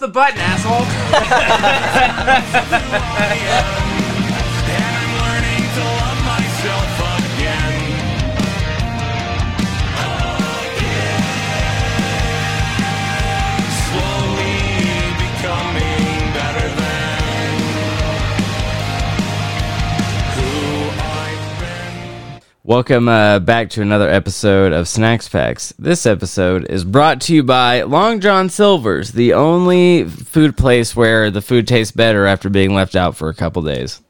the button, asshole. Welcome uh, back to another episode of Snacks Packs. This episode is brought to you by Long John Silver's, the only food place where the food tastes better after being left out for a couple days.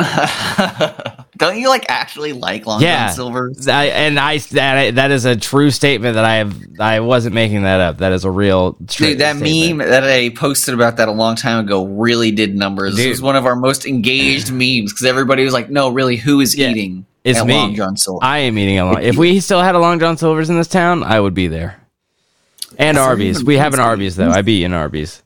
Don't you like actually like Long Yeah, John Silver's? I, and I that that is a true statement that I have. I wasn't making that up. That is a real true Dude, that statement. meme that I posted about that a long time ago really did numbers. Dude. It was one of our most engaged memes because everybody was like, "No, really, who is Yeah, eating It's me. Long John Silver?" I am eating a long. If we still had a Long John Silver's in this town, I would be there. And That's Arby's. We have an. Arby's though. I beat an Arby's.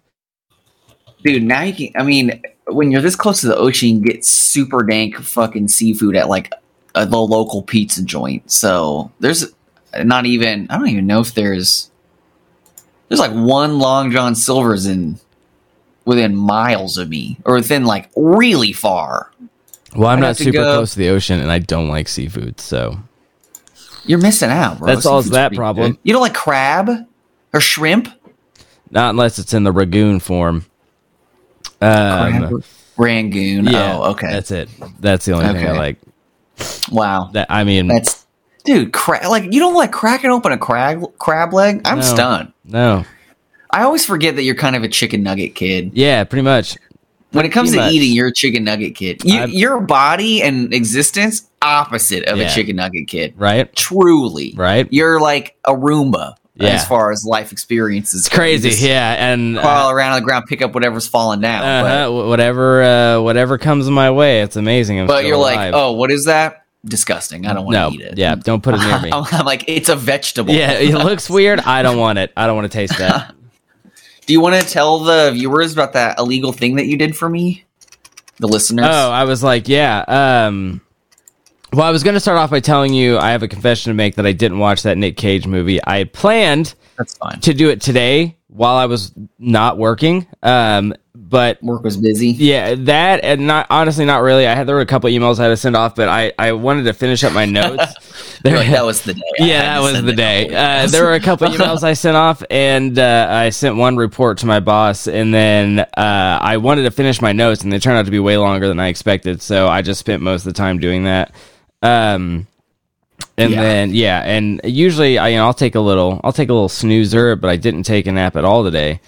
Dude, now you can. I mean, when you're this close to the ocean, you get super dank fucking seafood at like a, the local pizza joint. So there's not even. I don't even know if there's. There's like one Long John Silver's in within miles of me, or within like really far. Well, I'm I'd not super go- close to the ocean, and I don't like seafood, so You're missing out, bro. That's all that problem. good. You don't like crab or shrimp? not unless it's in the ragoon form. Um, Rangoon. yeah, oh, okay. That's it. That's the only thing I like. wow. That I mean, That's dude. Cra- like you don't like cracking open a crab crab leg? I'm No. stunned. no, I always forget that you're kind of a chicken nugget kid. yeah, pretty much. When it comes to much. eating, you're a chicken nugget kid. You, your body and existence opposite of Yeah. a chicken nugget kid. Right, Truly, right. You're like a Roomba Yeah. as far as life experiences. It's crazy. Yeah, and Crawl uh, around on the ground, pick up whatever's falling down. uh-huh, wh- whatever, uh, whatever comes my way, it's amazing. I'm but you're like, oh, what is that? Disgusting. I don't want to no, eat it. yeah, don't put it near me. I'm like, it's a vegetable. yeah, it looks weird. I don't want it. I don't want to taste that. Do you want to tell the viewers about that illegal thing that you did for me? The listeners. Oh, I was like, yeah. Um, well, I was going to start off by telling you I have a confession to make that I didn't watch that Nick Cage movie. I had planned that's fine. to do it today while I was not working. Um, but Work was busy. yeah, that and not honestly, not really. I had there were a couple emails I had to send off, but I I wanted to finish up my notes. You're like, that was the day. Yeah, that was the day. Uh, there were a couple emails I sent off, and uh, I sent one report to my boss, and then uh, I wanted to finish my notes, and they turned out to be way longer than I expected. So I just spent most of the time doing that. Um, and Yeah. then yeah, and usually I you know I'll take a little I'll take a little snoozer, but I didn't take a nap at all today.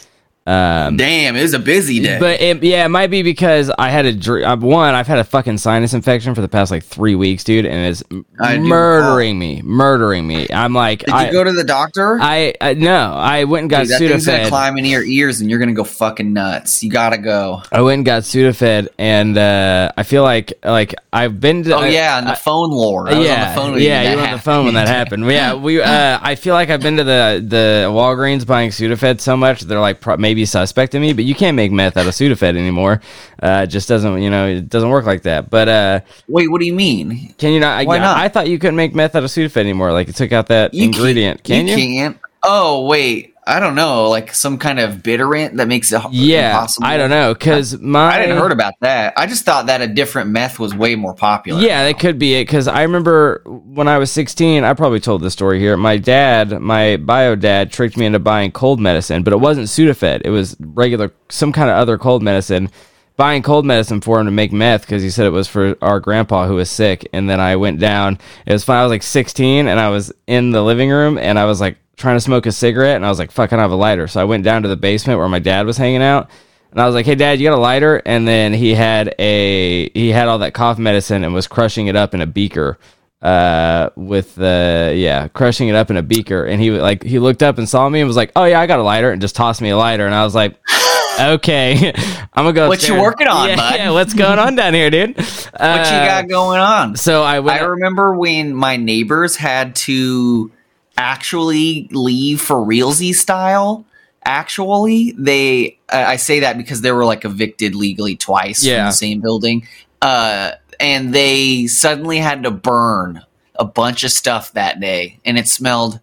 Um, Damn, it was a busy day. but it, yeah, it might be because I had a dr- uh, one. I've had a fucking sinus infection for the past like three weeks, dude, and it's I murdering me, murdering me. I'm like, Did I, you go to the doctor? I, I no, I went and got Dude, that thing's gonna Sudafed. climb into your ears, and you're gonna go fucking nuts. You gotta go. I went and got Sudafed, and uh, I feel like like I've been to. Oh yeah, and the phone lore. I was yeah, on the phone with yeah, you. were on the phone when that happened. Yeah, we. Uh, I feel like I've been to the the Walgreens buying Sudafed so much they're like pro- maybe suspecting me, but you can't make meth out of Sudafed anymore. Uh, it just doesn't, you know, it doesn't work like that. But uh, Wait, what do you mean? can you not? Why I, not? I thought you couldn't make meth out of Sudafed anymore. Like it took out that You ingredient. Can you? Can't. Oh wait, I don't know. Like some kind of bitterant that makes it Yeah, impossible. I don't know because my I didn't heard about that. I just thought that a different meth was way more popular. Yeah, that could be it. Because I remember when I was 16, I probably told this story here. My dad, my bio dad, tricked me into buying cold medicine, but it wasn't Sudafed. It was regular, some kind of other cold medicine. Buying cold medicine for him to make meth because he said it was for our grandpa who was sick. And then I went down. It was fine. I was like 16 and I was in the living room and I was like trying to smoke a cigarette and I was like, fuck, I don't have a lighter. So I went down to the basement where my dad was hanging out. And I was like, "Hey, Dad, you got a lighter?" And then he had a he had all that cough medicine and was crushing it up in a beaker, uh, with the yeah, crushing it up in a beaker. And he like he looked up and saw me and was like, "Oh yeah, I got a lighter," and just tossed me a lighter. And I was like, "Okay, I'm gonna go." What you working on, yeah, bud? Yeah, what's going on down here, dude? What Uh, you got going on? So I. I remember when my neighbors had to actually leave for realsy style. Actually, they uh, I say that because they were like evicted legally twice from Yeah. the same building, uh, and they suddenly had to burn a bunch of stuff that day, and it smelled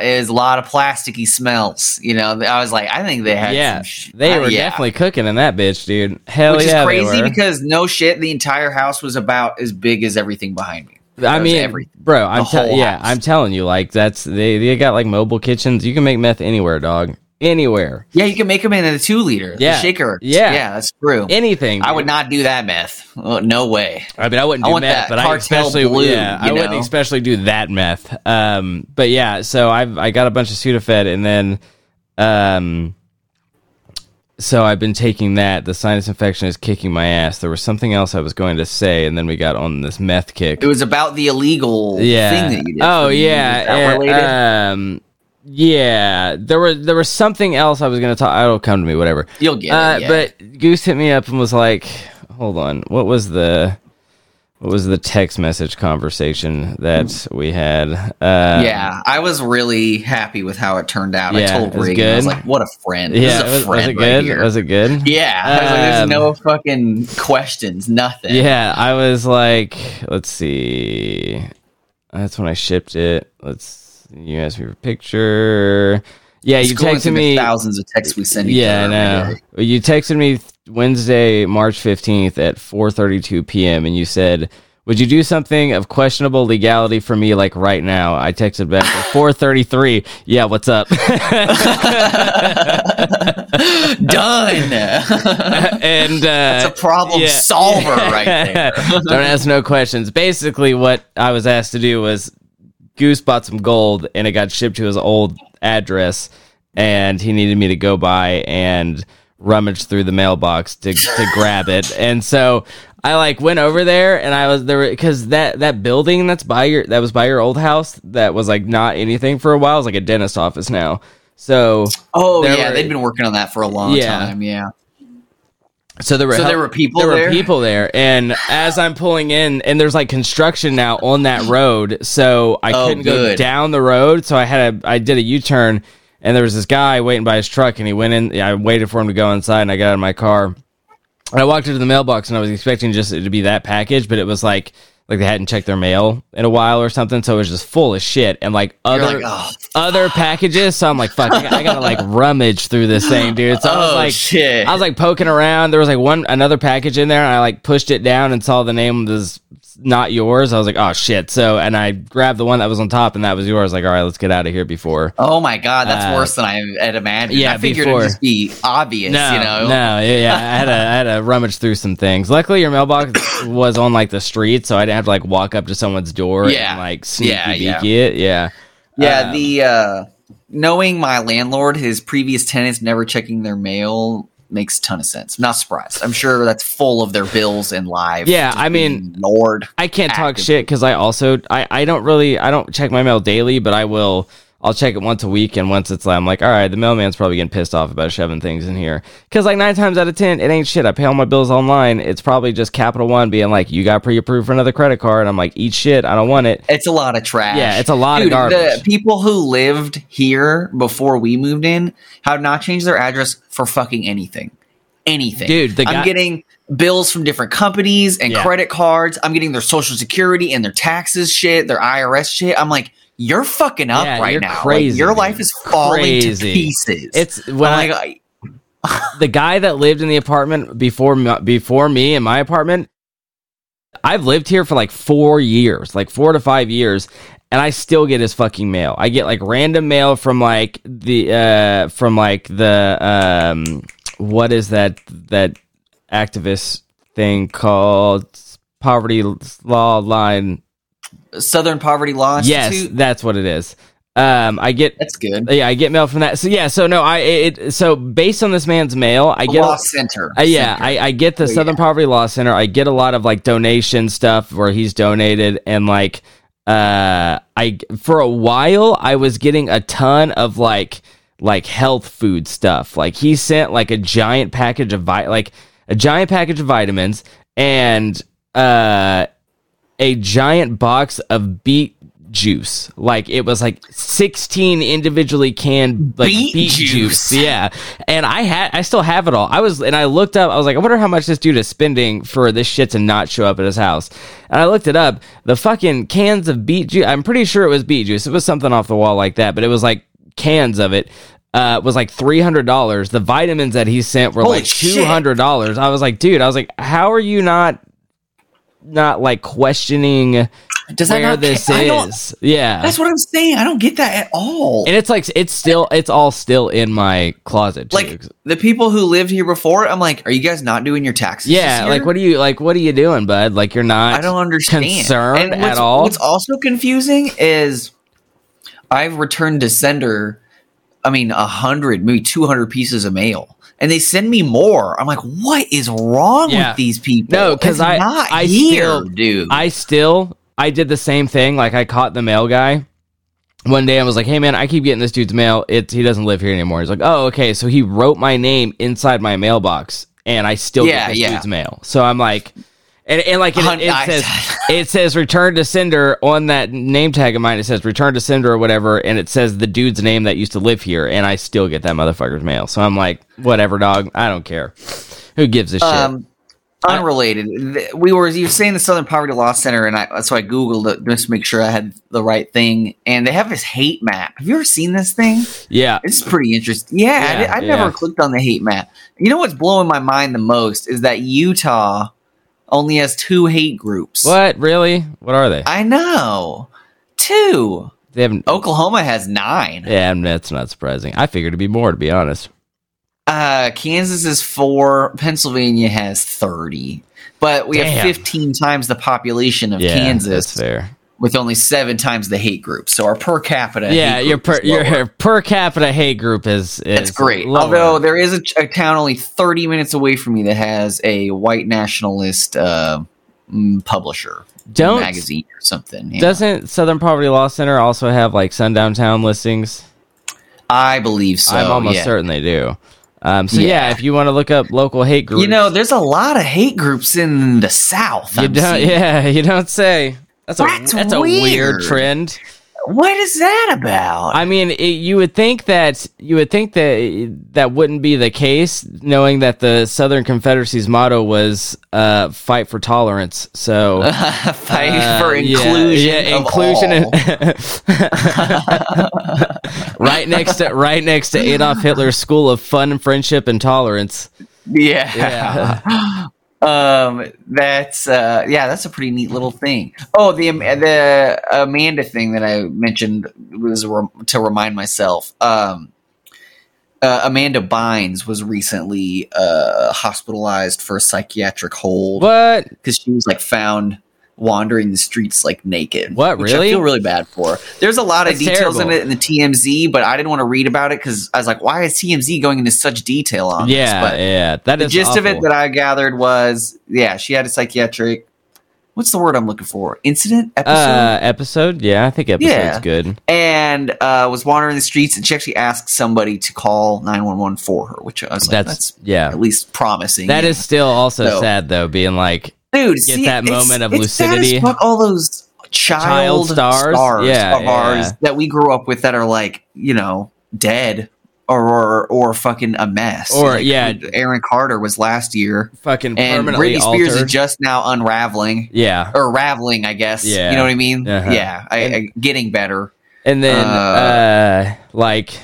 is a lot of plasticky smells. You know, I was like, I think they had yeah, some sh- they uh, were yeah. definitely cooking in that bitch, dude. Hell Which yeah, is crazy because no shit, the entire house was about as big as everything behind me. I mean, everything. bro, I'm whole yeah, house. I'm telling you, like that's they they got like mobile kitchens. You can make meth anywhere, dog. Anywhere, Yeah, you can make them in a two liter. Yeah. shaker. Yeah. yeah, that's true. anything. I would not do that meth. Oh, no way. I mean, I wouldn't I do want meth, that but I especially blue, yeah, I you wouldn't especially do that meth. Um, but yeah, so I've I got a bunch of Sudafed, and then um, so I've been taking that. The sinus infection is kicking my ass. There was something else I was going to say, and then we got on this meth kick. It was about the illegal yeah. thing that you did. Oh yeah. Is that related? um, yeah. There was there was something else I was going to talk. It'll come to me. Whatever. You'll get Uh, it. Yeah. But Goose hit me up and was like, "Hold on, what was the what was the text message conversation that we had?" Uh, yeah, I was really happy with how it turned out. Yeah, I told Reagan, I was good. like, "What a friend! yeah. is a Was, was friend it right good? here." Was it good? yeah, I was like, there's Um, no fucking questions, nothing. Yeah, I was like, let's see. That's when I shipped it. Let's. You asked me for a picture. Yeah, you texted the me. thousands of texts we send each Yeah, I know. You texted me Wednesday, March 15th at 4:32 p.m. and you said, "Would you do something of questionable legality for me like right now?" I texted back at 4:33. Yeah, what's up? Done. and uh That's a problem yeah. solver right there. Don't ask no questions. Basically, what I was asked to do was Goose bought some gold and it got shipped to his old address, and he needed me to go by and rummage through the mailbox to to grab it. And so I like went over there and I was there because that that building that's by your that was by your old house that was like not anything for a while. It's like a dentist office now. So Oh yeah, were- they've been working on that for a long Yeah. time. Yeah. So there were So there were people there there? were people there, and as I'm pulling in, and there's like construction now on that road, so I Oh, couldn't go down the road. So I had a I did a U turn, and there was this guy waiting by his truck, and he went in. I waited for him to go inside, and I got out of my car. And I walked into the mailbox, and I was expecting just it to be that package, but it was like like they hadn't checked their mail in a while or something, so it was just full of shit and like other like, oh, other packages. So I'm like, fuck, I, gotta- I gotta like rummage through this thing, dude. So I was oh like, shit. I was like poking around. There was like one another package in there, and I like pushed it down and saw the name not yours. I was like, oh shit. So and I grabbed the one that was on top, and that was yours. Like, all right, let's get out of here before. oh my god, that's Uh, worse than I had imagined. yeah, I figured before. it'd just be obvious, No, you know. no, yeah, yeah. I had to, I had to rummage through some things. Luckily, your mailbox was on like the street, so I didn't have to like walk up to someone's door Yeah. and like sneaky Yeah, yeah. it. Yeah, Yeah, Um, the uh knowing my landlord, his previous tenants never checking their mail makes a ton of sense. I'm not surprised. I'm sure that's full of their bills and lives. Yeah, I mean, Lord. I can't talk shit because I also I, I don't really I don't check my mail daily, but I will I'll check it once a week, and once it's like I'm like, all right, the mailman's probably getting pissed off about shoving things in here because like nine times out of ten, it ain't shit. I pay all my bills online. It's probably just Capital One being like, you got pre-approved for another credit card. And I'm like, eat shit. I don't want it. It's a lot of trash. Yeah, it's a lot of garbage. The people who lived here before we moved in have not changed their address for fucking anything. Anything. Dude, the guy- I'm getting bills from different companies and Yeah. credit cards. I'm getting their social security and their taxes shit, their IRS shit. I'm like, you're fucking up Yeah, right you're now. Like, crazy, your dude. life is falling Crazy. to pieces. It's when I'm I, like, the guy that lived in the apartment before me, before me in my apartment I've lived here for like 4 years, like 4 to 5 years and I still get his fucking mail. I get like random mail from like the uh from like the um what is that that activist thing called poverty law line Southern Poverty Law yes Institute. that's what it is um i get That's good. yeah i get mail from that so yeah so no i it so based on this man's mail i get Law Center. uh, yeah, Center. I, I get the Oh, Southern Poverty Law Center. I get a lot of like donation stuff where he's donated, and like, uh, I for a while I was getting a ton of like like health food stuff. Like he sent like a giant package of vi- like a giant package of vitamins and uh a giant box of beet juice. Like it was like 16 individually canned like Beet beet, juice. juice. Yeah. And I had I still have it all. I was and I looked up, I was like, I wonder how much this dude is spending for this shit to not show up at his house. And I looked it up. The fucking cans of beet juice, I'm pretty sure it was beet juice. It was something off the wall like that, but it was like cans of it. Uh, was like three hundred dollars. The vitamins that he sent were Holy like two hundred dollars. I was like, dude, I was like, how are you not, not like questioning Does that where not this is? Yeah, That's what I'm saying. I don't get that at all. and it's like it's still it's all still in my closet. too. like the people who lived here before, I'm like, are you guys not doing your taxes? yeah, like what are you like? What are you doing, bud? Like you're not. I don't understand. concerned at all? What's also confusing is I've returned to sender. I mean, a hundred, maybe two hundred pieces of mail, and they send me more. I'm like, what is wrong Yeah. with these people? No, because I- not I here, still- dude. I still I did the same thing. Like I caught the mail guy. One day I was like, "Hey man, I keep getting this dude's mail. It's he doesn't live here anymore." He's like, "Oh, okay." So he wrote my name inside my mailbox, and I still Yeah, get this yeah. dude's mail. So I'm like, and, and like it, it says it says return to sender on that name tag of mine. It says return to sender or whatever, and it says the dude's name that used to live here, and I still get that motherfucker's mail. So I'm like, whatever, dog. I don't care. Who gives a shit? Um, unrelated. Th- We were you were saying the Southern Poverty Law Center, and I so I googled it just to make sure I had the right thing. And they have this hate map. Have you ever seen this thing? yeah, It's pretty interesting. Yeah, I, Yeah, did- I yeah. never clicked on the hate map. You know what's blowing my mind the most is that Utah only has two hate groups. what really? What are they? I know. Two. They haven't. Oklahoma has nine. Yeah, that's not surprising. I figured it'd be more, to be honest. Uh, Kansas is four. Pennsylvania has 30. But we have 15 times the population of Yeah, Kansas that's fair. With only seven times the hate group. So our per capita Yeah, your per your per capita hate group is is It's great. lower. Although there is a, a town only 30 minutes away from me that has a white nationalist uh, publisher, Don't- magazine or something. doesn't Southern Poverty Law Center also have like sundown town listings? I believe so. I'm almost yeah. certain they do. Um, so yeah. Yeah. if you want to look up local hate groups, You know, there's a lot of hate groups in the South. you I'm don't. seeing. Yeah, you don't say. That's a That's that's a weird weird. trend. What is that about? I mean, it, you would think that you would think that that wouldn't be the case, knowing that the Southern Confederacy's motto was uh, "Fight for tolerance." So Fight uh, for inclusion. yeah, of inclusion, right next to right next to Adolf Hitler's School of Fun, Friendship, and Tolerance. yeah. Yeah. um that's uh yeah that's a pretty neat little thing oh the the amanda thing that i mentioned was re- to remind myself um uh, amanda bynes was recently uh hospitalized for a psychiatric hold What? because she was like found wandering the streets like naked. What, really? I feel really bad for. There's a lot of details terrible. in it in the TMZ, but I didn't want to read about it because I was like, why is TMZ going into such detail on Yeah, this? But yeah. That the is gist of it that I gathered was, yeah, she had a psychiatric. What's the word I'm looking for? Incident episode. uh, episode. Yeah, I think episode's Yeah. good. and uh, was wandering the streets, and she actually asked somebody to call 911 for her, which I was like, That's, that's, yeah. at least promising. That yeah. is still also So- sad though, being like, dude get see, that moment of it's lucidity. fuck, all those child, Child stars? stars, Yeah, of ours yeah. that we grew up with that are like you know dead or or, or fucking a mess Or, Like, yeah. aaron carter was last year fucking and permanently britney spears altered. is just now unraveling yeah, or raveling i guess Yeah. you know what i mean Uh-huh. yeah I, I, getting better and then uh, Uh, like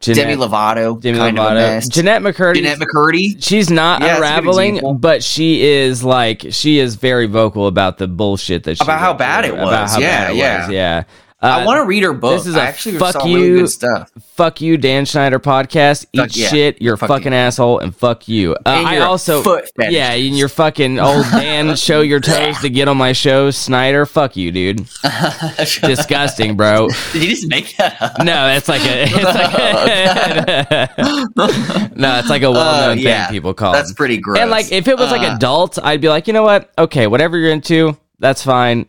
demi lovato Demi kind of a Lovato, Jennette McCurdy. Jennette mccurdy She's not Yeah, that's a good unraveling, but she is like she is very vocal about the bullshit that she About how bad it about was. how Yeah, bad it yeah. was, yeah. I Uh, want to read her book this is I a actually fuck you- really good stuff fuck you, Dan Schneider podcast. Eat Fuck yeah. shit. You're a fucking you. asshole, and fuck you. Uh, And I you're also foot yeah, and your fucking old Dan show your toes to get on my show, Snyder. Fuck you, dude. Disgusting, bro. Did you just make that up? No, that's like a. It's like a no, it's like a well-known Uh, yeah. thing people call. It. That's pretty gross. And like, if it was like Uh, adult, I'd be like, you know what? Okay, whatever you're into, that's fine.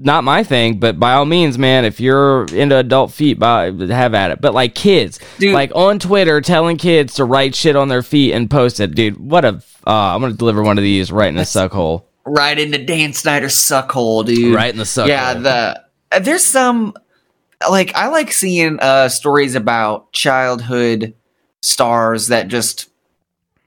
Not my thing, but by all means, man, if you're into adult feet, by, have at it. But like kids, Dude. like on Twitter, telling kids to write shit on their feet and post it, dude. What a! Uh, I'm gonna deliver one of these right in the suck hole. right into Dan Snyder's suck hole, dude. Right in the suck Yeah, hole. the uh, there's some like I like seeing uh stories about childhood stars that just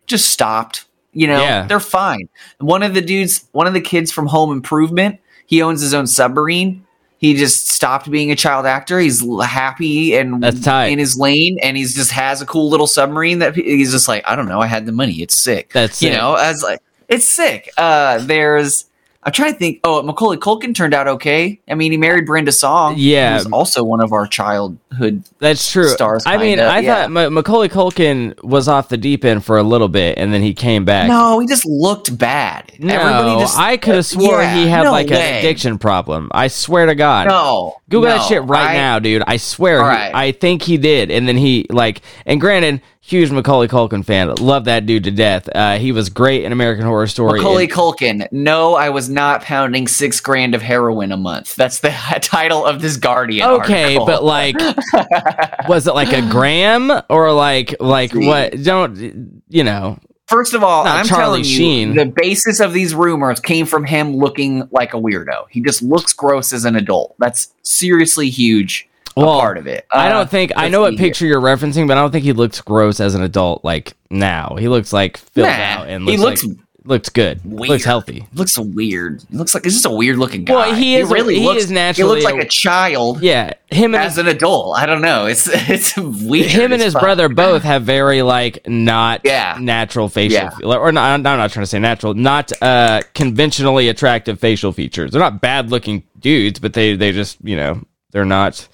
just stopped. You know, Yeah. they're fine. One of the dudes, one of the kids from Home Improvement, he owns his own submarine. He just stopped being a child actor. He's happy and That's tight. in his lane, and he's just has a cool little submarine that he's just like, I don't know, I had the money. It's sick. That's you sick. know, as like it's sick. Uh, there's I'm trying to think. Oh, Macaulay Culkin turned out okay. I mean, he married Brenda Song. Yeah. who was also one of our childhood. That's true. Stars, I mean, I yeah. thought Ma- Macaulay Culkin was off the deep end for a little bit, and then he came back. No, he just looked bad. No, Everybody just, I could have swore Yeah, he had no like way. an addiction problem. I swear to God. No, Google no, that shit right I- now, dude. I swear. All he- right. I think he did. And then he, like, and granted, huge Macaulay Culkin fan. Love that dude to death. Uh, he was great in American Horror Story. Macaulay and- Culkin. No, I was not pounding six grand of heroin a month. That's the title of this Guardian. okay, article. but like, was it like a gram or like, like See. what? Don't, you know, First of all, Not I'm Charlie telling you, Sheen. the basis of these rumors came from him looking like a weirdo. He just looks gross as an adult. That's seriously huge. Well, part of it. I Uh, don't think I know what see here. picture you're referencing, but I don't think he looks gross as an adult. Like now, he looks like filled Nah, out and he looks, looks like- looks good. weird. Looks healthy. Looks weird. Looks like he's just a weird looking guy. Well, he is a- really he looks. is he looks like a- a child Yeah, him and as an adult. I don't know. It's it's weird. him and his fuck. brother both have very like not Yeah. natural facial Yeah. or not, I'm not trying to say natural not uh conventionally attractive facial features they're not bad looking dudes but they they just you know they're not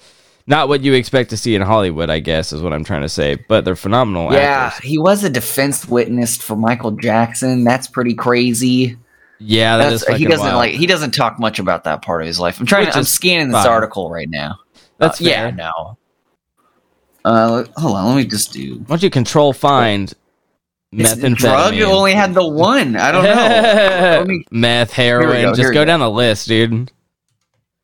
not what you expect to see in Hollywood I guess is what I'm trying to say but they're phenomenal Yeah, actors he was a defense witness for Michael Jackson. That's pretty crazy. yeah that That's, is he doesn't wild. like he doesn't talk much about that part of his life. I'm trying. Which to, I'm scanning this fine. article right now. that's Uh, yeah, no. Uh, hold on. Let me just do. why don't you control find It's methamphetamine drug you only had the one. I don't know. Me- meth heroin go, just go go. down the list dude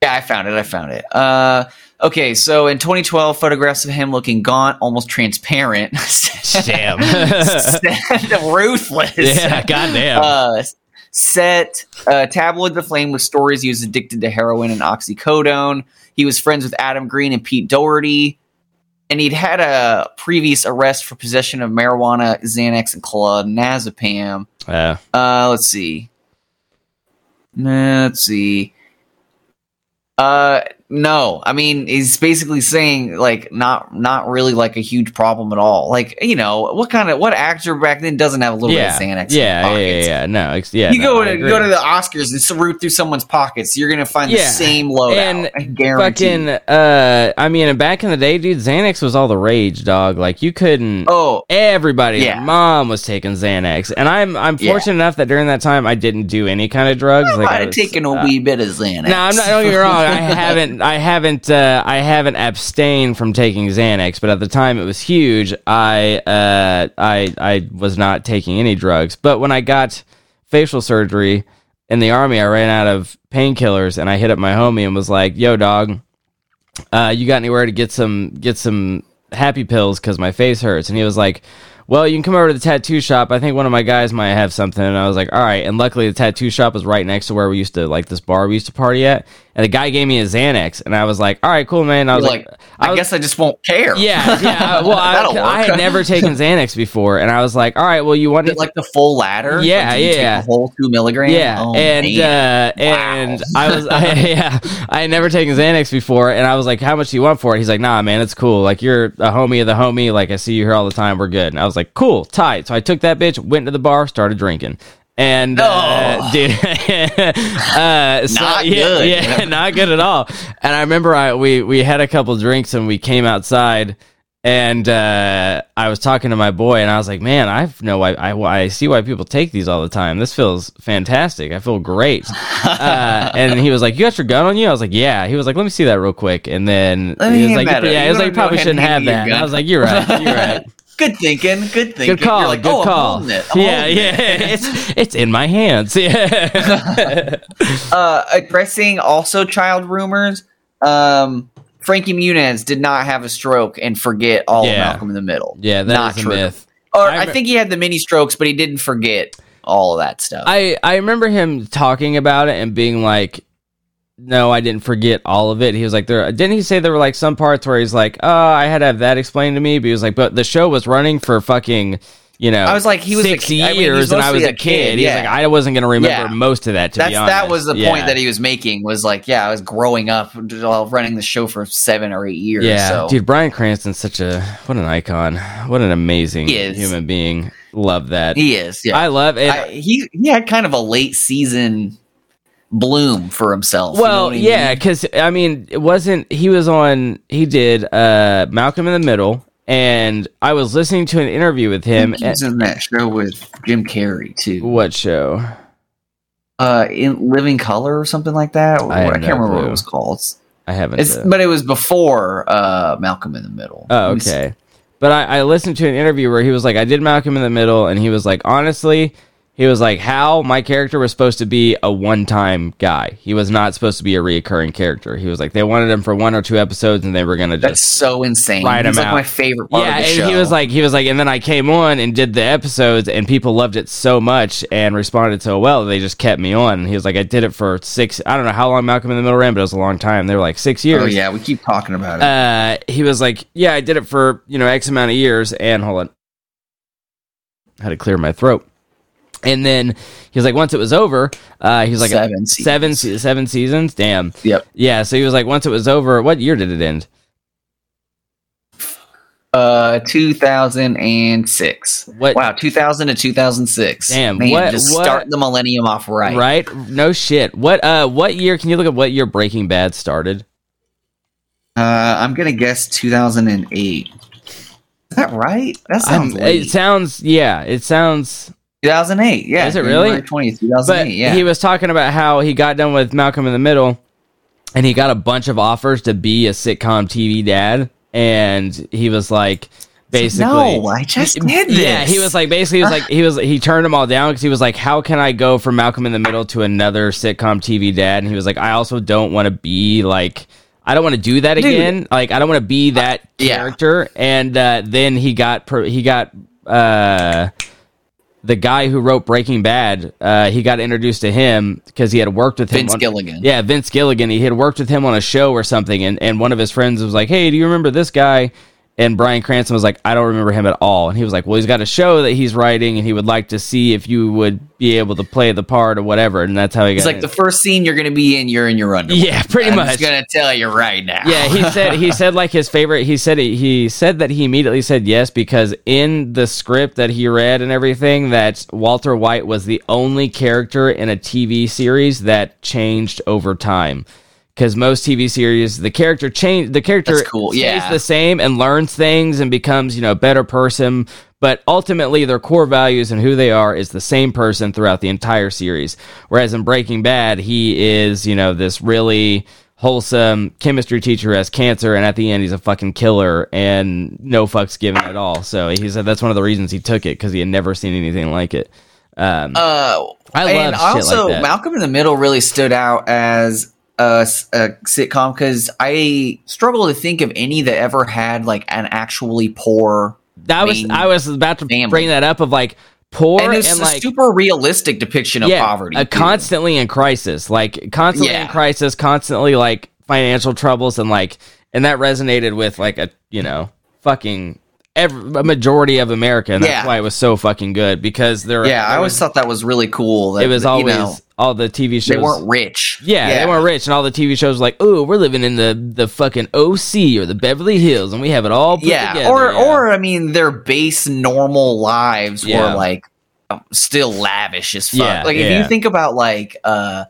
yeah, I found it. I found it. Uh, okay. So in 2012, photographs of him looking gaunt, almost transparent. Damn. ruthless. yeah goddamn uh, set uh, The Flame with stories he was addicted to heroin and oxycodone. He was friends with Adam Green and Pete Doherty, and he'd had a previous arrest for possession of marijuana, Xanax, and clonazepam. Yeah. Uh, let's see. Let's see. Uh, no. I mean, he's basically saying like not not really like a huge problem at all. Like you know what kind of what actor back then doesn't have a little yeah. bit of Xanax? yeah, in yeah, yeah, yeah. No, ex- yeah. You no, go to go to the Oscars and root through someone's pockets. You're gonna find the same loadout. And I guarantee. fucking. Uh, I mean, back in the day, dude, Xanax was all the rage, dog. Like you couldn't. oh, Everybody, Yeah. mom was taking Xanax, and I'm I'm fortunate enough that during that time I didn't do any kind of drugs. I like might I have was, taken a uh, wee bit of Xanax. No, I'm not. Don't get me wrong. I haven't. I haven't. Uh, I haven't abstained from taking Xanax, but at the time it was huge. I. Uh, I. I was not taking any drugs. But when I got facial surgery in the army, I ran out of painkillers, and I hit up my homie and was like, "Yo, dog, uh, you got anywhere to get some get some happy pills because my face hurts?" And he was like. Well, you can come over to the tattoo shop. I think one of my guys might have something. And I was like, all right. And luckily, the tattoo shop was right next to where we used to, like, this bar we used to party at. And the guy gave me a Xanax. And I was like, all right, cool, man. I was like, like, I, was- guess I just won't care. yeah, yeah. Well, I. I had never taken Xanax before. And I was like, all right, well, you want to it like the full ladder? Yeah, Like, do you take yeah. the whole two milligrams. Yeah, Oh, and uh, and I was I, yeah, I had never taken Xanax before, and I was like, "How much do you want for it?" He's like, "Nah, man, it's cool. Like you're a homie of the homie. Like I see you here all the time. We're good." And I was like, "Cool, tight." So I took that bitch, went to the bar, started drinking. And uh, Oh. dude, uh, so- Not yeah, good. yeah, not good at all. And I remember I we we had a couple drinks and we came outside, and uh, I was talking to my boy, and I was like, "Man, I know why I, I see why people take these all the time. This feels fantastic. I feel great." uh, and he was like, "You got your gun on you?" I was like, "Yeah." He was like, "Let me see that real quick." And then Let he was like, "Yeah." He was like, "You "Probably go ahead and shouldn't have hand me your that." And I was like, "You're right. You're right." Good thinking. Good thinking. Good call. You're like, good oh, I'm call. it. I'm yeah, yeah. it. It's it's in my hands. Yeah. uh, addressing also child rumors. Um, Frankie Muniz did not have a stroke and forget all Yeah. of Malcolm in the Middle. yeah, that Not is a true. myth. Or I I, think he had the mini strokes, but he didn't forget all of that stuff. I I remember him talking about it and being like, no, I didn't forget all of it. He was like, there. Didn't he say there were like some parts where he's like, oh, I had to have that explained to me. But he was like, but the show was running for fucking, you know, I was like, he was a six I mean, years, was and I was a a kid. kid, He was yeah. like, I wasn't gonna remember Yeah. most of that. To That's be honest, that was the Yeah. point that he was making. Was like, yeah, I was growing up while running the show for seven or eight years. Yeah, so. dude, Bryan Cranston's such a what an icon. What an amazing human being. Love that. he is. Yeah, I love it. I, he he had kind of a late season bloom for himself. you know well, yeah, because I mean, it wasn't. He was on. He did uh Malcolm in the Middle, and I was listening to an interview with him. he was in that show with Jim Carrey too. what show? Uh, in Living Color or something like that. I I, can't no remember what it was called. I haven't. It's but it was before uh Malcolm in the Middle. Oh, okay. But I, I listened to an interview where he was like, I did Malcolm in the Middle, and he was like, honestly, he was like, How my character was supposed to be a one time guy. He was not supposed to be a reoccurring character. He was like, they wanted him for one or two episodes, and they were going to That's so insane. Write He's him like out. my favorite part Yeah, of the and show. he was like, he was like, and then I came on and did the episodes, and people loved it so much and responded so well, they just kept me on. And he was like, I did it for six, I don't know how long Malcolm in the Middle ran, but it was a long time. They were like six years oh yeah, we keep talking about it. uh, he was like, "Yeah, I did it for you know X amount of years." And hold on, I had to clear my throat. And then he was like, once it was over, uh, he was like, Seven seven, seasons. se- seven seasons. Damn. yep. Yeah. So he was like, once it was over, what year did it end? Uh, 2006. What- Wow, 2000 to 2006. Damn, Man, what- just what- start the millennium off right. Right. No shit. What? Uh, what year? Can you look at what year Breaking Bad started? Uh, I'm gonna guess 2008. Is that right? That Um, sounds it sounds. Yeah. It sounds. 2008. Yeah. Is it really? January 20th, 2008. But yeah. he was talking about how he got done with Malcolm in the Middle, and he got a bunch of offers to be a sitcom TV dad, and he was like, basically, no, I just did this. yeah, he was like basically he was like he was he turned them all down because he was like, how can I go from Malcolm in the Middle to another sitcom TV dad? And he was like, I also don't want to be like. I don't want to do that Dude. again. Like I don't want to be that yeah. character. And uh, then he got pro- he got uh, the guy who wrote Breaking Bad, uh, he got introduced to him because he had worked with him. Vince on- Gilligan. Yeah, Vince Gilligan. He had worked with him on a show or something, and, and one of his friends was like, "Hey, do you remember this guy?" And Bryan Cranston was like, "I don't remember him at all." And he was like, "Well, he's got a show that he's writing, and he would like to see if you would be able to play the part or whatever." And that's how he It's got. like in. the first scene you're gonna be in, you're in your underwear. Yeah, pretty I'm much. just gonna tell you right now. Yeah, he said he said like his favorite. He said he said that he immediately said yes because in the script that he read and everything that Walter White was the only character in a TV series that changed over time. Because most TV series, the character change, the character That's cool, stays yeah. the same and learns things and becomes you know a better person. But ultimately, their core values and who they are is the same person throughout the entire series. Whereas in Breaking Bad, he is you know this really wholesome chemistry teacher who has cancer, and at the end he's a fucking killer and no fucks given at all. So he said that's one of the reasons he took it because he had never seen anything like it. Um, Uh, I and love shit also like that. Malcolm in the Middle really stood out as a, a sitcom because I struggle to think of any that ever had like an actually poor that was I was about to family. bring that up of like poor and and, it's a like super realistic depiction of poverty. A too. constantly in crisis, like constantly in crisis, constantly like financial troubles, and like, and that resonated with like a you know fucking every, a majority of America, and that's Yeah. why it was so fucking good because there. yeah, I always was, thought that was really cool. That, it was that, you always know, all the TV shows they weren't rich. Yeah, they weren't rich, and all the TV shows were like, "Ooh, we're living in the the fucking OC or the Beverly Hills, and we have it all put yeah, together." or yeah. or I mean, their base normal lives Yeah. were like um, still lavish as fuck. Yeah, like if yeah. you think about like uh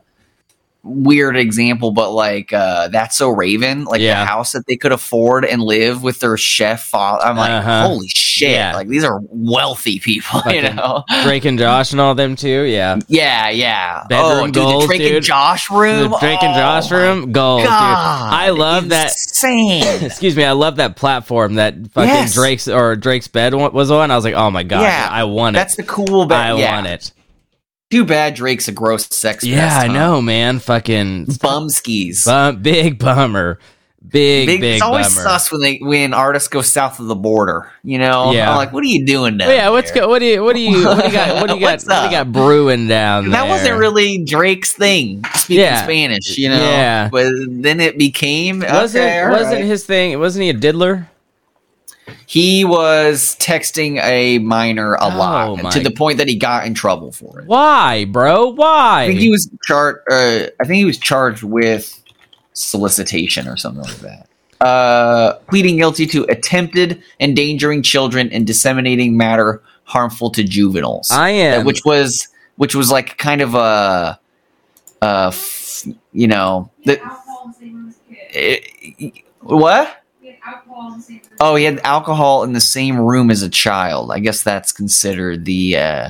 weird example, but like uh that's so Raven, like Yeah. the house that they could afford and live with their chef father. I'm like, Uh-huh. holy shit! Yeah. Like these are wealthy people, you know. Drake and Josh and all them too. Yeah, Yeah, yeah. Bedroom oh, dude, goals, the Drake dude. and Josh room. the Drake and Oh, Josh my room, gold. Dude. God, I love that. Insane. Excuse me, I love that platform that fucking Yes. Drake's or Drake's bed wa- was on. I was like, oh my god, Yeah, I want it. That's the cool. bed. I yeah. want it. Too bad Drake's a gross sex. Yeah, pest, I huh? know, man. Fucking Bum skis. bum, big bummer. Big, Big, big, it's always bummer. sus when they when artists go south of the border. You know, Yeah. I'm like, what are you doing down Well, yeah, what's go, what do you what do you what do you got what do you got what do you got brewing down That there? wasn't really Drake's thing, speaking Yeah. Spanish. You know, Yeah. But then it became wasn't okay, wasn't right. his thing wasn't he a diddler? He was texting a minor a Oh, lot my- to the point that he got in trouble for it. Why, bro? Why? I think he was charged. Uh, I think he was charged with solicitation or something like that. Uh, pleading guilty to attempted endangering children and disseminating matter harmful to juveniles. I Uh, am which was which was like kind of a, uh, f- you know, the, alcohol in the same room as a kid. eh, what? We had alcohol in the same room. Oh, he had alcohol in the same room as a child. I guess that's considered the uh,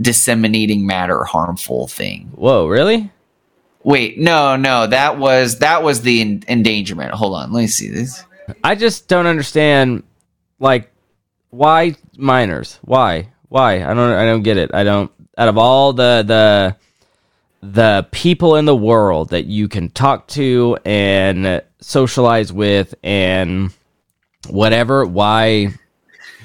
disseminating matter harmful thing. Whoa, really? Wait, no, no, that was that was the en- endangerment. Hold on, let me see this. I just don't understand like why minors? Why? Why? I don't I don't get it. I don't out of all the the the people in the world that you can talk to and socialize with and whatever, why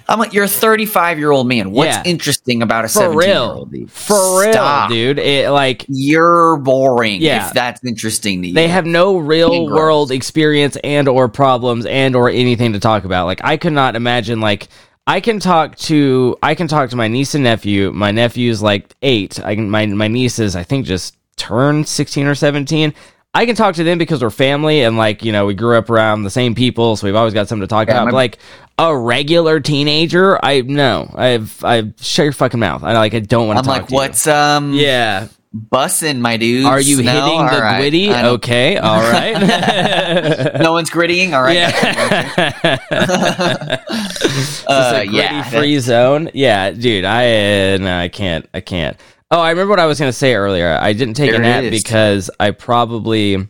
I'm like, you're a 35 year old man. What's Yeah. interesting about a for 17 year old? For real, Stop. dude. It like You're boring. Yeah. if that's interesting to you. they have no real world experience and or problems and or anything to talk about like i could not imagine like i can talk to i can talk to my niece and nephew. My nephew's like eight. I can my, my niece is i think just turned 16 or 17 i can talk to them because we're family and like you know we grew up around the same people so we've always got something to talk Yeah, about. my- like a regular teenager i no. I've i've shut your fucking mouth. I like i don't want to talk about it. I'm like, to you. what's um, yeah bussing, my dude? are you hitting the gwitty okay all right no one's grittying. All right. Yeah. Uh, It's a yeah. griddy free zone. Yeah, dude. I uh, no, I can't. I can't. Oh, I remember what I was gonna say earlier. I didn't take There a nap because I probably.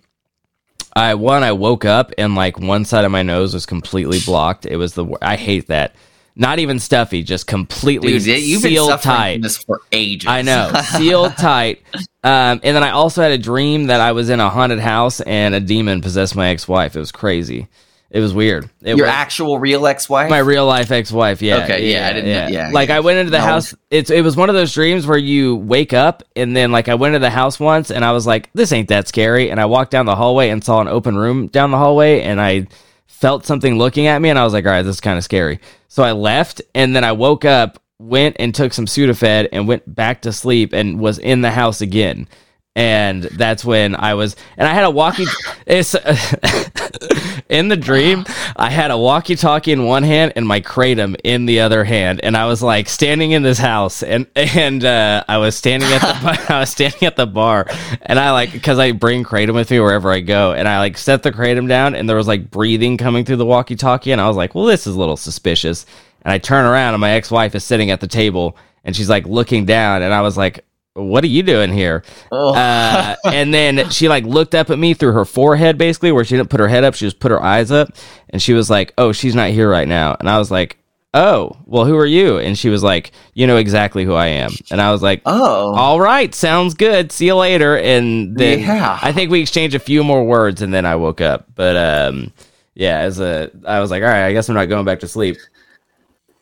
I one I woke up and like one side of my nose was completely blocked. It was the I hate that. Not even stuffy, just completely Dude, you've been sealed suffering tight. from this for ages. I know, sealed tight. Um, and then I also had a dream that I was in a haunted house and a demon possessed my ex-wife. It was crazy. It was weird. It Your was actual real ex-wife? my real life ex-wife. Yeah. Okay, yeah, I didn't- yeah, Like yeah. I went into the No. house. It's it was one of those dreams where you wake up and then like I went into the house once and I was like, this ain't that scary. And I walked down the hallway and saw an open room down the hallway and I felt something looking at me and I was like, all right, this is kind of scary. So I left and then I woke up, went and took some Sudafed and went back to sleep and was in the house again. And that's when I was, and I had a walkie. It's in the dream. I had a walkie-talkie in one hand and my kratom in the other hand, and I was like standing in this house, and and uh, I was standing at the bar, I was standing at the bar, and I like because I bring kratom with me wherever I go, and I like set the kratom down, and there was like breathing coming through the walkie-talkie, and I was like, well, this is a little suspicious, and I turn around, and my ex-wife is sitting at the table, and she's like looking down, and I was like. What are you doing here? Oh. Uh, and then she like looked up at me through her forehead, basically, where she didn't put her head up. She just put her eyes up, and she was like, "Oh, she's not here right now." And I was like, "Oh, well, who are you?" And she was like, "You know exactly who I am." And I was like, oh. "All right, sounds good. See you later." And then Yeah. I think we exchanged a few more words, and then I woke up. But um, yeah, as a, I was like, "All right, I guess I'm not going back to sleep."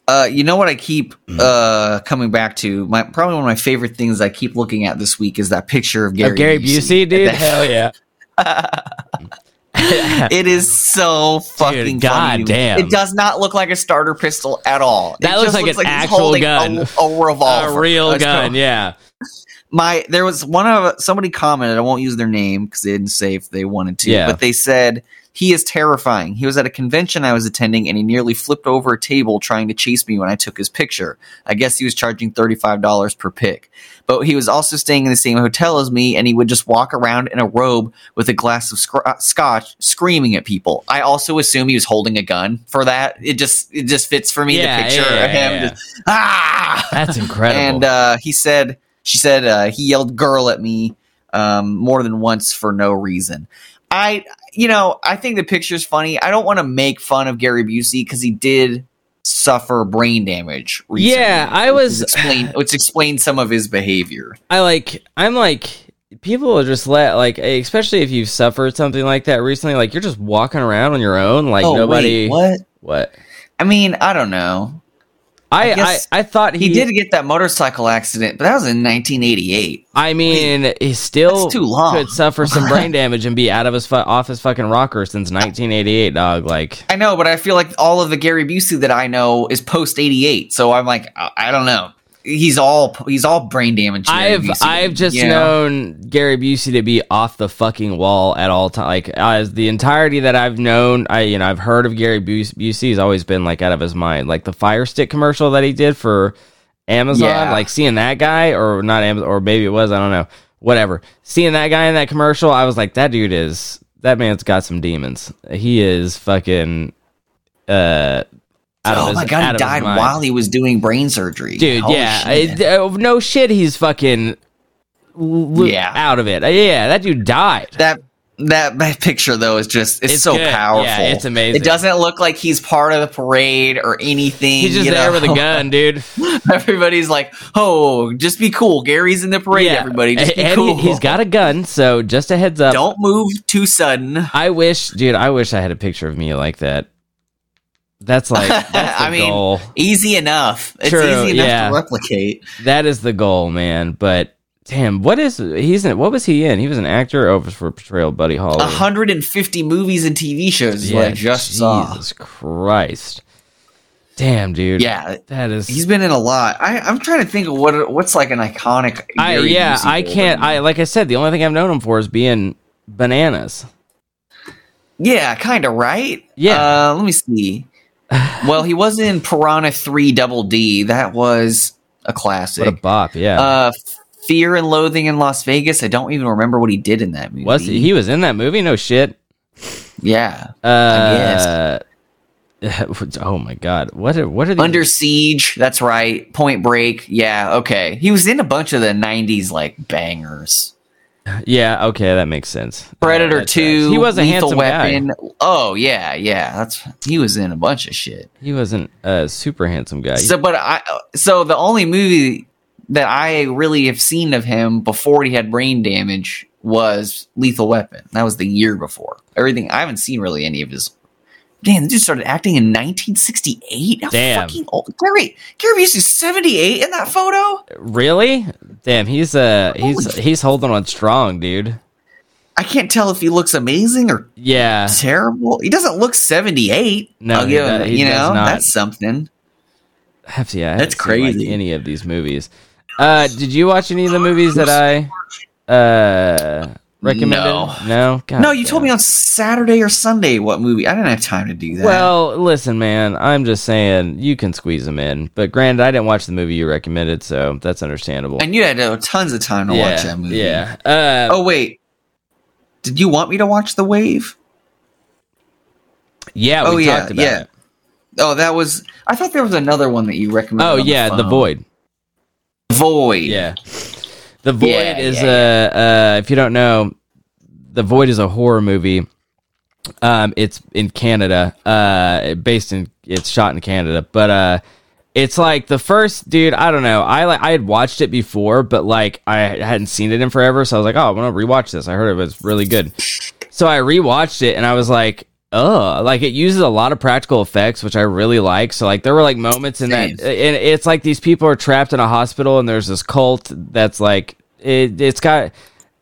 Uh, you know what I keep Mm-hmm. uh coming back to? My probably one of my favorite things I keep looking at this week is that picture of Gary. Of Gary Busey, dude. That- Hell yeah. it is so fucking Dude, funny. to me. goddamn. It does not look like a starter pistol at all. That it looks just like an he's actual holding gun. a, a revolver, A real Let's go. gun, yeah. my there was one of somebody commented i won't use their name because they didn't say if they wanted to Yeah. but they said he is terrifying. He was at a convention i was attending and he nearly flipped over a table trying to chase me when i took his picture. I guess he was charging $35 per pic. But he was also staying in the same hotel as me and he would just walk around in a robe with a glass of scr- uh, scotch screaming at people. I also assume he was holding a gun for that. It just it just fits for me Yeah, the picture yeah, of him yeah, just ah! That's incredible. and uh, he said, she said uh, he yelled "girl" at me um, more than once for no reason. I, you know, I think the picture's funny. I don't want to make fun of Gary Busey because he did suffer brain damage. Recently, Yeah, I was- explain, which explains some of his behavior. I like I'm like people will just let like, especially if you've suffered something like that recently, like you're just walking around on your own, like oh nobody. wait, what? What? I mean, I don't know. I I, I, thought he, He did get that motorcycle accident, but that was in 1988. I mean, he still too long. could suffer some brain damage and be out of his fu- off his fucking rocker since 1988, dog. Like, I know, but I feel like all of the Gary Busey that I know is post 88. So I'm like, I, I don't know. He's all he's all brain damage. I've I've just known Gary Busey to be off the fucking wall at all time. Like as the entirety that I've known, I you know I've heard of Gary Bus- Busey. He's always been like out of his mind. Like the Fire Stick commercial that he did for Amazon. Yeah. Like seeing that guy, or not Amazon, or maybe it was I don't know. Whatever. Seeing that guy in that commercial, I was like, that dude is that man's got some demons. He is fucking. Uh, Oh his- my god, he died while he was doing brain surgery. dude. Holy yeah, shit. I- uh, no shit. He's fucking l- Yeah. out of it. Uh, yeah, that dude died. that that picture though is just it's, It's so good. powerful. Yeah, it's amazing. It doesn't look like he's part of the parade or anything. He's just you there know? with a gun, dude. Everybody's like, "Oh, just be cool. Gary's in the parade. Yeah. Everybody, just be and cool. he, has got a gun, so just a heads up. Don't move too sudden." I wish, dude. I wish I had a picture of me like that. That's like that's I mean, goal. Easy enough. It's True, easy enough yeah. to replicate. That is the goal, man. But damn, what is he's in? What was he in? He was an actor. Was for portrayal of Buddy Holly. 150 movies and TV shows I just saw. Jesus Christ. Damn, dude. Yeah, that is. he's been in a lot. I, I'm trying to think of what what's like an iconic. I yeah, I can't. I like I said, the only thing I've known him for is being bananas. Yeah, kind of right. Yeah. Uh, let me see. Well, he was in Piranha 3 Double D. That was a classic. What a bop, yeah. uh, Fear and Loathing in Las Vegas. I don't even remember what he did in that movie. was he? He was in that movie? No shit. Yeah. Uh, oh my god, what are what are these? Under Siege. That's right. Point Break. Yeah. Okay. He was in a bunch of the '90s like bangers. Yeah, okay, that makes sense. Predator Uh. Two. He was a handsome Weapon. guy. Oh yeah, yeah. That's he was in a bunch of shit. He wasn't a super handsome guy. So, but I so the only movie that I really have seen of him before he had brain damage was Lethal Weapon. That was the year before. Everything I haven't seen really any of his. Damn, the dude started acting in 1968. How Damn. fucking old. Gary Gary Busey's 78 in that photo. really? Damn, he's uh he's he's holding on strong, dude. I can't tell if he looks amazing or Yeah. terrible. He doesn't look 78. No, I'll he give him, you know, not. that's something. Have to, yeah, I That's seen, like, crazy. any of these movies. Uh, did you watch any of the movies that I uh recommended? No. no. God no, you told me on Saturday or Sunday what movie. I didn't have time to do that. Well, listen, man. I'm just saying you can squeeze them in, but granted, I didn't watch the movie you recommended, so that's understandable. And you had uh, tons of time to yeah, watch that movie. Yeah. Uh, Oh wait, did you want me to watch The Wave? yeah. We oh, yeah, about yeah. it. Oh, that was. I thought there was another one that you recommended. Oh on yeah, the phone. void. Void. Yeah. The Void Yeah, is yeah, a uh, if you don't know, The Void is a horror movie. Um, it's in Canada. Uh, based in it's shot in Canada, but uh, it's like the first dude. I don't know. I like I had watched it before, but like I hadn't seen it in forever, so I was like, oh, I'm gonna rewatch this. I heard it was really good, so I rewatched it, and I was like. Oh, like it uses a lot of practical effects, which I really like. So, like, there were like moments in Same. that, and it's like these people are trapped in a hospital, and there's this cult that's like, it, it's got.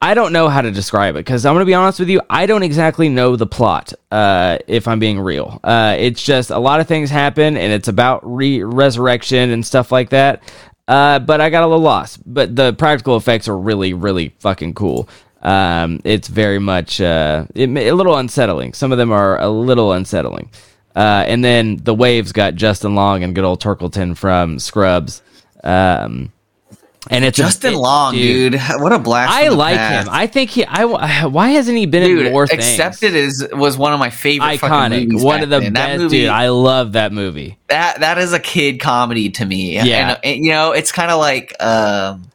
I don't know how to describe it because I'm gonna be honest with you. I don't exactly know the plot. Uh, if I'm being real, uh, it's just a lot of things happen, and it's about re- resurrection and stuff like that. Uh, but I got a little lost. But the practical effects are really, really fucking cool. Um, it's very much uh, it, a little unsettling. Some of them are a little unsettling. Uh, and then the waves got Justin Long and good old Turkleton from Scrubs. Um, and it's a- Justin it- Long, dude. What a blast! I like past. him. I think he. I why hasn't he been dude, in more things? Accepted is was one of my favorite fucking iconic. One of the then. Best. movie, Dude, I love that movie. that that is a kid comedy to me. Yeah. and, and, you know, it's kind of like um,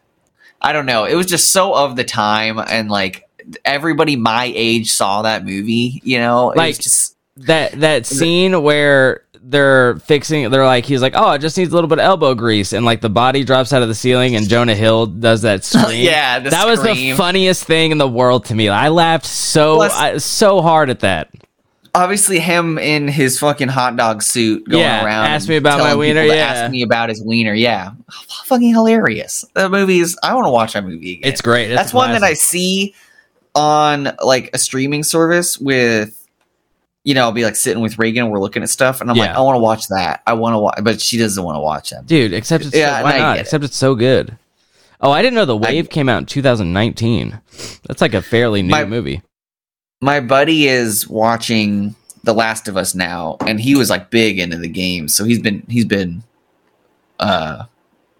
I don't know. It was just so of the time, and like everybody my age saw that movie. You know, it Like- was just That that scene where they're fixing. They're like, he's like, oh, it just needs a little bit of elbow grease, and like the body drops out of the ceiling, and Jonah Hill does that scream. Yeah, that was the funniest thing in the world to me. I laughed so Plus- I, so hard at that. Obviously, him in his fucking hot dog suit going Yeah, around. ask me about my wiener, yeah. Ask me about his wiener. Yeah, fucking hilarious. That movie is. I want to watch that movie again. It's great. It's That's one that I see on like a streaming service with. You know, I'll be like sitting with Reagan. We're looking at stuff, and I'm like, I want to watch that. I want to watch, but she doesn't want to watch that. dude. Except it's Yeah, so, why not? it. Except it's so good. Oh, I didn't know the Wave came out in 2019. That's like a fairly new My- movie. My buddy is watching The Last of Us now, and he was like big into the game, so he's been he's been, uh,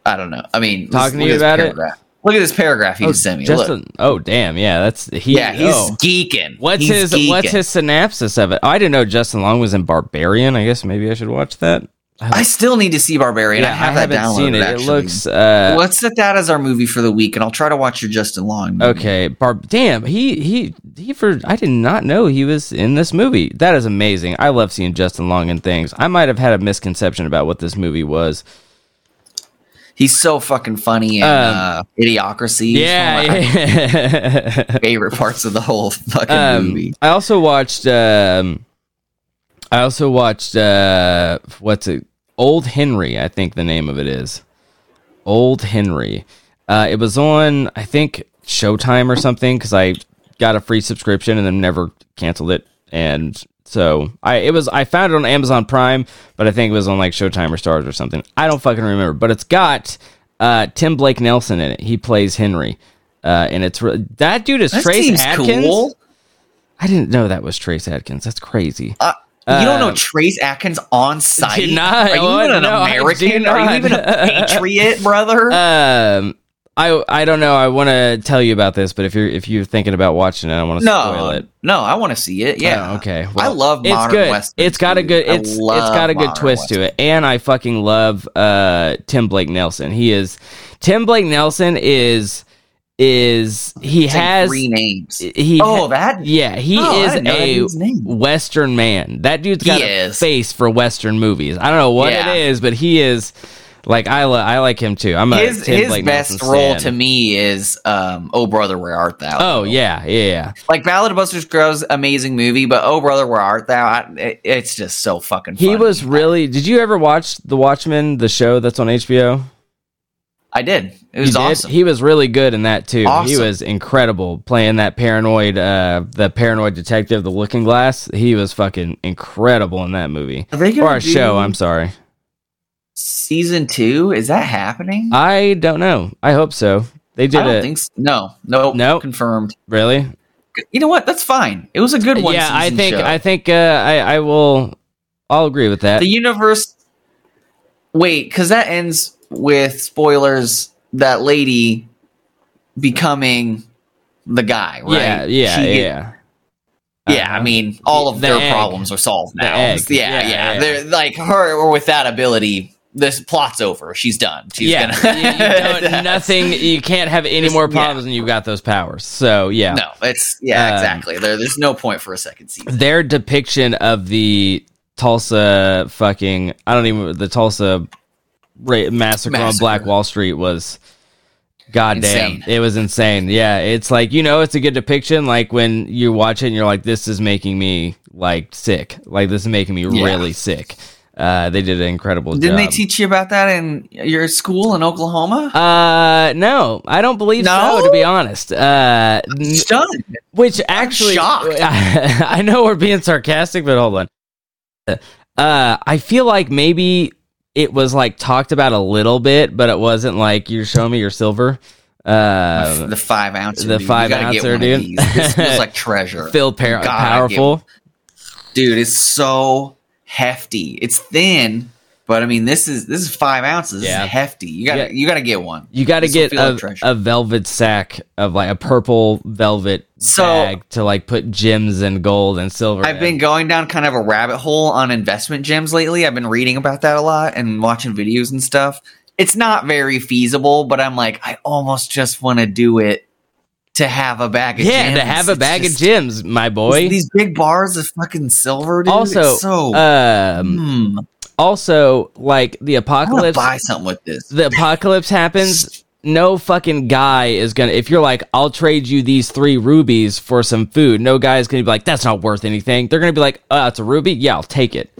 I don't know. I mean, Talking to you about it? Look at this paragraph he Oh, just sent me. Look. oh, damn, yeah, that's he. yeah, he's oh. geeking. What's He's his What's his synopsis of it? I didn't know Justin Long was in Barbarian. I guess maybe I should watch that. I still need to see Barbarian. I have that haven't downloaded. seen it. Actually. It looks uh, Let's set that as our movie for the week, and I'll try to watch your Justin Long. Movie. okay. Barb, damn, he he he. For I did not know he was in this movie. That is amazing. I love seeing Justin Long in things. I might have had a misconception about what this movie was. he's so fucking funny and Um, uh, Idiocracy. is one of my Yeah. favorite parts of the whole fucking um, movie. I also watched. Um, I also watched. Uh, what's it? Old Henry. I think the name of it is. Old Henry. Uh, it was on. I think Showtime or something because I got a free subscription and then never canceled it. And so I it was I found it on Amazon Prime, but I think it was on like Showtime or Stars or something. I don't fucking remember. But it's got uh, Tim Blake Nelson in it. He plays Henry. Uh, and it's re- that dude is That Trace Adkins. cool. I didn't know that was Trace Adkins. That's crazy. Uh, you don't know Um, Trace Adkins on site? did not- Are you oh, even an no, American? Are you even a patriot, brother? Um, I I don't know. I want to tell you about this, but if you're if you're thinking about watching it, I want to spoil no, it. no, I want to see it. Yeah, Oh, okay. I Well, love it's modern good. westerns, It's got a good. It's it's love got a good twist to it, and I fucking love uh Tim Blake Nelson. He is Tim Blake Nelson is is he It's like has three names. he Oh, ha- that? yeah he Oh, is didn't know that a western man that dude's got He a is. face for western movies i don't know what Yeah. it is but he is like i, li- I like him too i'm a His his best role to me is um, "Oh Brother, Where Art Thou." oh yeah yeah yeah like Ballad of Buster Scruggs, amazing movie, but "Oh Brother, Where Art Thou?" I, it, it's just so fucking. he funny. was really did you ever watch the watchmen the show that's on hbo I did. It was awesome. He was really good in that too. Awesome. He was incredible playing that paranoid, uh, the paranoid detective, the Looking Glass. He was fucking incredible in that movie Are they gonna or a show. I'm sorry. Season two is that happening? I don't know. I hope so. They I did don't it. think so. No, no, Nope. confirmed. really? You know what? That's fine. It was a good one. yeah, I think show. I think uh, I I will. I'll agree with that. the universe. Wait, because that ends with spoilers. That lady becoming the guy, right? Yeah, yeah, She yeah. Yeah, I mean, all of The their egg. problems are solved now. Yeah, Yeah, yeah, yeah. They're like her or with that ability. This plot's over. She's done. She's yeah, gonna. you, you nothing. You can't have any more yeah. problems, and you've got those powers. So yeah, No, it's yeah, Um, exactly. There, there's no point for a second season. their depiction of the Tulsa fucking I don't even the Tulsa ra- massacre, on Black Wall Street was goddamn it was insane yeah it's like you know it's a good depiction like when you watch it and you're like this is making me like sick like this is making me Yeah. really sick uh they did an incredible job. Didn't they teach you about that in your school in Oklahoma? uh no I don't believe No? so to be honest uh n-. Which actually, shocked. I know we're being sarcastic, but hold on. Uh, I feel like maybe it was like talked about a little bit, but it wasn't like you're showing me your silver. Uh, the five ounce. the dude. five you ouncer, dude. Of these. This feels like treasure. Phil Par- powerful. dude. It's so hefty. It's thin, but I mean, this is this is five ounces. This Yeah. is hefty. You gotta Yeah. you gotta get one. You got to This get feel like a, a velvet sack of like a purple velvet So- bag to like put gems and gold and silver. I've in. been going down kind of a rabbit hole on investment gems lately. I've been reading about that a lot and watching videos and stuff. It's not very feasible, but I'm like, I almost just want to do it to have a bag of yeah, gems. to have a bag just- of gems, my boy. These big bars of fucking silver, dude. also, so um, hmm, also like the I want to apocalypse. buy something with this. the apocalypse happens. No fucking guy is gonna. If you're like, I'll trade you these three rubies for some food. No guy is gonna be like, that's not worth anything. They're gonna be like, oh, it's a ruby. Yeah, I'll take it.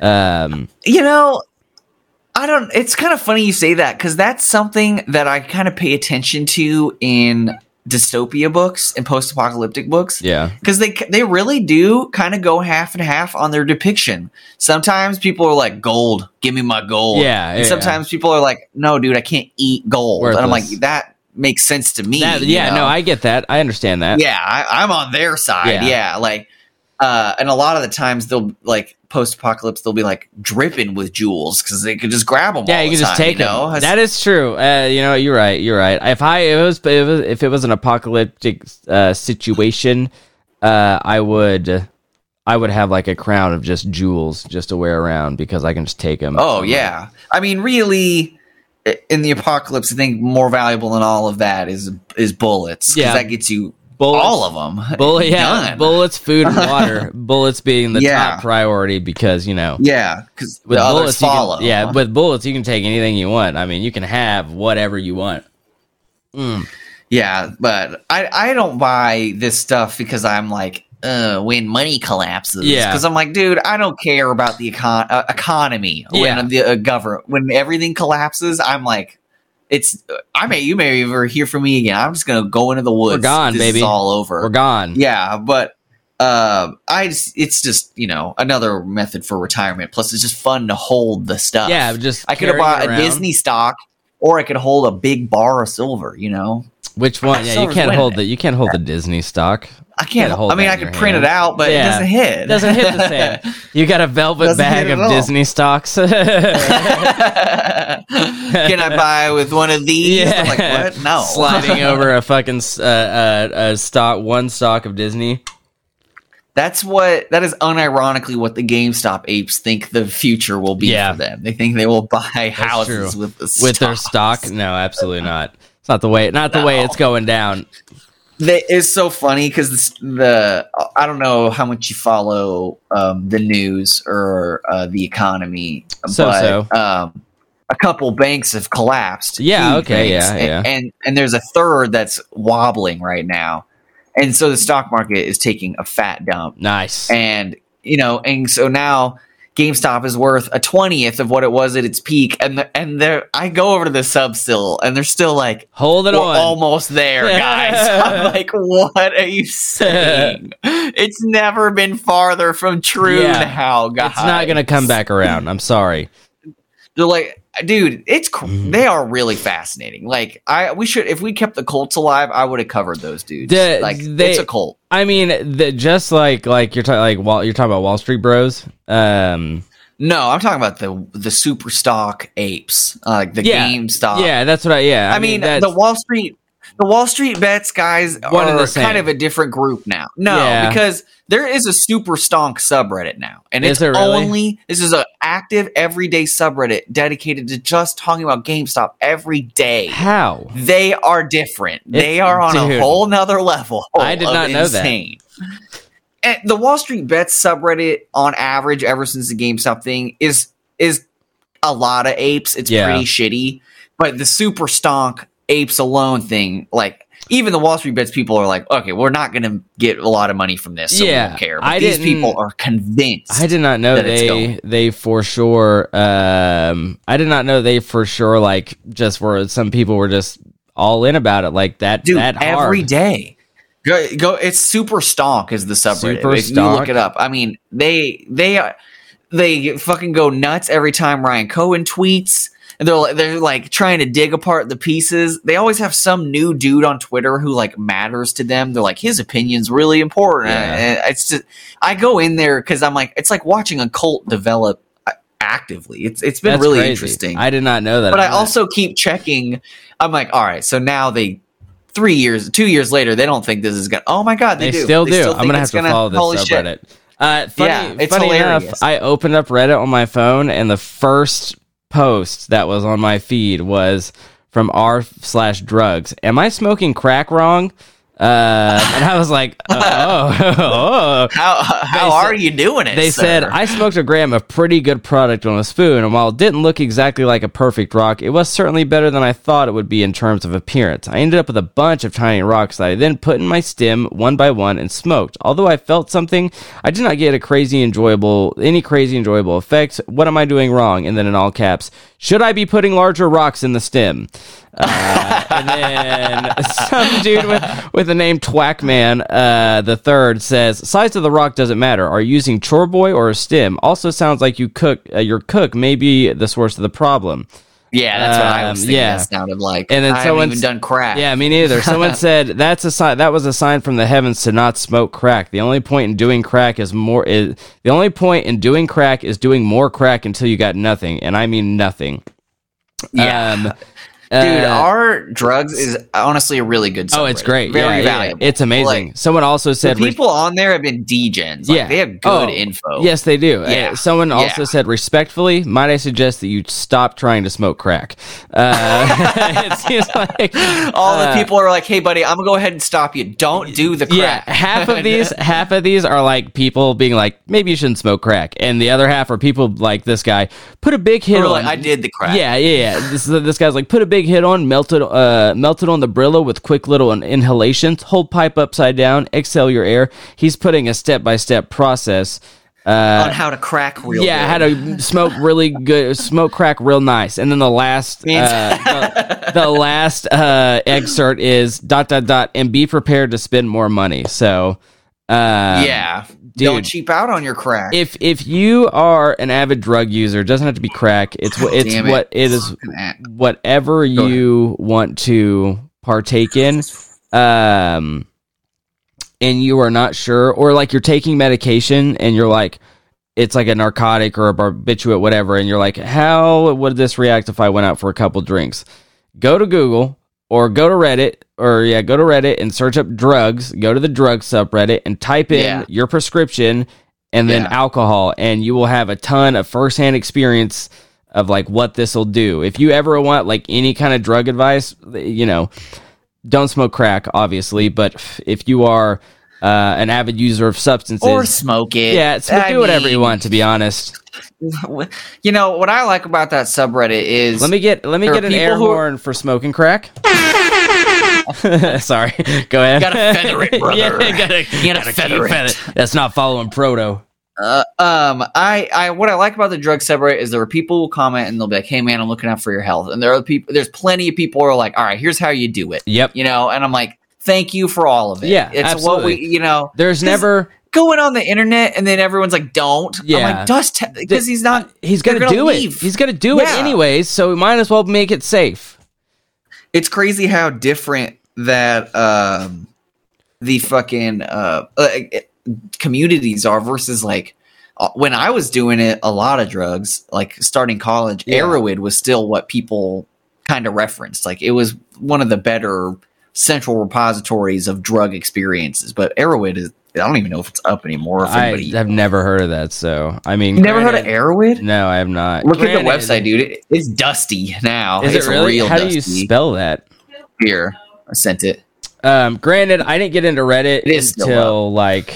Um, You know, I don't. It's kind of funny you say that because that's something that I kind of pay attention to in dystopia books and post-apocalyptic books. yeah, because they they really do kind of go half and half on their depiction. Sometimes people are like, "Gold, give me my gold." Yeah, and yeah. sometimes people are like, "No, dude, I can't eat gold." And I'm like, "That makes sense to me." That- you yeah. know? No, I get that. I understand that. yeah, I, I'm on their side. Yeah. Yeah, like, uh, and a lot of the times they'll like post-apocalypse, they'll be like dripping with jewels because they could just grab them. Yeah, all you can just time, take you them. know? That's- That is true. Uh, you know, you're right. You're right. If I if it was if it was, if it was an apocalyptic uh, situation, uh, I would I would have like a crown of just jewels just to wear around because I can just take them. Oh yeah, I mean, really, in the apocalypse, I think more valuable than all of that is is bullets. Yeah. that gets you Bullets. all of them. Bullet, yeah, bullets, food, and water. bullets being the Yeah. top priority because you know Yeah, because with the bullets, you follow. can, yeah, with bullets you can take anything you want. I mean, you can have whatever you want. yeah, but I I don't buy this stuff because I'm like. Uh, when money collapses, Yeah. because I'm like, dude, I don't care about the econ- uh, economy Yeah. when the uh, government when everything collapses. I'm like, it's I may you may ever hear from me again. I'm just gonna go into the woods. We're gone, this baby. All over. We're gone. Yeah, but uh, I just, it's just you know another method for retirement. Plus, it's just fun to hold the stuff. Yeah, just I could have bought a. Disney stock, or I could hold a big bar of silver. You know, Which one? Yeah, you can't hold it. the you can't hold the Disney stock. I can't. Hold I mean, I could print hand. it out, but Yeah. it doesn't hit. It doesn't hit the same. You got a velvet Doesn't bag of. Disney stocks. Can I buy with one of these? I'm like, what? No. Sliding over a fucking uh, uh, uh, stock, one stock of Disney. That's what. That is unironically what the GameStop apes think the future will be Yeah. for them. They think they will buy houses true. with the with their stock. No, absolutely not. It's not the way. Not the way it's going down. They, it's so funny because the I don't know how much you follow um, the news or uh, the economy, So-so. but um, a couple banks have collapsed. Yeah, okay, banks, yeah, and, yeah. and and there's a third that's wobbling right now, and so the stock market is taking a fat dump, Nice. and you know, and so now. GameStop is worth a twentieth of what it was at its peak, and the, and there I go over to the sub still, and they're still like, Hold it we're on. almost there, guys. I'm like, what are you saying? it's never been farther from true Yeah. now, guys. it's not gonna come back around. I'm sorry. They're like, dude, it's cr- Mm-hmm. they are really fascinating. Like, I we should if we kept the Colts alive, I would have covered those dudes. The- like, they- it's a cult. I mean, the, just like like you're talking like Wall, you're talking about Wall Street Bros. Um, No, I'm talking about the the super stock apes, uh, like the Yeah. GameStop. yeah, that's what I. Yeah, I, mean, that's, the Wall Street, the Wall Street bets guys One are kind of a different group now. No, Yeah. because there is a super stonk subreddit now, and Is it's there really? only this is an active everyday subreddit dedicated to just talking about GameStop every day. how They are different. they are on dude. a whole nother level. I did not know that. insane. And the Wall Street Bets subreddit, on average, ever since the GameStop thing, is is a lot of apes. It's Yeah. pretty shitty. But the super stonk apes alone thing, like even the Wall Street Bets people are like, okay, we're not going to get a lot of money from this, so we Yeah, don't care. But I these people are convinced. I did not know that they they for sure. Um, I did not know they for sure like just were some people were just all in about it like that. dude that hard. every day go go it's super stonk is the subreddit Super if you look it up i mean they they they fucking go nuts every time ryan cohen tweets and they're like they're like trying to dig apart the pieces they always have some new dude on twitter who like matters to them they're like his opinion's really important Yeah. and it's just i go in there because i'm like it's like watching a cult develop uh, actively it's it's been That's really crazy. interesting I did not know that. but I also keep checking. I'm like, all right, so now they three years, two years later, they don't think this is gonna. Oh my god, they, they, do. still They do. I'm gonna have to follow this holy shit. subreddit. Uh, funny, Yeah, it's funny enough, hilarious. I opened up Reddit on my phone, and the first post that was on my feed was from r slash drugs. Am I smoking crack wrong? Uh, and I was like, oh, oh, How how They are said- you doing it? They sir? said I smoked a gram of pretty good product on a spoon, and while it didn't look exactly like a perfect rock, it was certainly better than I thought it would be in terms of appearance. I ended up with a bunch of tiny rocks that I then put in my stem one by one and smoked. Although I felt something, I did not get a crazy enjoyable any crazy enjoyable effects. What am I doing wrong? And then in all caps, should I be putting larger rocks in the stem? Uh, and then some dude with, with the name Twackman uh, the third says, "Size of the rock doesn't matter. Are you using chore boy or a stem? Also sounds like you cook. Uh, your cook may be the source of the problem." Yeah, that's what I um, was thinking. yeah. That sounded like. And then I haven't even done crack. Yeah, me neither. Someone said that's a sign. That was a sign from the heavens to not smoke crack. The only point in doing crack is more. Is the only point in doing crack is doing more crack until you got nothing, and I mean nothing. yeah. Um, Dude, uh, our drugs is honestly a really good. Oh, it's great. Very yeah, yeah, valuable. It's amazing. Like, Someone also said re- people on there have been degens. Like, Yeah. they have Oh, good info. Yes, they do. Yeah. Uh, someone also Yeah. said, respectfully, might I suggest that you stop trying to smoke crack? Uh, it seems like All the uh, people are like, "Hey, buddy, I'm gonna go ahead and stop you. Don't do the Yeah, crack." half of these, half of these are like people being like, maybe you shouldn't smoke crack, and the other half are people like this guy. Put a big hit Or on. like, I did the crack. Yeah, yeah, yeah. This this guy's like, put a big hit on, melted, uh, melted on the Brillo with quick little inhalations. Hold pipe upside down, exhale your air. He's putting a step by step process. Uh, on how to crack real. yeah, how good. to smoke really good, smoke crack real nice, and then the last, uh, the, the last uh, excerpt is dot dot dot, and be prepared to spend more money. So, uh, yeah. Dude. Don't cheap out on your crack. if if you are an avid drug user, it doesn't have to be crack. It's what it's it. what it is. Whatever you want to partake in, um, and you are not sure, or like you're taking medication and you're like, it's like a narcotic or a barbiturate, whatever, and you're like, how would this react if I went out for a couple drinks? Go to Google or go to Reddit or yeah, go to Reddit and search up drugs. Go to the drug subreddit and type in Yeah. your prescription and then Yeah. alcohol, and you will have a ton of firsthand experience of like what this will do. If you ever want like any kind of drug advice, you know, don't smoke crack, obviously, but if you are uh, an avid user of substances, or smoke it. yeah, I do whatever you want. To be honest, You know what I like about that subreddit is let me get let me get an air who are- horn for smoking crack. Sorry, go ahead. Gotta feather it, brother. yeah, gotta, You gotta keep feather it. feather- That's not following proto. Uh, um, I, I, what I like about the drug subreddit is there are people who comment and they'll be like, "Hey, man, I'm looking out for your health," and there are people. There's plenty of people who are like, "All right, here's how you do it," Yep. you know, and I'm like, "Thank you for all of it." Yeah, it's what we, you know, there's never going on the internet and then everyone's like, "Don't," I'm Yeah. like, "Just," because he's not. he's gonna, gonna do leave. it. He's gonna do it anyways, so we might as well make it safe. it's crazy how different that um the fucking uh, uh communities are versus like uh, when I was doing it a lot of drugs like starting college Yeah. Erowid was still what people kind of referenced like it was one of the better central repositories of drug experiences but Erowid is I don't even know if it's up anymore if I, have never heard of that, so I mean, you never heard of granted- Erowid No, I have not. look at the website dude it, it's dusty now Is it's it really? real How do you spell that? here I sent it Um, granted, I didn't get into Reddit It is still until like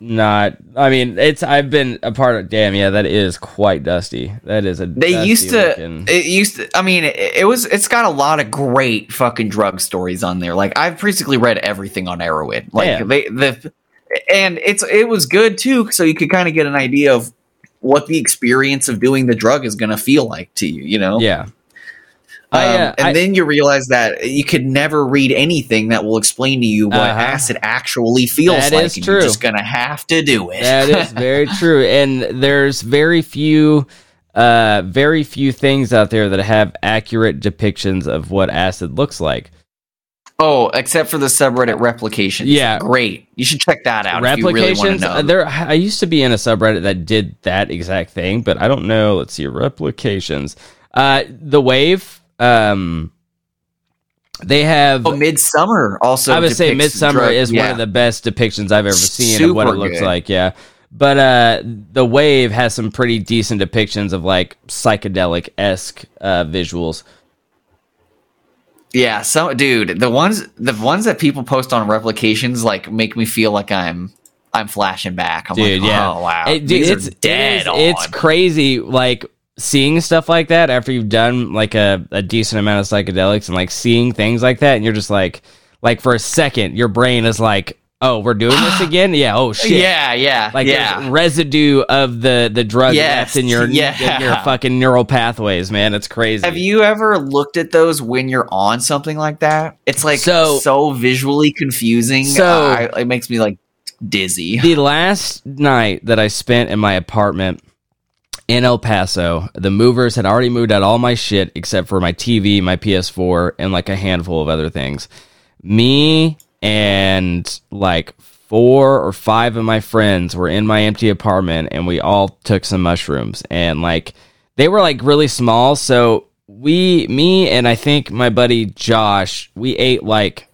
not. I mean, it's I've been a part of. Damn, yeah, that is quite dusty. That is a. They dusty used to. looking- It used to. I mean, it, it was. It's got a lot of great fucking drug stories on there. Like I've basically read everything on Erowid. Like Yeah. they the, and it's it was good too. So you could kind of get an idea of what the experience of doing the drug is going to feel like to you. You know. yeah. Um, I, uh, and I- then you realize that you could never read anything that will explain to you what Uh-huh. acid actually feels That like. is true. You're just gonna have to do it. That is very true, and there's very few, uh, very few things out there that have accurate depictions of what acid looks like. oh, except for the subreddit replication. Yeah. great. You should check that out. if you really want replications to know. uh, there i used to be in a subreddit that did that exact thing but i don't know let's see replications uh the wave um they have Oh, Midsummer also. i would say midsummer drug- is one of the best depictions i've ever seen of what it looks good. like yeah but uh the wave has some pretty decent depictions of like psychedelic-esque uh visuals Yeah, so dude, the ones the ones that people post on replications like make me feel like I'm I'm flashing back. I'm dude. like, yeah, oh wow, It- dude, it's dead. It is, it's crazy. Like seeing stuff like that after you've done like a, a decent amount of psychedelics and like seeing things like that, and you're just like, like for a second, your brain is like, oh, we're doing this again. Yeah. Oh shit. yeah, yeah, Like yeah. residue of the the drug Yes, in your yeah. in your fucking neural pathways, man. It's crazy. Have you ever looked at those when you're on something like that? It's like So- so, visually confusing. So- I, it makes me like dizzy. the last night that I spent in my apartment in El Paso, the movers had already moved out all my shit except for my TV, my PS4, and like a handful of other things. Me and like four or five of my friends were in my empty apartment and we all took some mushrooms. And like they were like really small so we me and I think my buddy Josh we ate like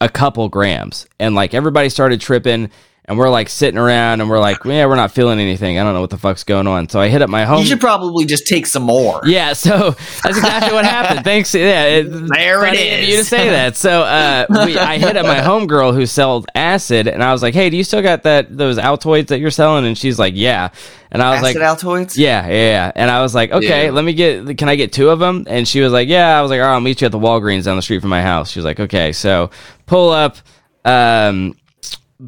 a couple grams. And like everybody started tripping and we're like sitting around and we're like yeah we're not feeling anything i don't know what the fuck's going on so i hit up my home you should probably just take some more. yeah so that's exactly what happened thanks yeah it, There it of you to say that so uh we, i hit up my homegirl who sold acid and i was like hey do you still got that those altoids that you're selling and she's like yeah and i was Acid like Altoids. yeah, yeah, yeah. And I was like, okay, Yeah. let me get, can I get two of them? And she was like, yeah. I was like, all right, I'll meet you at the Walgreens down the street from my house. She was like, okay. So pull up, um,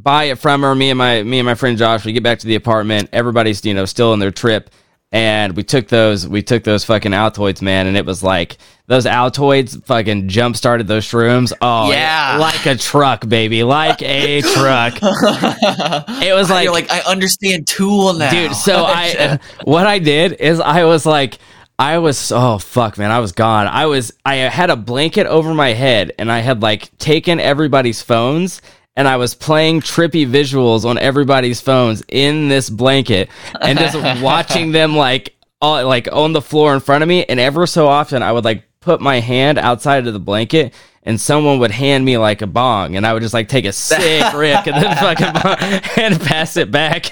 buy it from her. Me and my, me and my friend Josh, we get back to the apartment. Everybody's, you know, still in their trip. And we took those, we took those fucking Altoids, man. And it was like, those Altoids fucking jump started those shrooms. Oh, Yeah. Like a truck, baby. Like a truck. It was like, You're like, I understand Tool now, dude so i what i did is i was like i was oh fuck man i was gone i was i had a blanket over my head and i had like taken everybody's phones and i was playing trippy visuals on everybody's phones in this blanket and just watching them like all, like on the floor in front of me and ever so often i would like put my hand outside of the blanket and someone would hand me like a bong and I would just like take a sick rip and then fucking bong and pass it back.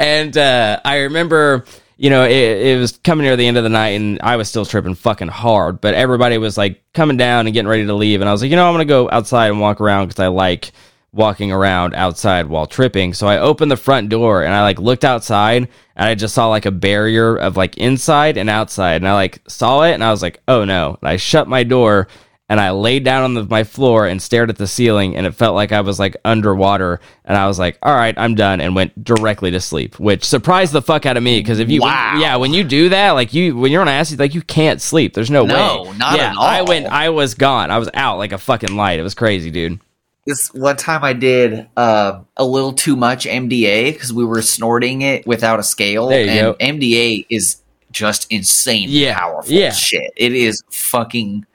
And uh, I remember, you know, it, it was coming near the end of the night and I was still tripping fucking hard, but everybody was like coming down and getting ready to leave. And I was like, you know, I'm going to go outside and walk around because I like walking around outside while tripping. So I opened the front door and I like looked outside and I just saw like a barrier of like inside and outside. And I like saw it and I was like, oh no. And I shut my door and I laid down on the, my floor and stared at the ceiling and it felt like I was like underwater. And I was like, all right, I'm done and went directly to sleep, which surprised the fuck out of me. Cause if you, Wow. yeah, when you do that, like you, when you're on acid, like you can't sleep. There's no, No, way. No, not yeah, at I went, I was gone. I was out like a fucking light. It was crazy, dude. This one time I did uh, a little too much MDA because we were snorting it without a scale. And go. MDA is just insane Yeah, powerful yeah. shit. It is fucking.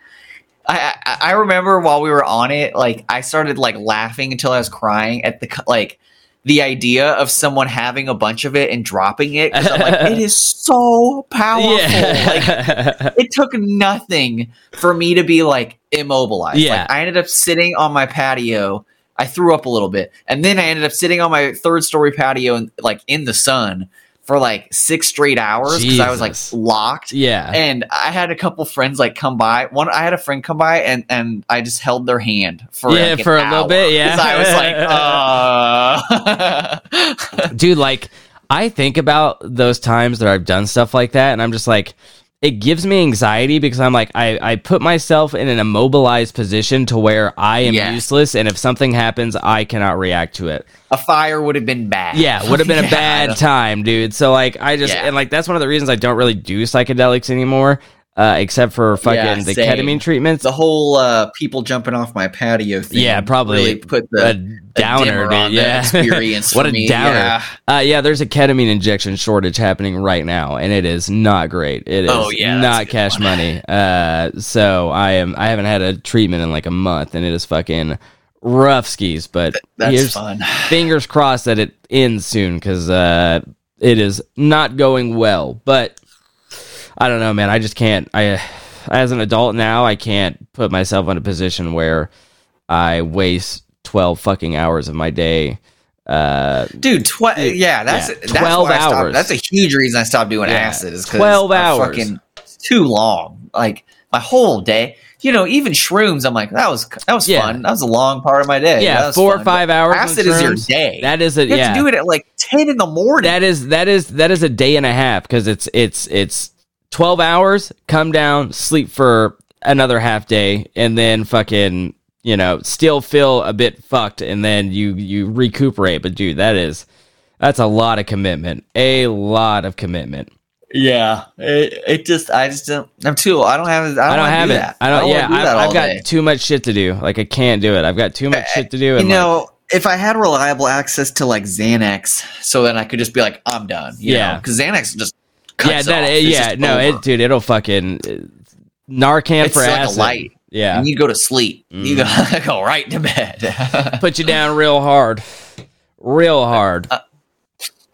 I, I I remember while we were on it, like I started like laughing until I was crying at the like the idea of someone having a bunch of it and dropping it. I'm like, it is so powerful. Like Yeah. it took nothing for me to be like immobilized. Yeah. Like I ended up sitting on my patio. I threw up a little bit, and then I ended up sitting on my third story patio and like in the sun for like six straight hours because I was like locked. yeah. And I had a couple friends like come by. One, I had a friend come by, and and I just held their hand for Yeah, like, for a little bit, Yeah. I was like, uh. dude like i think about those times that i've done stuff like that and i'm just like it gives me anxiety because i'm like i, I put myself in an immobilized position to where i am useless and if something happens i cannot react to it a fire would have been bad. yeah would have been a bad time dude so like i just Yeah. and like that's one of the reasons i don't really do psychedelics anymore uh, except for fucking Yeah, the same. ketamine treatments the whole uh, people jumping off my patio thing. yeah probably really put a the downer dimmer dude. on yeah experience what a me, downer yeah. Uh, yeah, there's a ketamine injection shortage happening right now, and it is not great. It is Oh, yeah, not cash one. money. Uh, so I am I haven't had a treatment in like a month, and it is fucking rough skis. But That's fun. fingers crossed that it ends soon because uh, it is not going well. But I don't know, man. I just can't. I as an adult now, I can't put myself in a position where I waste twelve fucking hours of my day. Uh, Dude, tw- yeah, that's yeah, that's 12 why I hours. That's a huge reason I stopped doing Yeah, acid. Is 'cause 12 I hours. Fucking too long. Like my whole day. you know, even shrooms, I'm like, that was that was Yeah. fun. That was a long part of my day. Yeah, four or fun. five hours. Acid is your day. That is a you have yeah. to do it at like ten in the morning. That is that is that is a day and a half because it's it's it's twelve hours. Come down, sleep for another half day, and then fucking you know still feel a bit fucked, and then you you recuperate. But dude, that is that's a lot of commitment. A lot of commitment. yeah, it, it just I just don't. I'm too. I don't have. I don't, I don't have do it. That. I don't. wanna yeah, do I've, all I've got day. too much shit to do. Like I can't do it. I've got too much shit to do. You and, like, know, if I had reliable access to like Xanax, so then I could just be like, I'm done. You Yeah. because Xanax just yeah, that it- yeah, no, it, dude, it'll fucking uh, Narcan It's for like a acid. light. Yeah, and you go to sleep. You go, Mm. go right to bed. put you down real hard, real hard. That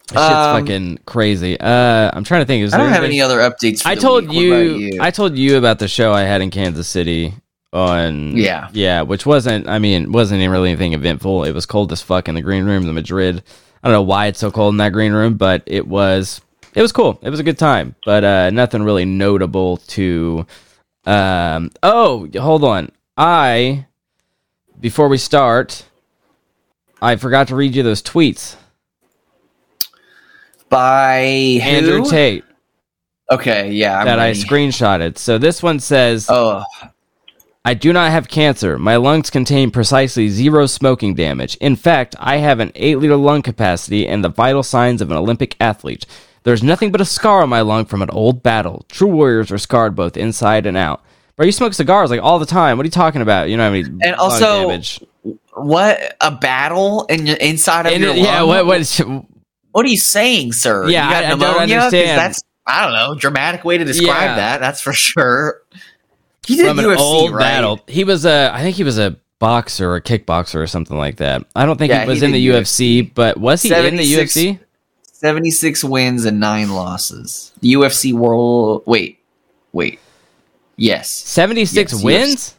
shit's um, fucking crazy. Uh, I'm trying to think. Is I don't have anything- any other updates. For I the told you, about I told you about the show I had in Kansas City on Yeah. yeah, which wasn't. I mean, wasn't even really anything eventful. It was cold as fuck in the green room in Madrid. I don't know why it's so cold in that green room, but it was. It was cool. It was a good time, but uh, nothing really notable to. Um. Oh, hold on. I before we start, I forgot to read you those tweets. by Andrew who? Tate Okay, yeah, I'm that I ready. screenshotted. So this one says. Oh, I do not have cancer. My lungs contain precisely zero smoking damage. In fact, I have an 8 liter lung capacity and the vital signs of an Olympic athlete. There's nothing but a scar on my lung from an old battle. True warriors are scarred both inside and out. Bro, you smoke cigars like all the time. What are you talking about? You know what I mean? And also, what a battle in your inside of your yeah, lung? what, what, What are you saying, sir? Yeah, you got I- I don't understand. That's I don't know, dramatic way to describe Yeah. that. That's for sure. He did from an UFC, old right? battle. He was a, I think he was a boxer or a kickboxer or something like that. I don't think Yeah, he was he in the did UFC, but was he in the UFC? Seventy-six wins and nine losses. The UFC World. Wait, wait. Yes. 76 Yes, wins?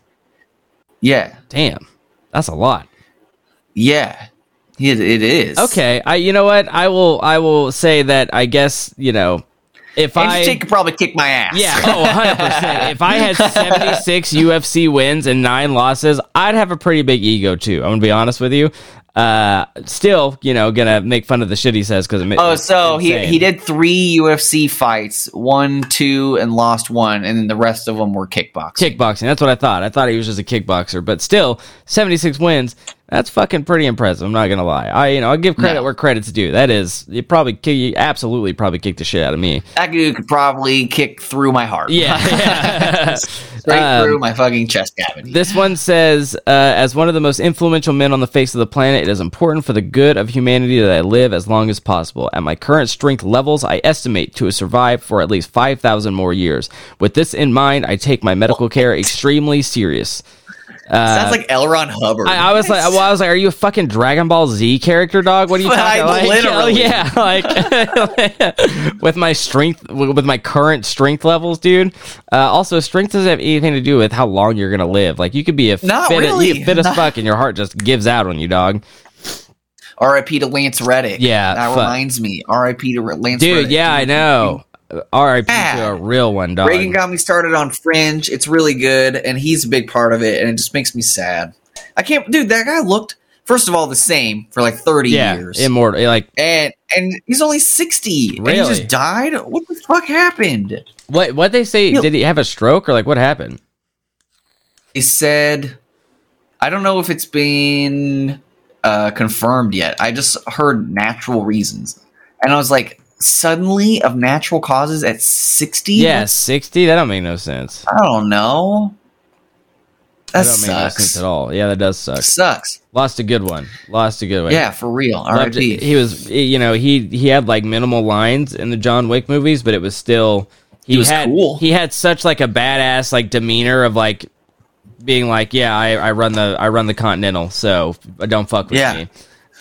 Yeah. Damn. That's a lot. Yeah. It, it is. Okay, I you know what? I will I will say that I guess, you know, if Andrew I Tate could probably kick my ass. Yeah, oh, 100%. if I had 76 UFC wins and 9 losses, I'd have a pretty big ego too. I'm going to be honest with you. Uh still, you know, to make fun of the shit he says cuz Oh, so he he did three UFC fights, one, two, and lost one, and then the rest of them were kickboxing. kickboxing. That's what I thought. I thought he was just a kickboxer, but still 76 wins. That's fucking pretty impressive. I'm not to lie. I you know, I'll give credit No. where credit's due. That is you probably kick, you absolutely probably kicked the shit out of me. That dude could probably kick through my heart. Yeah. yeah. straight Um, through my fucking chest cavity. This one says, uh, as one of the most influential men on the face of the planet, it is important for the good of humanity that I live as long as possible. At my current strength levels, I estimate to survive for at least 5,000 more years. With this in mind, I take my medical care extremely serious. Sounds like L. Ron Hubbard. uh, I, I was like, well, I was like, are you a fucking Dragon Ball Z character, dog? What are you talking about? like? literally- yeah, like with my strength, with my current strength levels, dude. Uh, also, strength doesn't have anything to do with how long you're gonna live. Like, you could be a Not fit, really. fit as Not- fuck, and your heart just gives out on you, dog. R.I.P. to Lance Reddick. Yeah, that fuck. reminds me. R.I.P. to Lance Dude, Reddick. yeah, I know. R.I.P. to a real one, dog. Reagan got me started on Fringe. It's really good, and he's a big part of it, and it just makes me sad. I can't, dude. That guy looked, first of all, the same for like thirty yeah, years, immortal. Like, and and he's only sixty, and he Really? just died. What the fuck happened? what? What they say? He'll- Did he have a stroke or like what happened? He said, I don't know if it's been uh, confirmed yet. I just heard natural reasons, and I was like, suddenly of natural causes at sixty. Yeah, sixty. That don't make no sense. I don't know. That, That don't make no sense sucks. at all. Yeah, that does suck. Sucks. Lost a good one. Lost a good one. Yeah, for real. R.I.P. He was, you know, he he had like minimal lines in the John Wick movies, but it was still he, He was had cool. he had such like a badass like demeanor of like being like, yeah, I, I run the I run the Continental, so don't fuck with Yeah. me.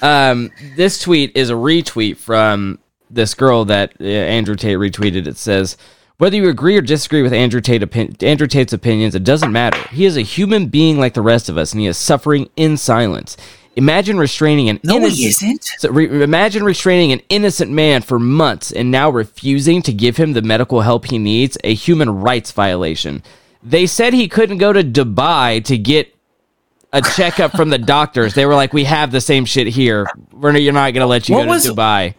Um, this tweet is a retweet from this girl that uh, Andrew Tate retweeted. It says. Whether you agree or disagree with Andrew, Tate opin- Andrew Tate's opinions, it doesn't matter. He is a human being like the rest of us, and he is suffering in silence. Imagine restraining an No, innocent, he isn't. so re- imagine restraining an innocent man for months and now refusing to give him the medical help he needs, a human rights violation. They said he couldn't go to Dubai to get a checkup from the doctors. They were like, "We have the same shit here. We're you're not going to let you What go was- to Dubai."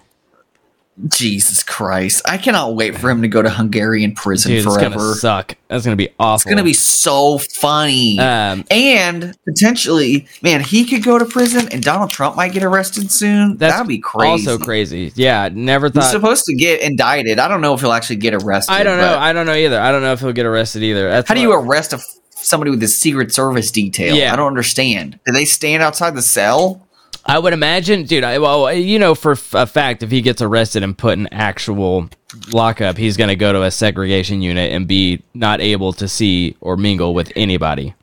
Jesus Christ! I cannot wait for him to go to Hungarian prison Dude, forever. to suck. That's to be awful. It's gonna be so funny. Um, and potentially, man, he could go to prison, and Donald Trump might get arrested soon. That'd be crazy. Also crazy. Yeah, never thought. He's supposed to get indicted. I don't know if he'll actually get arrested. I don't know. I don't know either. I don't know if he'll get arrested either. That's How do you arrest a somebody with a Secret Service detail? Yeah. I don't understand. Do they stand outside the cell? I would imagine, dude. I, well, you know, for a fact, if he gets arrested and put in actual lockup, he's going to go to a segregation unit and be not able to see or mingle with anybody.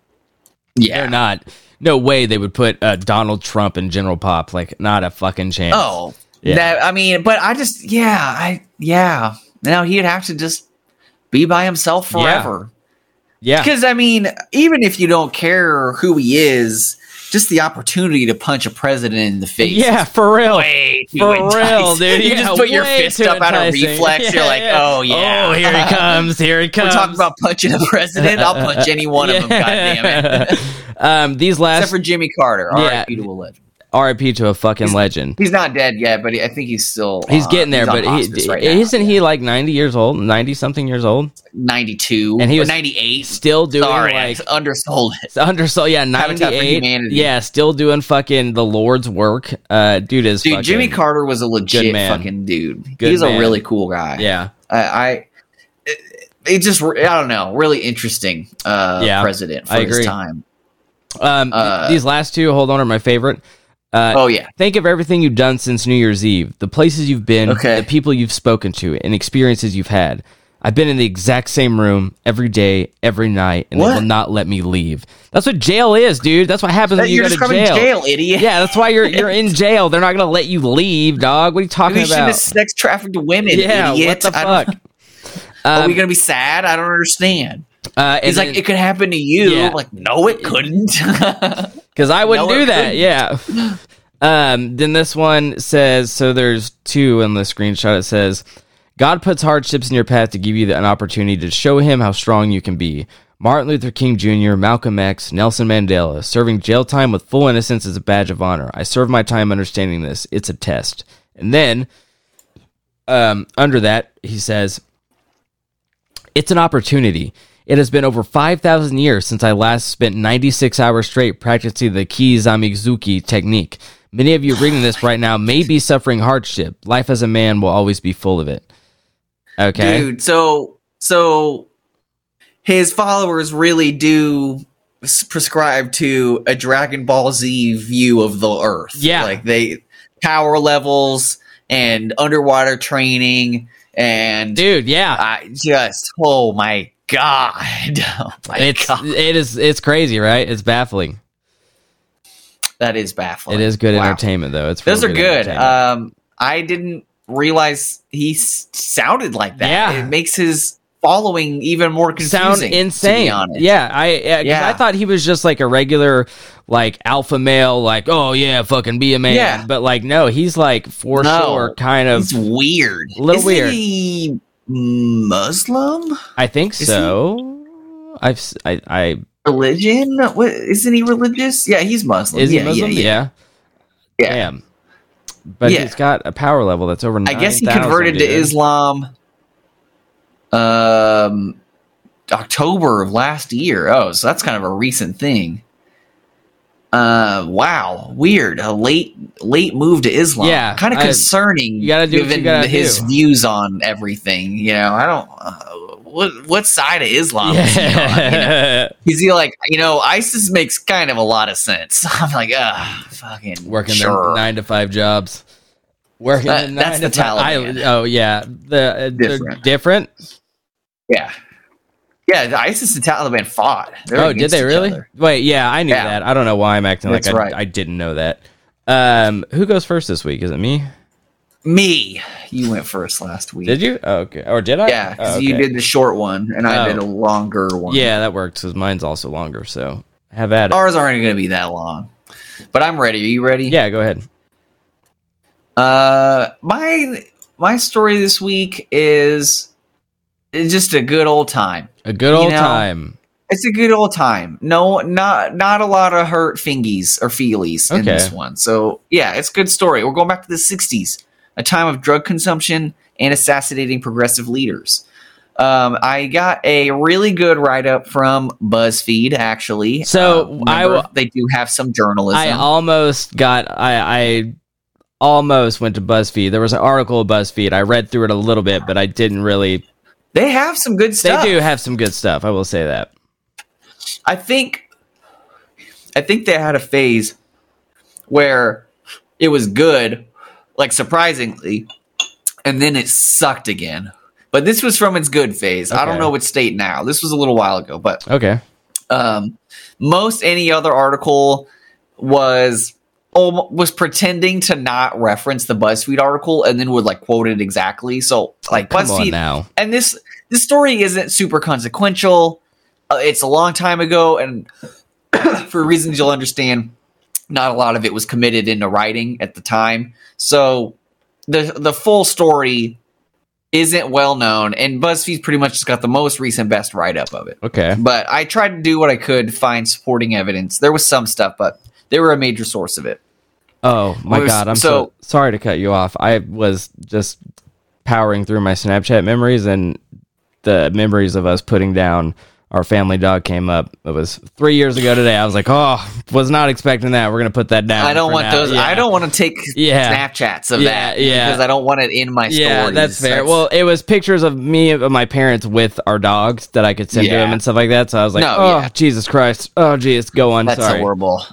Yeah, They're not. No way they would put uh, Donald Trump and General Pop. Like, not a fucking chance. Oh, Yeah. that I mean, but I just yeah, I yeah. Now he'd have to just be by himself forever. yeah. Because I mean, even if you don't care who he is, just the opportunity to punch a president in the face. Yeah, for real. Way too For real, dude. You Yeah, just put your fist too up out of enticing. reflex. You're like, yeah. oh yeah, Oh, here he comes. Here he comes. We're talking about punching a president. I'll punch any one of them. God damn it. um, these last. Except for Jimmy Carter. Yeah. R.I.P. to a legend. RIP to a fucking legend. He's not dead yet, but he, I think he's still. He's uh, getting there, he's but he right isn't he like ninety years old, ninety something years old, 92 And he was 98. still doing Sorry, like undersold it. undersold. Yeah, ninety eight. Yeah, still doing fucking the Lord's work. Uh, dude is Dude, fucking, Jimmy Carter was a legit fucking dude. Good He's man. a really cool guy. Yeah, I, I it, it just I don't know, really interesting uh Yeah, president for I his agree. time. um, Uh, these last two, hold on, are my favorite. Uh, Oh yeah. Think of everything you've done since New Year's Eve, the places you've been, Okay. the people you've spoken to, and experiences you've had. I've been in the exact same room every day, every night, and What? they will not let me leave. That's what jail is, dude. That's what happens when you You're go to jail. jail, idiot. Yeah, that's why you're you're in jail. They're not gonna let you leave, dog. What are you talking shouldn't about? have sex trafficked women, yeah, idiot. what the fuck? Are Um, we gonna be sad? I don't understand. uh, He's like, it could happen to you. Yeah. Like, no, it couldn't. because I wouldn't No, do that. couldn't. Yeah. Um, then this one says so. There's two in the screenshot. It says, "God puts hardships in your path to give you the- an opportunity to show Him how strong you can be." Martin Luther King Jr., Malcolm X, Nelson Mandela, serving jail time with full innocence is a badge of honor. I serve my time understanding this. It's a test. And then, um, under that, he says, It's an opportunity. It has been over 5,000 years since I last spent 96 hours straight practicing the Kizamizuki technique. Many of you reading this right now may be suffering hardship. Life as a man will always be full of it. Okay. Dude, so so his followers really do prescribe to a Dragon Ball Z view of the Earth. Yeah. like they power levels and underwater training and Dude, yeah. I just oh my god, oh my It's god, it is it's crazy, right? It's baffling. That is baffling. It is good Wow. entertainment though. It's Those are good. Um, I didn't realize he s- sounded like that. Yeah. It makes his following even more confusing. sound insane. Yeah, I yeah, Yeah. I thought he was just like a regular like alpha male, like oh yeah, fucking be a man. Yeah. But like no, he's like for No. sure kind of. Weird. A little Isn't weird. He Muslim I think Is he- so. I've s- I I religion? What isn't he religious? Yeah, he's Muslim. is yeah, he Muslim? Yeah, yeah. Yeah. Damn. But Yeah. he's got a power level that's over. I guess he 9,000, converted to. Islam. Um, October of last year. Oh, so that's kind of a recent thing. Uh, wow, weird. A late, late move to Islam. Yeah, kind of I- concerning. you gotta do what you given gotta his do. views on everything. You know, I don't. Uh, what what side of Islam is he on? You know? Is he like you know ISIS makes kind of a lot of sense? I'm like, ah, fucking Working sure. their nine to five jobs. Working That- that's the five. I- Taliban. oh yeah, the uh, they're Different. different. Yeah. Yeah, the ISIS and Taliban fought. They were Oh, did they really? other. Wait, yeah, I knew Yeah. that. I don't know why I'm acting That's like I, right. I didn't know that. Um, who goes first this week? Is it me? Me. You went first last week. Did you? Oh, okay. Or did I? Yeah, because Oh, you did the short one and I Oh. did a longer one. Yeah, that works because mine's also longer. So have at it. Ours aren't going to be that long. But I'm ready. Are you ready? Yeah, go ahead. Uh, my my story this week is just a good old time. A good old know, time. It's a good old time. No, not not a lot of hurt fingies or feelies in Okay. this one. So yeah, it's a good story. We're going back to the '60s, a time of drug consumption and assassinating progressive leaders. Um, I got a really good write up from BuzzFeed. Actually, So, Uh, I remember, they do have some journalism. I almost got I I almost went to BuzzFeed. There was an article of BuzzFeed. I read through it a little bit, but I didn't really. they have some good stuff. They do have some good stuff. I will say that. I think I think they had a phase where it was good, like surprisingly, and then it sucked again. But this was from its good phase. I don't know what state now. This was a little while ago, but Okay. um, most any other article was was pretending to not reference the BuzzFeed article and then would like quote it exactly. So like Come on BuzzFeed now. and this this story isn't super consequential. Uh, it's a long time ago, and for reasons you'll understand, not a lot of it was committed into writing at the time. So the the full story isn't well known, and BuzzFeed's pretty much just got the most recent best write up of it. Okay. But I tried to do what I could to find supporting evidence. There was some stuff, but they were a major source of it. Oh my was- god, I'm so, so- sorry to cut you off. I was just powering through my Snapchat memories and the memories of us putting down our family dog came up. It was three years ago today. I was like, oh, was not expecting that. We're gonna put that down. I don't want now." those. Yeah. I don't want to take Yeah. Snapchats of Yeah, that yeah. because I don't want it in my stories. Yeah, that's fair. well, it was pictures of me and my parents with our dogs that I could send to Yeah. them and stuff like that. So I was like, No, oh, yeah. Jesus Christ. Oh, Jesus, go on. That's Sorry. horrible.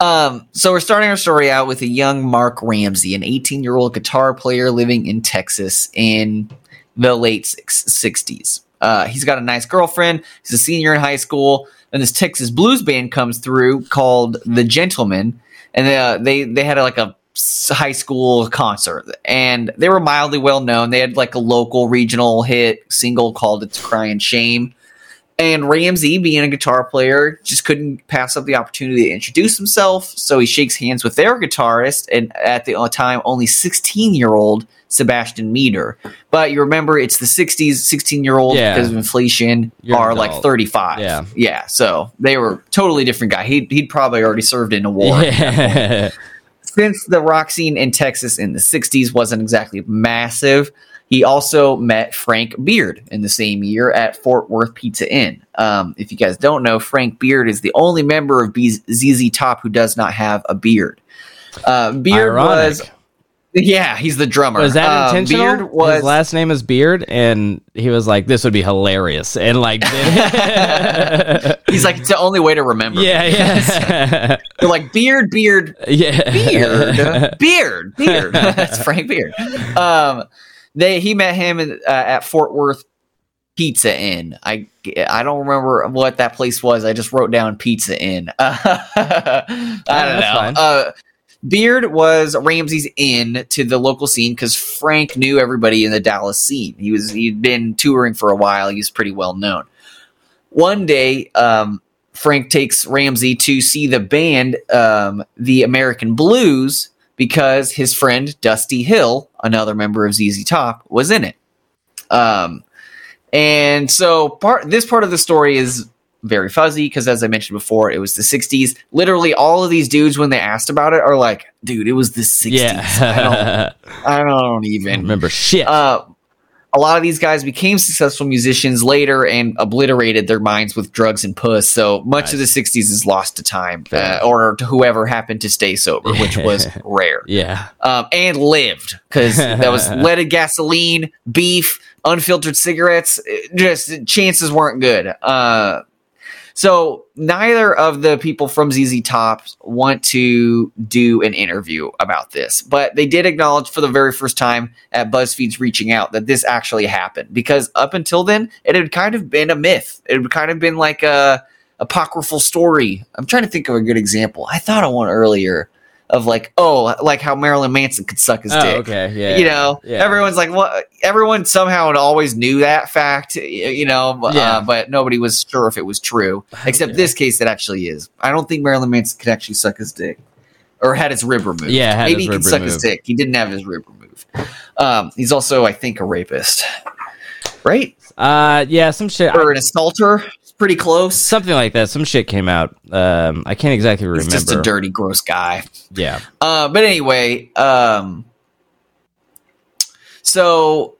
Um, so we're starting our story out with a young Mark Ramsey, an 18 year old guitar player living in Texas in the late 60s. Uh, he's got a nice girlfriend. He's a senior in high school, and this Texas blues band comes through called The Gentlemen, and uh, they they had like a high school concert, and they were mildly well known. They had like a local regional hit single called "It's Crying Shame." And Ramsey, being a guitar player, just couldn't pass up the opportunity to introduce himself. So he shakes hands with their guitarist, and at the time, only 16 year old Sebastian Meter. But you remember, it's the 60s, 16 year old Yeah. because of inflation You're are like 35. Yeah. Yeah. So they were totally different guy. He'd, he'd probably already served in a war Yeah. since the rock scene in Texas in the 60s wasn't exactly massive, he also met Frank Beard in the same year at Fort Worth Pizza Inn. Um, if you guys don't know, Frank Beard is the only member of B- ZZ Top who does not have a beard. Uh, Beard Ironic. was, yeah, he's the drummer. Was that Um, intentional? Beard was His last name is Beard, and he was like, "This would be hilarious," and like, He's like, it's the only way to remember. yeah, me." yeah, They're like Beard, Beard, yeah, Beard, Beard, Beard. That's Frank Beard. Um, they he met him in, uh, at Fort Worth Pizza Inn. I I don't remember what that place was. I just wrote down Pizza Inn. I don't that's know. Beard was Ramsey's in to the local scene because Frank knew everybody in the Dallas scene. He was he'd been touring for a while. He was pretty well known. One day, um, Frank takes Ramsey to see the band, um, the American Blues, because his friend Dusty Hill, another member of ZZ Top, was in it. Um, and so part this part of the story is very fuzzy because, as I mentioned before, it was the '60s. Literally, all of these dudes, when they asked about it, are like, "Dude, it was the '60s." I don't. I don't even Remember shit. uh, a lot of these guys became successful musicians later and obliterated their minds with drugs and puss. So much of the 60s is lost to time uh, or to whoever happened to stay sober, which was rare. yeah, Um, and lived because that was leaded gasoline, beef, unfiltered cigarettes. Just chances weren't good. Uh, so neither of the people from ZZ Top want to do an interview about this, but they did acknowledge for the very first time at BuzzFeed's reaching out that this actually happened because up until then it had kind of been a myth. It had kind of been like a apocryphal story. I'm trying to think of a good example. I thought of one earlier of like, oh, like how Marilyn Manson could suck his oh, dick. okay, yeah, You know, Yeah. everyone's like, what? Everyone somehow always knew that fact, you know, uh, but nobody was sure if it was true. Except Okay. this case, it actually is. I don't think Marilyn Manson could actually suck his dick or had his rib removed. Yeah, maybe he could rib suck his dick. He didn't have his rib removed. Um, he's also, I think, a rapist, right? Uh, yeah, some shit. Or an assaulter. pretty close. Something like that. Some shit came out. Um, I can't exactly He's remember. just a dirty, gross guy. yeah. Uh, but anyway, um, so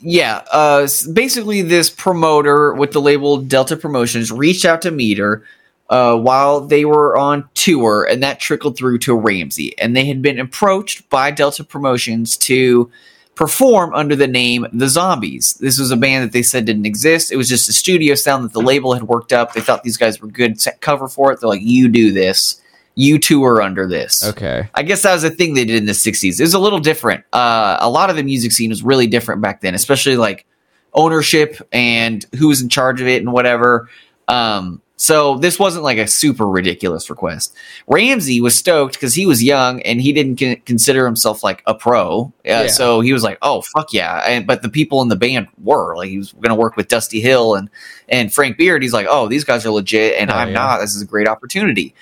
yeah, uh, basically, this promoter with the label Delta Promotions reached out to Meter uh, while they were on tour, and that trickled through to Ramsey. And they had been approached by Delta Promotions to perform under the name The Zombies. This was a band that they said didn't exist. It was just a studio sound that the label had worked up. They thought these guys were good set cover for it. They're like, "You do this." You tour under this. Okay. I guess that was a thing they did in the 60s. It was a little different. Uh, a lot of the music scene was really different back then, especially like ownership and who was in charge of it and whatever. Um, so this wasn't like a super ridiculous request. Ramsey was stoked because he was young and he didn't con- consider himself like a pro. Uh, Yeah. So he was like, "Oh fuck yeah!" And but the people in the band were like, he was going to work with Dusty Hill and and Frank Beard. He's like, "Oh, these guys are legit, and Oh, I'm yeah. not. This is a great opportunity."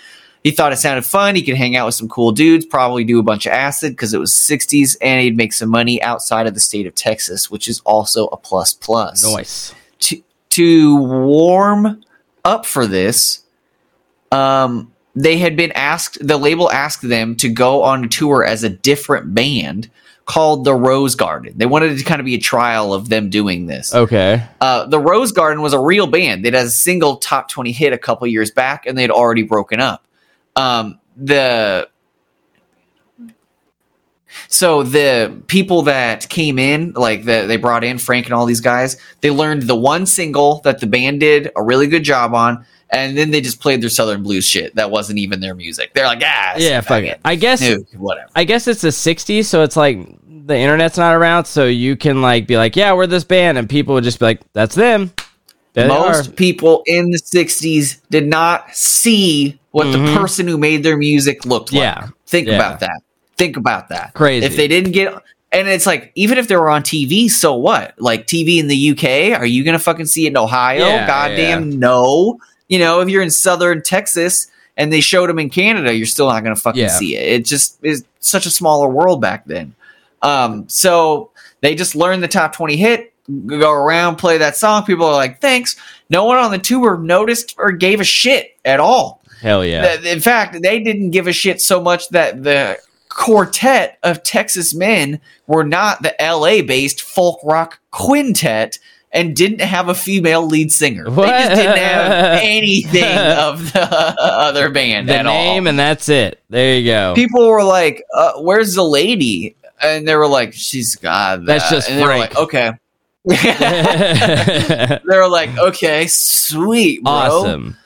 He thought it sounded fun. He could hang out with some cool dudes, probably do a bunch of acid because it was 60s, and he'd make some money outside of the state of Texas, which is also a plus plus. Nice. To, to warm up for this, um, they had been asked, the label asked them to go on a tour as a different band called the Rose Garden. They wanted it to kind of be a trial of them doing this. Okay. Uh, the Rose Garden was a real band. They'd had a single top 20 hit a couple years back, and they'd already broken up. Um, the so the people that came in, like the, they brought in Frank and all these guys, they learned the one single that the band did a really good job on, and then they just played their Southern blues shit. That wasn't even their music. They're like, ah, Yeah, fuck it. I guess Dude, whatever. I guess it's the 60s, so it's like the internet's not around, so you can like be like, yeah, we're this band, and people would just be like, that's them. There most people in the 60s did not see what Mhm. the person who made their music looked like. Yeah. Think Yeah. about that. Think about that. Crazy. If they didn't get and it's like even if they were on TV, so what? Like TV in the UK, are you going to fucking see it in Ohio? Yeah, Goddamn no. You know, if you're in southern Texas and they showed them in Canada, you're still not going to fucking Yeah. see it. It just is such a smaller world back then. Um, so they just learned the top 20 hit, go around, play that song. People are like, thanks. No one on the tour noticed or gave a shit at all. Hell yeah. In fact, they didn't give a shit so much that the quartet of Texas men were not the LA based folk rock quintet and didn't have a female lead singer. They just didn't have anything of the other band the at name all. and that's it. There you go. People were like, uh, "Where's the lady?" And they were like, "She's got that." That's just and they were Frank. like, "Okay." they were like, "Okay, sweet, bro. awesome.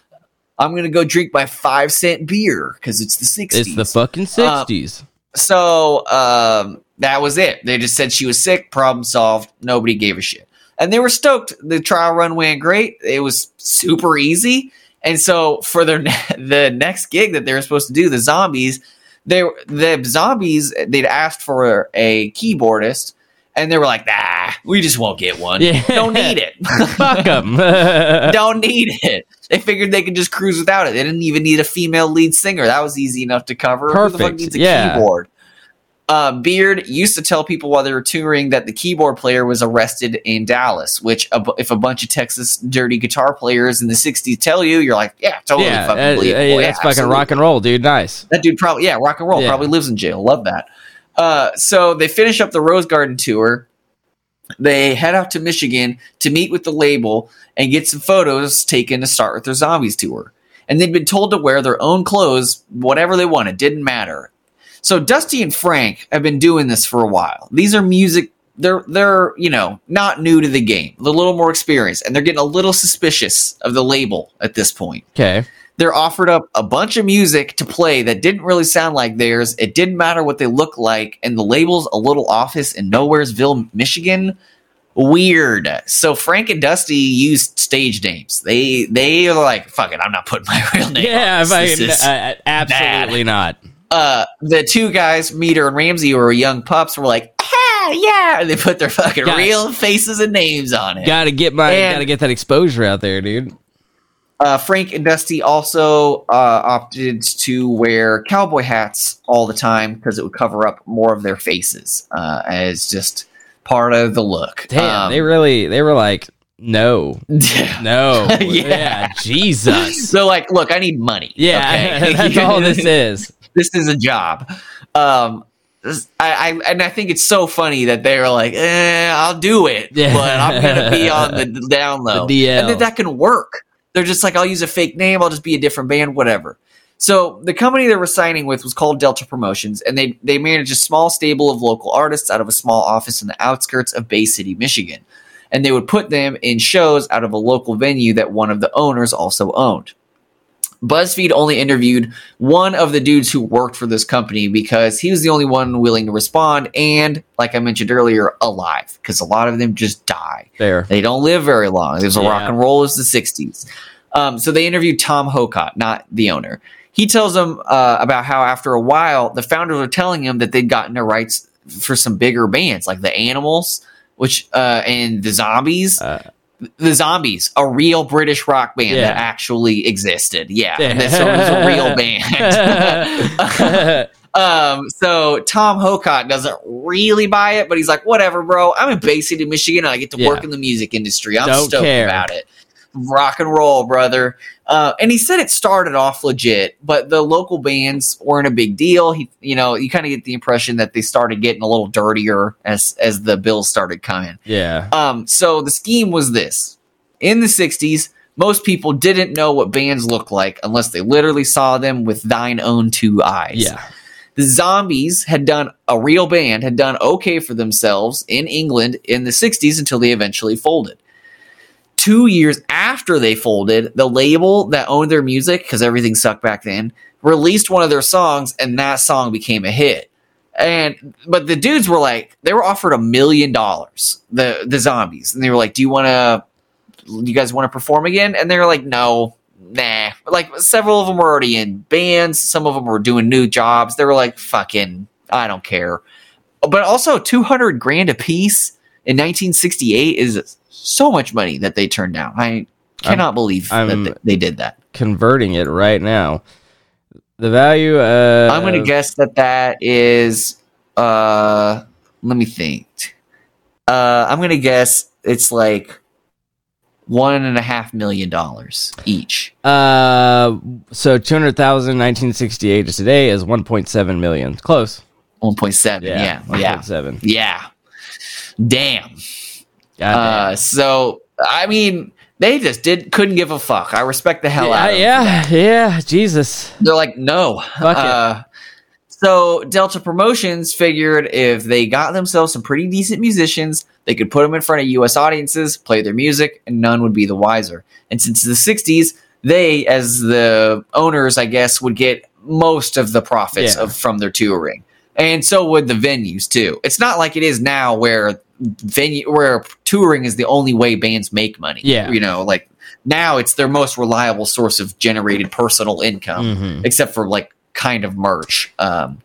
I'm gonna go drink my five cent beer because it's the '60s." It's the fucking 60s. So um, that was it. They just said she was sick. Problem solved. Nobody gave a shit, and they were stoked. The trial run went great. It was super easy, and so for their ne- the next gig that they were supposed to do, the zombies, they the zombies they'd asked for a keyboardist, and they were like, "Nah, we just won't get one. Yeah. Don't need it." Fuck them. don't need it. They figured they could just cruise without it. They didn't even need a female lead singer. That was easy enough to cover. Who the fuck Perfect. needs a Yeah. keyboard? Uh, Beard used to tell people while they were touring that the keyboard player was arrested in Dallas. Which, a if a bunch of Texas dirty guitar players in the '60s tell you, you're like, yeah, totally yeah, fucking uh, hey, Yeah, that's fucking absolutely. rock and roll, dude. Nice. That dude probably, yeah, rock and roll. Probably lives in jail. Love that. Uh, so they finish up the Rose Garden tour. They head out to Michigan to meet with the label and get some photos taken to start with their Zombies tour. And they'd been told to wear their own clothes, whatever they wanted, It didn't matter. So Dusty and Frank have been doing this for a while. These are music they're they're, you know, not new to the game. They're a little more experienced and they're getting a little suspicious of the label at this point Okay. They're offered up a bunch of music to play that didn't really sound like theirs. It didn't matter what they look like, and the label's a little office in Nowheresville, Michigan. Weird. So Frank and Dusty used stage names. They they are like, fuck it, I'm not putting my real name. Yeah, on this. I, This is- uh, absolutely not. uh, the two guys, Meter and Ramsey, who were young pups, were like, ah, yeah, and they put their fucking Got it. real faces and names on it. Got to get my, And- got to get that exposure out there, dude. Uh, Frank and Dusty also uh, opted to wear cowboy hats all the time because it would cover up more of their faces uh, as just part of the look. Damn, Um, they really, they were like, No, no, Yeah. yeah, Jesus, So like, look, I need money. yeah, okay? that's all this is. this is a job. Um, I, I and I think it's so funny that they're like, eh, I'll do it, Yeah. but I'm gonna be on the down low, The DL. and then that can work. They're just like, I'll use a fake name, I'll just be a different band, whatever. So the company they were signing with was called Delta Promotions, and they they manage a small stable of local artists out of a small office in the outskirts of Bay City, Michigan, and they would put them in shows out of a local venue that one of the owners also owned. BuzzFeed only interviewed one of the dudes who worked for this company because he was the only one willing to respond and, like I mentioned earlier, alive because a lot of them just die. There, They don't live very long. There's a Yeah. rock and roll is the 60s. Um, so they interviewed Tom Hocott, not the owner. He tells them uh, about how after a while, the founders were telling him that they'd gotten their rights for some bigger bands like the Animals, which uh, and the Zombies. Uh, the Zombies, a real British rock band Yeah. that actually existed. Yeah, Yeah. And so it was a real band. Um, so Tom Hocott doesn't really buy it, but he's like, whatever, bro. I'm in Bay City, Michigan, and I get to Yeah. work in the music industry. I'm Don't stoked care. about it. Rock and roll, brother. Uh, and he said it started off legit, but the local bands weren't a big deal. He, you know, you kind of get the impression that they started getting a little dirtier as as the bills started coming. yeah, Um, so the scheme was this: in the '60s, most people didn't know what bands looked like unless they literally saw them with thine own two eyes. Yeah, the zombies had done a real band had done okay for themselves in england in the 60s until they eventually folded two years after they folded the label that owned their music because everything sucked back then released one of their songs and that song became a hit. And but the dudes were like they were offered a million dollars the the zombies. And they were like do you want to you guys want to perform again? And they were like no nah. Like several of them were already in bands some of them were doing new jobs. They were like fucking i don't care. But also 200 grand a piece in 1968 is so much money that they turned down i cannot believe I'm- that they, they did that converting it right now. The value. Uh, i'm gonna guess that that is uh let me think uh i'm gonna guess it's like one and a half million dollars each Uh, so 200,000 1968 to today is one point seven million. Close. 1.7 yeah yeah 1.7. yeah damn Uh, so I mean, they just did couldn't give a fuck. I respect the hell out yeah, of them. yeah, yeah. Jesus. They're like, no. Uh, So Delta Promotions figured if they got themselves some pretty decent musicians, they could put them in front of U.S. audiences, play their music, and none would be the wiser. And since the '60s, they, as the owners, I guess, would get most of the profits Yeah. of from their touring, and so would the venues too. It's not like it is now where venue where touring is the only way bands make money. Yeah. you know, like now it's their most reliable source of generated personal income Mhm. except for like kind of merch. Um,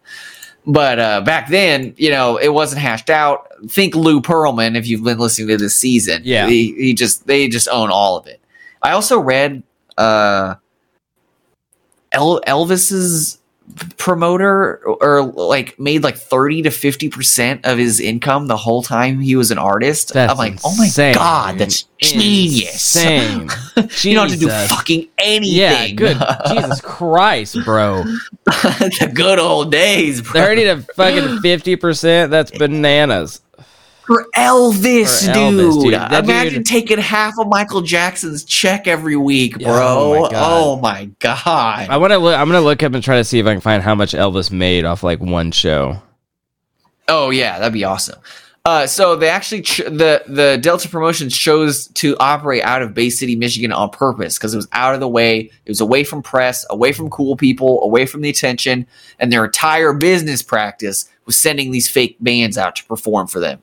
but uh, back then, you know, it wasn't hashed out. Think Lou Pearlman if you've been listening to this season. Yeah. he, he just they just own all of it. I also read uh, El- Elvis's promoter or like made like 30 to 50 percent of his income the whole time he was an artist That's i'm like oh my insane, god that's genius Insane. you don't have to do fucking anything Yeah, good. Jesus Christ, bro. the good old days, bro. Thirty to fucking fifty percent. That's bananas. For Elvis, For dude. Elvis, dude. That Imagine dude- taking half of Michael Jackson's check every week, bro. oh my God. Oh my god. I want to look. I'm gonna look up and try to see if I can find how much Elvis made off like one show. Oh yeah, that'd be awesome. Uh, so they actually ch- the the Delta Promotions chose to operate out of Bay City, Michigan, on purpose because it was out of the way. It was away from press, away from cool people, away from the attention, and their entire business practice was sending these fake bands out to perform for them.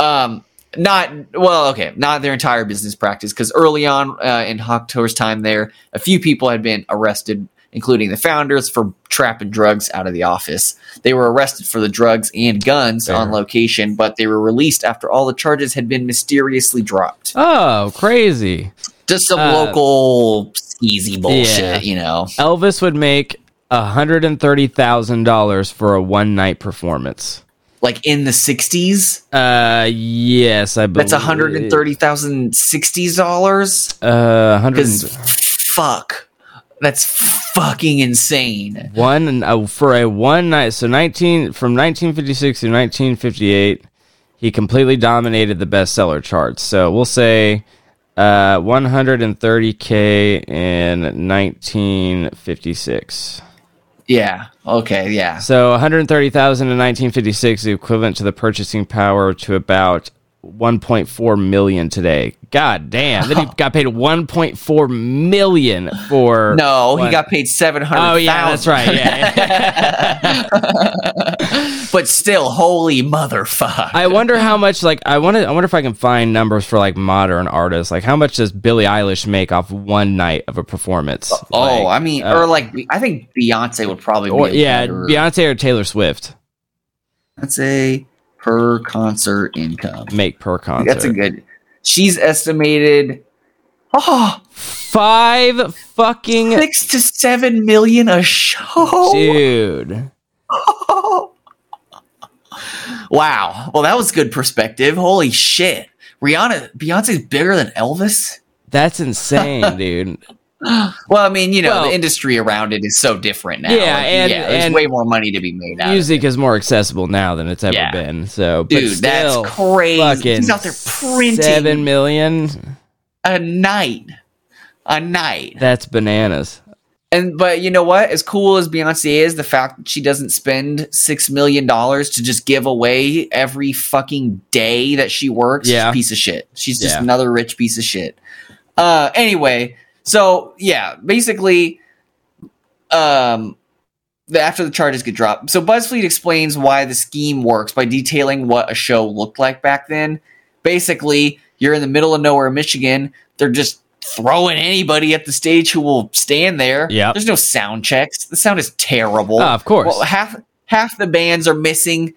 Um, not well, okay, not their entire business practice because early on uh, in Hawktour's time there, a few people had been arrested, including the founders for trapping drugs out of the office. They were arrested for the drugs and guns Fair. on location, but they were released after all the charges had been mysteriously dropped. Oh, crazy! Just some Uh, local skeezy bullshit, yeah. you know. Elvis would make hundred and thirty thousand dollars for a one night performance. Like in the 60s. Uh, yes, I believe That's $130,000. Uh, hundred Because fuck, that's fucking insane. one uh, for a one night. So nineteen from nineteen fifty six to nineteen fifty eight, he completely dominated the bestseller charts. So we'll say. Uh, 130k in 1956. Yeah. Okay. Yeah. So 130,000 in 1956 is equivalent to the purchasing power to about 1.4 million today. God damn! Then he got paid 1.4 million for No, he got paid seven hundred. Oh yeah, that's right. Yeah. But still, holy motherfuck! I wonder how much. Like, I to. I wonder if I can find numbers for like modern artists. Like, how much does Billie Eilish make off one night of a performance? oh, Like, I mean, uh, or like, I think Beyonce would probably or, yeah, Beyonce or Taylor Swift Let's say per concert income. make per concert. That's a good. She's estimated. Oh, five fucking six to seven million a show. dude. wow. Well, that was good perspective. Holy shit. Rihanna, Beyonce's bigger than Elvis. That's insane, dude. Well, I mean, you know, Well- the industry around it is so different now. Yeah, Like, and- yeah, there's and way more money to be made out. of it. Music is more accessible now than it's ever Yeah. been. So, but Dude, that's still, crazy. fucking He's out there printing seven million. a night, a night. That's bananas. And but you know what? As cool as Beyonce is, the fact that she doesn't spend six million dollars to just give away every fucking day that she works, Yeah. a piece of shit. She's just Yeah. another rich piece of shit. Uh, anyway, so yeah, basically, um, the, after the charges get dropped, so BuzzFeed explains why the scheme works by detailing what a show looked like back then. Basically, you're in the middle of nowhere, Michigan. They're just throwing anybody at the stage who will stand there. Yeah, There's no sound checks. The sound is terrible. Oh, of course. Well, half half the bands are missing,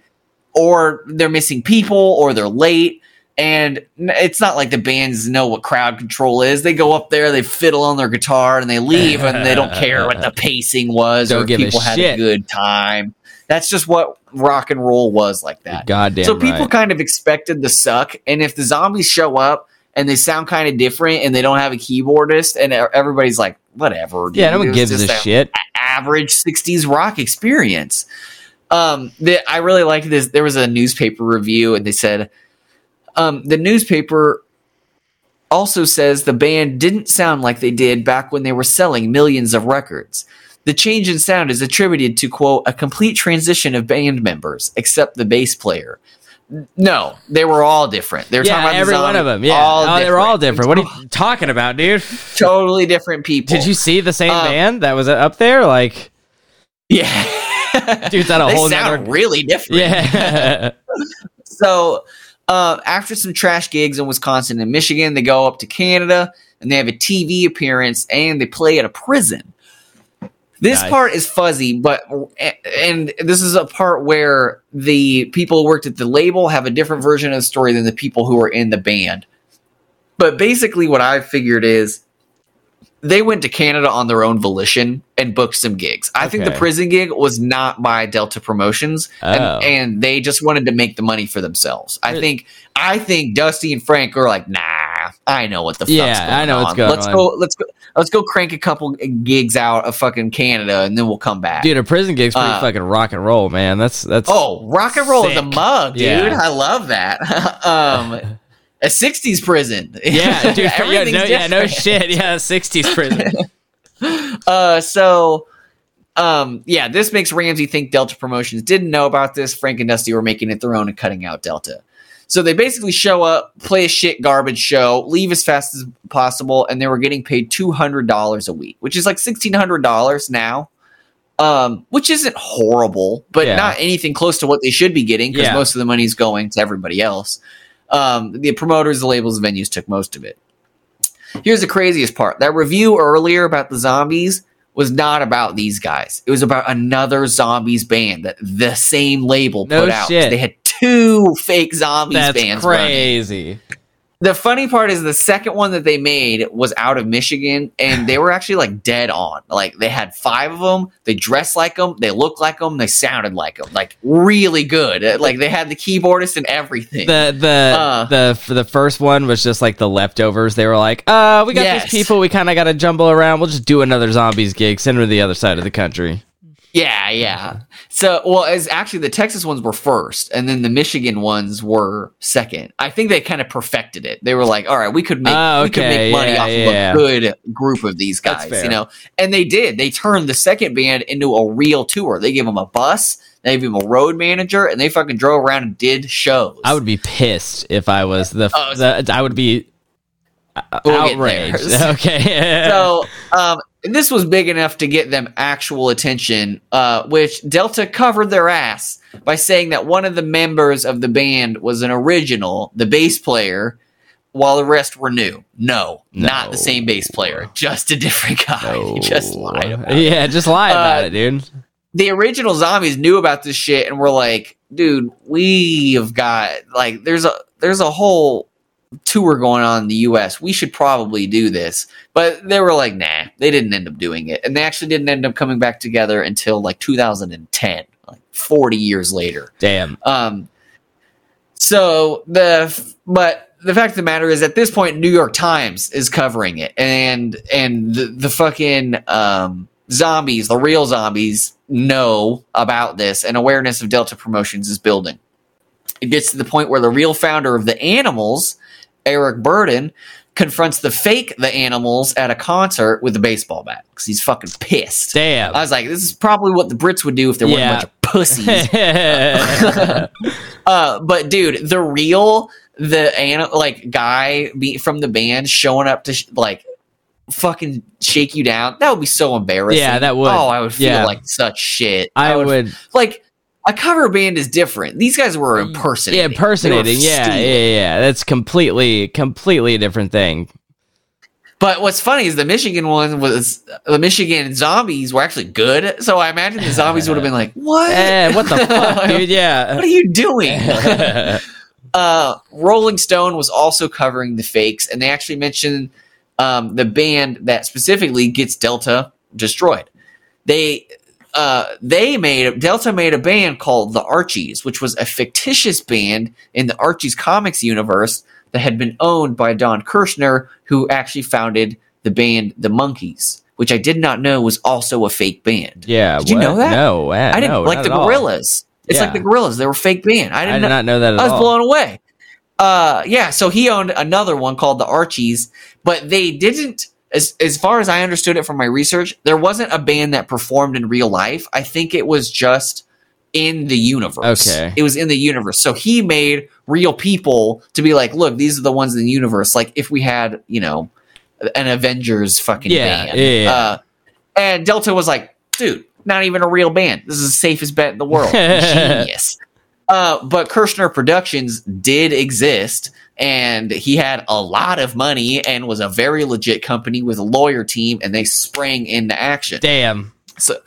or they're missing people, or they're late. And it's not like the bands know what crowd control is. They go up there, they fiddle on their guitar, and they leave, and they don't care what the pacing was Don't or if give a people had a good time. That's just what rock and roll was like that. Goddamn so people right. kind of expected the suck, and if the zombies show up and they sound kind of different, and they don't have a keyboardist, and everybody's like, whatever. yeah, dude, no one gives a shit. average 60s rock experience. Um, the, I really liked this. There was a newspaper review, and they said um, the newspaper also says the band didn't sound like they did back when they were selling millions of records. The change in sound is attributed to quote a complete transition of band members, except the bass player. No, they were all different. They were talking Yeah, every one of them. Yeah, all oh, they were all different. What are you talking about, dude? totally different people. Did you see the same Um, band that was up there? Like, Yeah, Dude's on a they whole sound nother- really different. yeah, So, uh, after some trash gigs in Wisconsin and Michigan, they go up to Canada and they have a TV appearance and they play at a prison. This Nice. part is fuzzy, but and this is a part where the people who worked at the label have a different version of the story than the people who are in the band. But basically, what I've figured is they went to Canada on their own volition and booked some gigs. I think the prison gig was not by Delta Promotions, Oh. and, and they just wanted to make the money for themselves. I Really? think I think Dusty and Frank are like, nah, I know what the fuck's Yeah, going I know what's going let's on." go, let's go, let's go crank a couple gigs out of fucking Canada, and then we'll come back. dude, a prison gig's pretty Uh, fucking rock and roll, man. That's that's Oh, rock and roll is a mug, dude. Yeah. I love that. um, a '60s prison. yeah, dude. yeah, no, yeah, no shit. Yeah, '60s prison. Uh, so, um, yeah, this makes Ramsey think Delta Promotions didn't know about this. Frank and Dusty were making it their own and cutting out Delta. So they basically show up, play a shit garbage show, leave as fast as possible, and they were getting paid two hundred dollars a week, which is like sixteen hundred dollars now. Um, which isn't horrible, but Yeah. not anything close to what they should be getting because Yeah. most of the money is going to everybody else. Um, the promoters, the labels, the venues took most of it. Here's the craziest part. That review earlier about the zombies was not about these guys. It was about another zombies band that the same label No put out. shit. They had two fake zombies That's bands running. The funny part is the second one that they made was out of Michigan, and they were actually like dead on. Like they had five of them. They dressed like them. They looked like them. They sounded like them. Like really good. Uh, Like they had the keyboardist and everything. The the Uh. the the first one was just like the leftovers. They were like, uh, we got Yes. these people. We kind of got to jumble around. We'll just do another zombies gig. Send them to the other side of the country. Yeah, yeah. So, well, as actually the Texas ones were first, and then the Michigan ones were second. I think they kind of perfected it. They were like, "All right, we could make Oh, we could make money yeah, off yeah. of a good group of these guys," you know. And they did. They turned the second band into a real tour. They gave them a bus, they gave them a road manager, and they fucking drove around and did shows. I would be pissed if I was the. Oh, the I would be outraged. Okay. so um, this was big enough to get them actual attention, uh, which Delta covered their ass by saying that one of the members of the band was an original, the bass player, while the rest were new. No, not the same bass player, just a different guy. He just lied about it. Yeah, just lie about Uh, it, dude. The original zombies knew about this shit and were like, dude, we have got like there's a there's a whole tour going on in the US. We should probably do this. But they were like, nah, they didn't end up doing it. And they actually didn't end up coming back together until like 2010, like 40 years later. Damn. Um, so the but the fact of the matter is, at this point, New York Times is covering it, and and the, the fucking um, zombies, the real zombies, know about this, and awareness of Delta Promotions is building. It gets to the point where the real founder of the Animals, Eric Burdon, confronts the fake the Animals at a concert with a baseball bat because he's fucking pissed. Damn. I was like, this is probably what the Brits would do if there weren't Yeah. a bunch of pussies uh, but dude, the real the like guy be, from the band showing up to sh- like fucking shake you down. That would be so embarrassing. Yeah, that would. Oh, I would feel Yeah. like such shit. I would. like a cover band is different. These guys were impersonating. Yeah, impersonating. Yeah, yeah, yeah. That's completely, completely a different thing. But what's funny is the Michigan one was the Michigan zombies were actually good. So I imagine the zombies would have been like, "What? Eh, what the fuck, dude? Yeah, what are you doing?" uh, Rolling Stone was also covering the fakes, and they actually mentioned um, the band that specifically gets Delta destroyed. They uh, they made Delta made a band called the Archies, which was a fictitious band in the Archies comics universe that had been owned by Don Kirshner, who actually founded the band The Monkees, which I did not know was also a fake band. yeah. Did you what? know that? No, eh, I didn't no, like the. Gorillaz. It's Yeah. like the Gorillaz; they were a fake band. I I didn't did know. not know that at I was all. blown away. Uh, yeah, so he owned another one called the Archies, but they didn't. As as far as I understood it from my research, there wasn't a band that performed in real life. I think it was just in the universe. Okay. it was in the universe. So he made real people to be like, look, these are the ones in the universe. Like if we had, you know, an Avengers fucking Yeah, band. yeah, yeah. Uh, and Delta was like, dude, not even a real band. This is the safest bet in the world. Genius. Uh, but Kirshner Productions did exist, and he had a lot of money and was a very legit company with a lawyer team, and they sprang into action. Damn. So,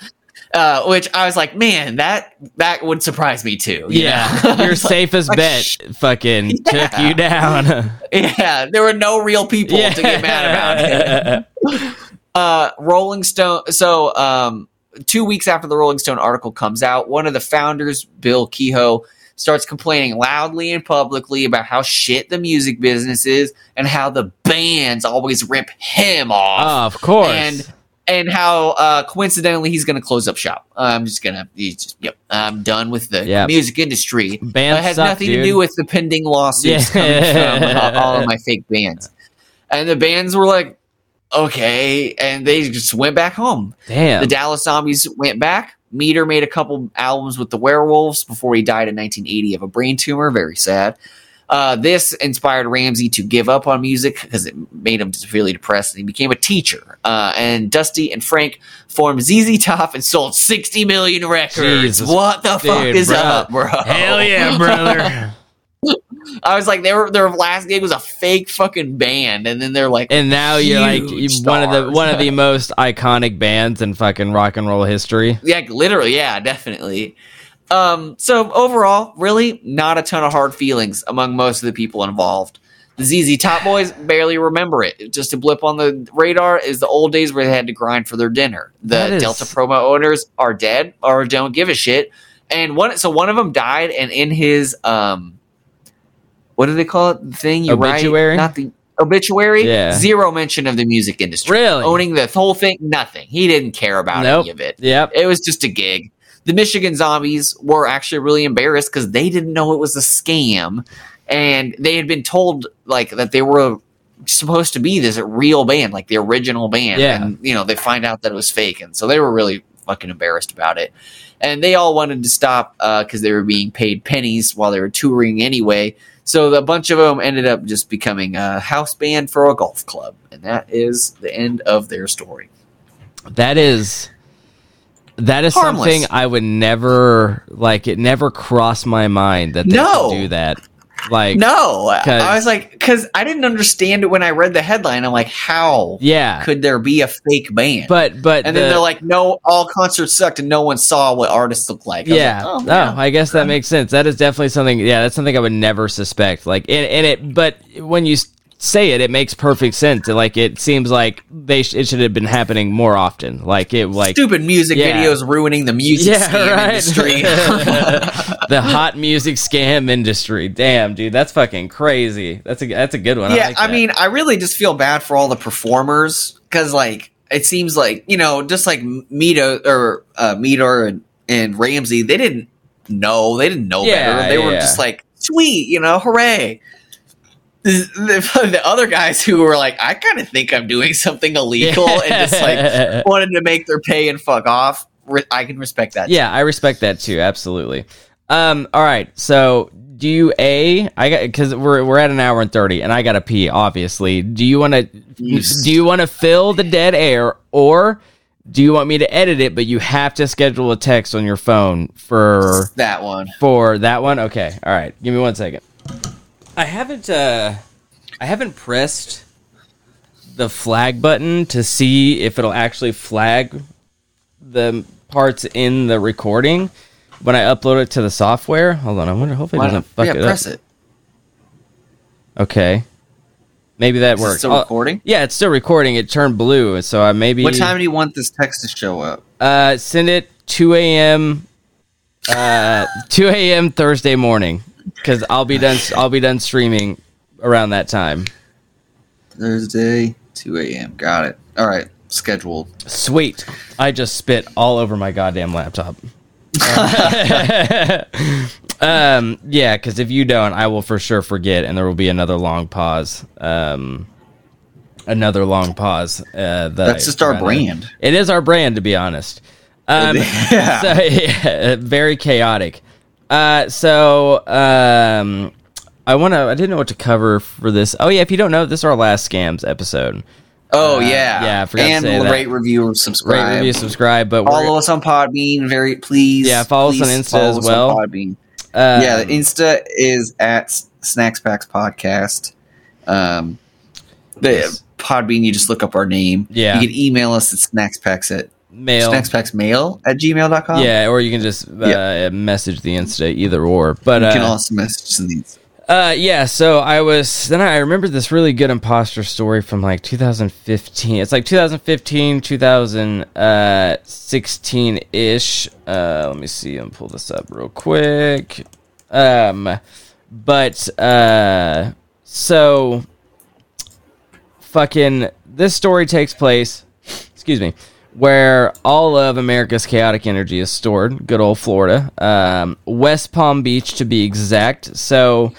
uh, which I was like, man, that that would surprise me too. you Yeah. know? Your safest like, bet sh- fucking took you down. yeah, there were no real people to get mad about it. uh, Rolling Stone. So, um, two weeks after the Rolling Stone article comes out, one of the founders, Bill Kehoe, starts complaining loudly and publicly about how shit the music business is and how the bands always rip him off. Oh, of course. And and how uh, coincidentally he's going to close up shop. I'm just gonna, he's yep, I'm done with the Yep. music industry. Bands it has suck, nothing to do with the pending lawsuits Yeah. coming from uh, all of my fake bands. And the bands were like, okay, and they just went back home. Damn. The Dallas Zombies went back. Meter made a couple albums with the Werewolves before he died in 1980 of a brain tumor. Very sad. Uh, this inspired Ramsey to give up on music because it made him severely depressed, and he became a teacher. Uh, and Dusty and Frank formed ZZ Top and sold 60 million records. Jesus. what the fuck is bro. up, bro? Hell yeah, brother. I was like, they were their last gig was a fake fucking band, and then they're like, and now you're like Huge one of the one of the most iconic bands in fucking rock and roll history. Yeah, literally, yeah, definitely. Um, so overall, really not a ton of hard feelings among most of the people involved. The ZZ Top Boys barely remember it. Just a blip on the radar is the old days where they had to grind for their dinner. The is- Delta promo owners are dead or don't give a shit. And one, so one of them died, and in his um, what do they call it? The thing you Obituary? write, not the obituary. Yeah. Zero mention of the music industry. Really? owning the whole thing. Nothing. He didn't care about Nope. any of it. Yep. It was just a gig. The Michigan Zombies were actually really embarrassed because they didn't know it was a scam, and they had been told like that they were supposed to be this real band, like the original band. Yeah. And you know they find out that it was fake, and so they were really fucking embarrassed about it. And they all wanted to stop uh, because they were being paid pennies while they were touring anyway. So a bunch of them ended up just becoming a house band for a golf club, and that is the end of their story. That is that is Harmless. something I would never like. It never crossed my mind that they No. could do that. Like, No, I was like, because I didn't understand it when I read the headline. I'm like, how yeah, could there be a fake band? but but and the- then they're like, no, all concerts sucked, and no one saw what artists look like. I yeah, like, oh, no, yeah. I guess that makes sense. That is definitely something. Yeah, that's something I would never suspect. Like, and, and it, but when you say it, it makes perfect sense. Like, it seems like they sh- it should have been happening more often. Like, it like stupid music Yeah. videos ruining the music yeah, scam right. industry. the hot music scam industry. Damn, dude, that's fucking crazy. That's a that's a good one. yeah, like I mean, I really just feel bad for all the performers because, like, it seems like you know, just like Mito or uh, Meador and, and Ramsey, they didn't know, they didn't know Yeah, better. They were just like, sweet, you know, hooray. The, the, the other guys who were like, I kind of think I'm doing something illegal and just like wanted to make their pay and fuck off. I can respect that. Yeah, I respect that too. Absolutely. Um. All right. So, do you a? I got because we're we're at an hour and thirty, and I got to pee. Obviously. Do you want to? Do you want to fill the dead air, or do you want me to edit it? But you have to schedule a text on your phone for that one. for that one. Okay. All right. Give me one second. I haven't. uh I haven't pressed the flag button to see if it'll actually flag the parts in the recording when I upload it to the software. Hold on, I wonder. Hopefully, it doesn't fuck Yeah, it press up. it. Okay, maybe that Is works. still recording? yeah, it's still recording. It turned blue, so I maybe. What time do you want this text to show up? Uh, send it two a.m. Uh, two a.m. Thursday morning because I'll be done. I'll be done streaming around that time. Thursday, 2 a.m. Got it. All right. Scheduled. Sweet. I just spit all over my goddamn laptop. um, yeah, because if you don't, I will for sure forget, and there will be another long pause. Um, another long pause. Uh, that That's I just our brand. It is our brand, to be honest. Um, Yeah. so, yeah, very chaotic. Uh, so um, I want to. I didn't know what to cover for this. Oh yeah, if you don't know, this is our last scams episode. Oh, Uh, yeah. yeah, I forgot to and say that. rate, review, Rate, subscribe. review, subscribe. But Follow us on Podbean. Very please. Yeah, follow us on Insta follow as well. Podbean. uh, yeah, the Insta is at Snacks Packs Podcast. Um, the Yes. Podbean, you just look up our name. Yeah. You can email us at snackspacks at mail. snackspacksmail at gmail.com. Yeah, or you can just uh, Yeah. message the Insta, either or. But You can uh, also message these. Uh, yeah. So I was then I remember this really good imposter story from like 2015. It's like 2015, 2016 ish. Uh, let me see. and pull this up real quick. Um, but uh, so fucking this story takes place. Excuse me. Where all of America's chaotic energy is stored. Good old Florida. Um, West Palm Beach to be exact. So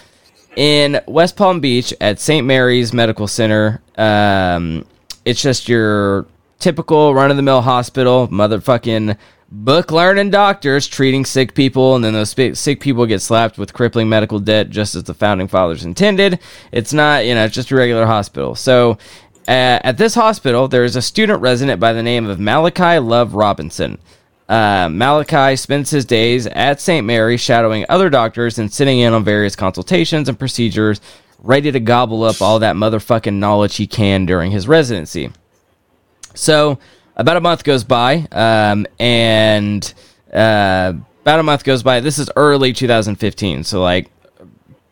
in West Palm Beach at St. Mary's Medical Center. Um, it's just your typical run of the mill hospital, motherfucking book learning doctors treating sick people, and then those sick people get slapped with crippling medical debt just as the founding fathers intended. It's not, you know, it's just a regular hospital. So uh, at this hospital, there is a student resident by the name of Malachi Love Robinson. Uh, Malachi spends his days at St. Mary shadowing other doctors and sitting in on various consultations and procedures, ready to gobble up all that motherfucking knowledge he can during his residency. So, about a month goes by, um, and uh, about a month goes by. This is early 2015, so like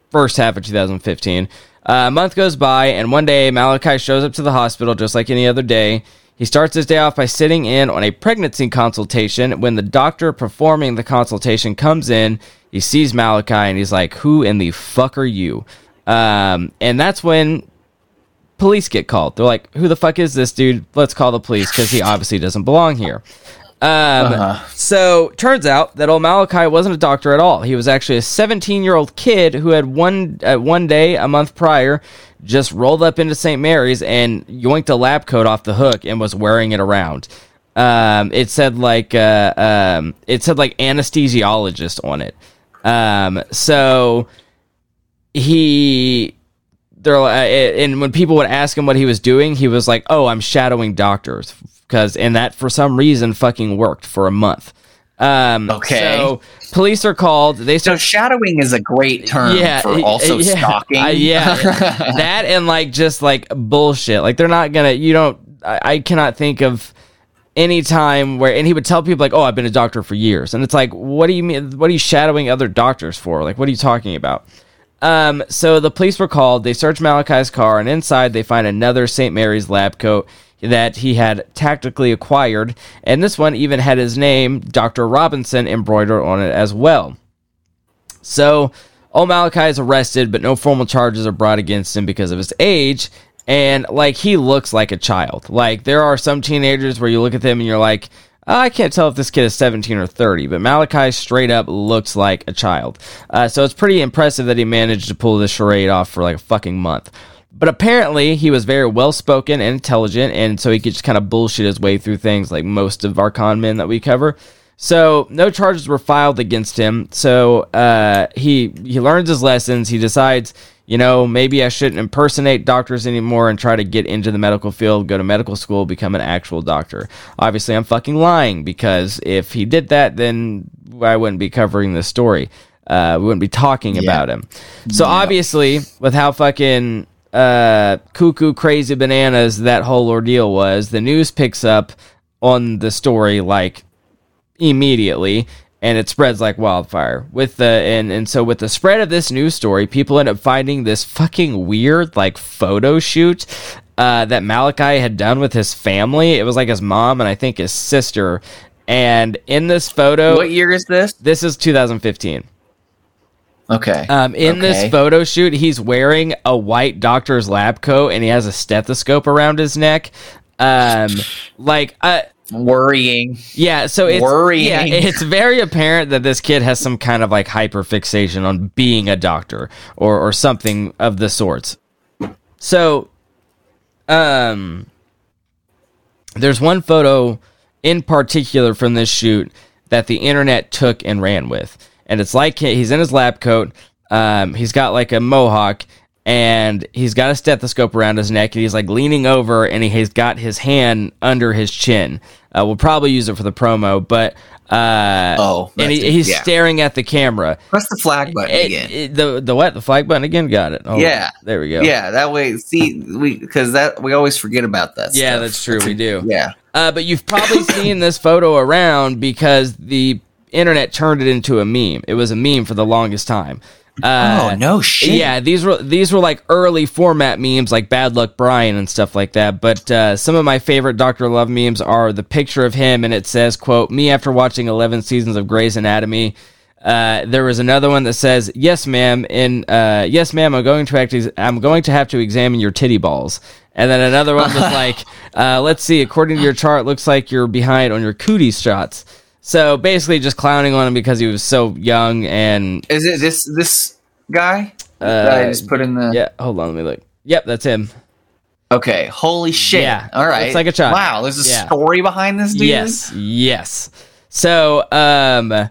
first half of 2015. A month goes by, and one day Malachi shows up to the hospital just like any other day. He starts his day off by sitting in on a pregnancy consultation. When the doctor performing the consultation comes in, he sees Malachi and he's like, Who in the fuck are you? Um, and that's when police get called. They're like, "Who the fuck is this dude? Let's call the police because he obviously doesn't belong here." Um, Uh-huh. So turns out that old Malachi wasn't a doctor at all. He was actually a 17 year old kid who had one uh, one day a month prior just rolled up into St. Mary's and yoinked a lab coat off the hook and was wearing it around. Um, it said like uh, um, it said like anesthesiologist on it. Um, so he they're like, and when people would ask him what he was doing, he was like, "Oh, I'm shadowing doctors," because and that for some reason fucking worked for a month. Um, Okay. So police are called. They So shadowing is a great term Yeah, for also yeah, stalking. uh, yeah, that and like just like bullshit. Like they're not gonna. You don't. I, I cannot think of any time where and he would tell people like, "Oh, I've been a doctor for years," and it's like, what do you mean? What are you shadowing other doctors for? Like, what are you talking about? Um, so the police were called. They search Malachi's car, and inside they find another St. Mary's lab coat that he had tactically acquired, and this one even had his name, Dr. Robinson, embroidered on it as well. So, old Malachi is arrested, but no formal charges are brought against him because of his age. And, like, he looks like a child. Like, there are some teenagers where you look at them and you're like, I can't tell if this kid is 17 or 30, but Malachi straight up looks like a child. Uh, so it's pretty impressive that he managed to pull this charade off for like a fucking month. But apparently, he was very well spoken and intelligent, and so he could just kind of bullshit his way through things like most of our con men that we cover. So no charges were filed against him. So uh, he he learns his lessons. He decides, you know, maybe I shouldn't impersonate doctors anymore and try to get into the medical field, go to medical school, become an actual doctor. Obviously, I'm fucking lying because if he did that, then I wouldn't be covering this story. Uh, we wouldn't be talking about him. So obviously, with how fucking uh, cuckoo crazy bananas that whole ordeal was, the news picks up on the story like immediately and it spreads like wildfire. With the and and so with the spread of this news story people end up finding this fucking weird like photo shoot uh, that Malachi had done with his family. It was like his mom and I think his sister. And in this photo What year is this? this is 2015 Okay. um, in Okay. this photo shoot, he's wearing a white doctor's lab coat and he has a stethoscope around his neck. Um, like, uh, Worrying. yeah, so it's Worrying. Yeah, it's very apparent that this kid has some kind of like hyper fixation on being a doctor or or something of the sorts. So, um, there's one photo in particular from this shoot that the internet took and ran with, and it's like he's in his lab coat. Um, he's got like a mohawk. And he's got a stethoscope around his neck, and he's like leaning over, and he has got his hand under his chin. Uh, we'll probably use it for the promo, but uh, Oh, and he, he's yeah. staring at the camera. Press the flag button It- again. it- the the what? The flag button again? Got it. On. Yeah. there we go. yeah, that way. See, we because that we always forget about that. Yeah, stuff. that's true, we do. Yeah. Uh, but you've probably seen this photo around because the internet turned it into a meme. It was a meme for the longest time. Uh, oh no shit. Yeah, these were these were like early format memes, like Bad Luck Brian and stuff like that. But uh, some of my favorite Doctor Love memes are the picture of him, and it says, "quote Me after watching eleven seasons of Grey's Anatomy." Uh, there was another one that says, "Yes, ma'am," and uh, "Yes, ma'am, I'm going to act I'm going to have to examine your titty balls." And then another one was like, uh, "Let's see, according to your chart, looks like you're behind on your cootie shots." So basically, just clowning on him because he was so young and Is it this this guy Uh, that I just put in the? yeah. Hold on, let me look. Yep, that's him. Okay. Holy shit. Yeah, All right. it's like a child. Wow. There's a Yeah. story behind this dude. Yes, yes. So, um,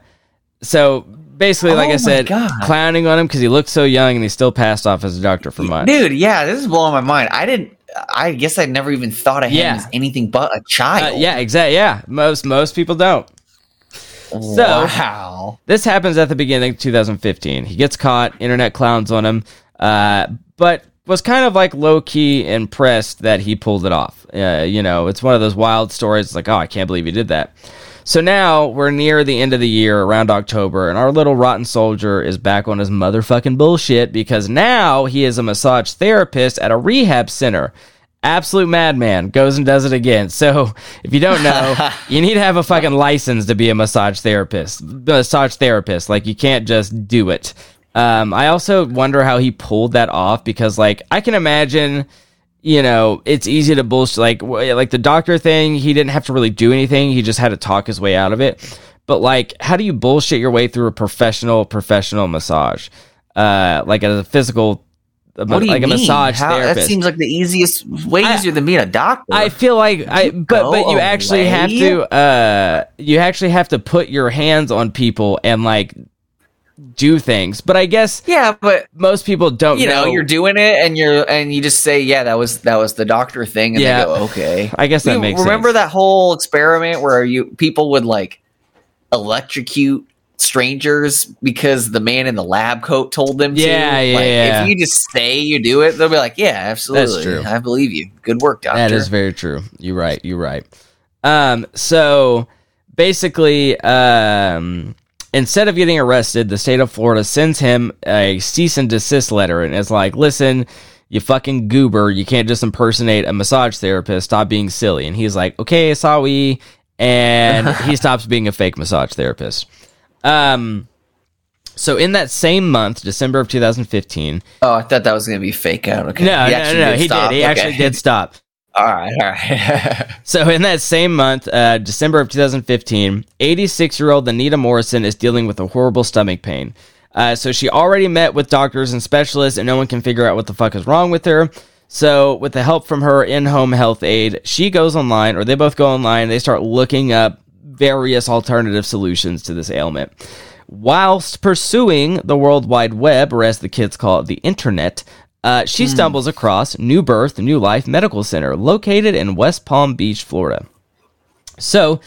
so basically, like Oh I said, God. clowning on him because he looked so young and he still passed off as a doctor for months. Dude, yeah, this is blowing my mind. I didn't. I guess I never even thought of him Yeah. as anything but a Uh, child. yeah, exactly. Yeah, most most people don't. So wow. this happens at the beginning of 2015. He gets caught. Internet clowns on him, uh, but was kind of like low key impressed that he pulled it off. Uh, you know, it's one of those wild stories. It's like, oh, I can't believe he did that. So now we're near the end of the year, around October, and our little rotten soldier is back on his motherfucking bullshit because now he is a massage therapist at a rehab center. Absolute madman goes and does it again. So if you don't know, you need to have a fucking license to be a massage therapist. Massage therapist, like you can't just do it. Um, I also wonder how he pulled that off because, like, I can imagine you know, it's easy to bullshit. Like, like the doctor thing, he didn't have to really do anything. He just had to talk his way out of it. But like, how do you bullshit your way through a professional, professional massage? Uh, like as a physical, What do you like mean? a massage How- That seems like the easiest, way I- easier than being a doctor. I feel like I, but but you actually have to, uh, you actually have to put your hands on people and like do things. But I guess yeah, but most people don't you know, know. you're doing it, and you're and you just say, "Yeah, that was that was the doctor thing," and Yeah. they go, "Okay." I guess that You makes remember sense. that whole experiment where you people would like electrocute strangers because the man in the lab coat told them to. Yeah, yeah, Like, yeah. If you just say you do it, they'll be like, "Yeah, absolutely, true. I believe you. Good work, doctor." That is very true. You're right. You're right. Um, so basically, um, instead of getting arrested, the state of Florida sends him a cease and desist letter and it's like, listen, you fucking goober, you can't just impersonate a massage therapist. Stop being silly. And he's like, okay, sorry. And he stops being a fake massage therapist. Um, so in that same month, December of 2015, oh, I thought that was going to be fake out. Okay, no, no, no, actually no, he stop. did. He actually did stop. All right, all right. So in that same month, uh, December of 2015, 86-year-old Anita Morrison is dealing with a horrible stomach pain. Uh, so she already met with doctors and specialists, and no one can figure out what the fuck is wrong with her. So with the help from her in-home health aide, she goes online, or they both go online. They start looking up various alternative solutions to this ailment. Whilst pursuing the World Wide Web, or as the kids call it, the internet, uh, she stumbles across New Birth, New Life Medical Center, located in West Palm Beach, Florida. So,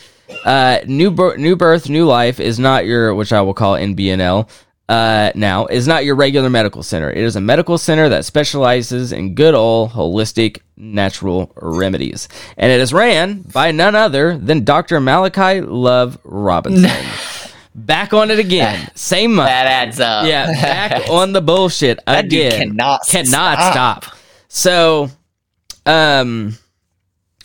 uh, New, New Birth, New Life is not your, which I will call NBNL uh, now, is not your regular medical center. It is a medical center that specializes in good old holistic natural remedies. And it is ran by none other than Dr. Malachi Love Robinson. Back on it again. Same month. that adds up. Yeah, back on the bullshit That again. cannot cannot stop. stop. So, um,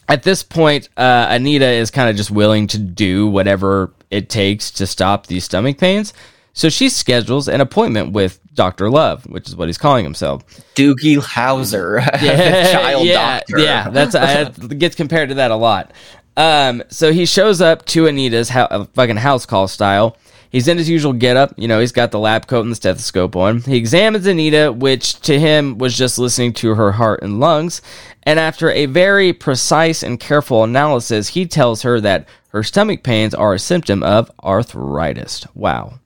at this point, uh, Anita is kind of just willing to do whatever it takes to stop these stomach pains. So she schedules an appointment with Doctor Love, which is what he's calling himself. Doogie Howser, the child yeah, doctor. Yeah, that's it gets compared to that a lot. Um, so he shows up to Anita's ho- uh, fucking house call style. He's in his usual getup. You know, he's got the lab coat and the stethoscope on. He examines Anita, which to him was just listening to her heart and lungs. And after a very precise and careful analysis, he tells her that her stomach pains are a symptom of arthritis. Wow.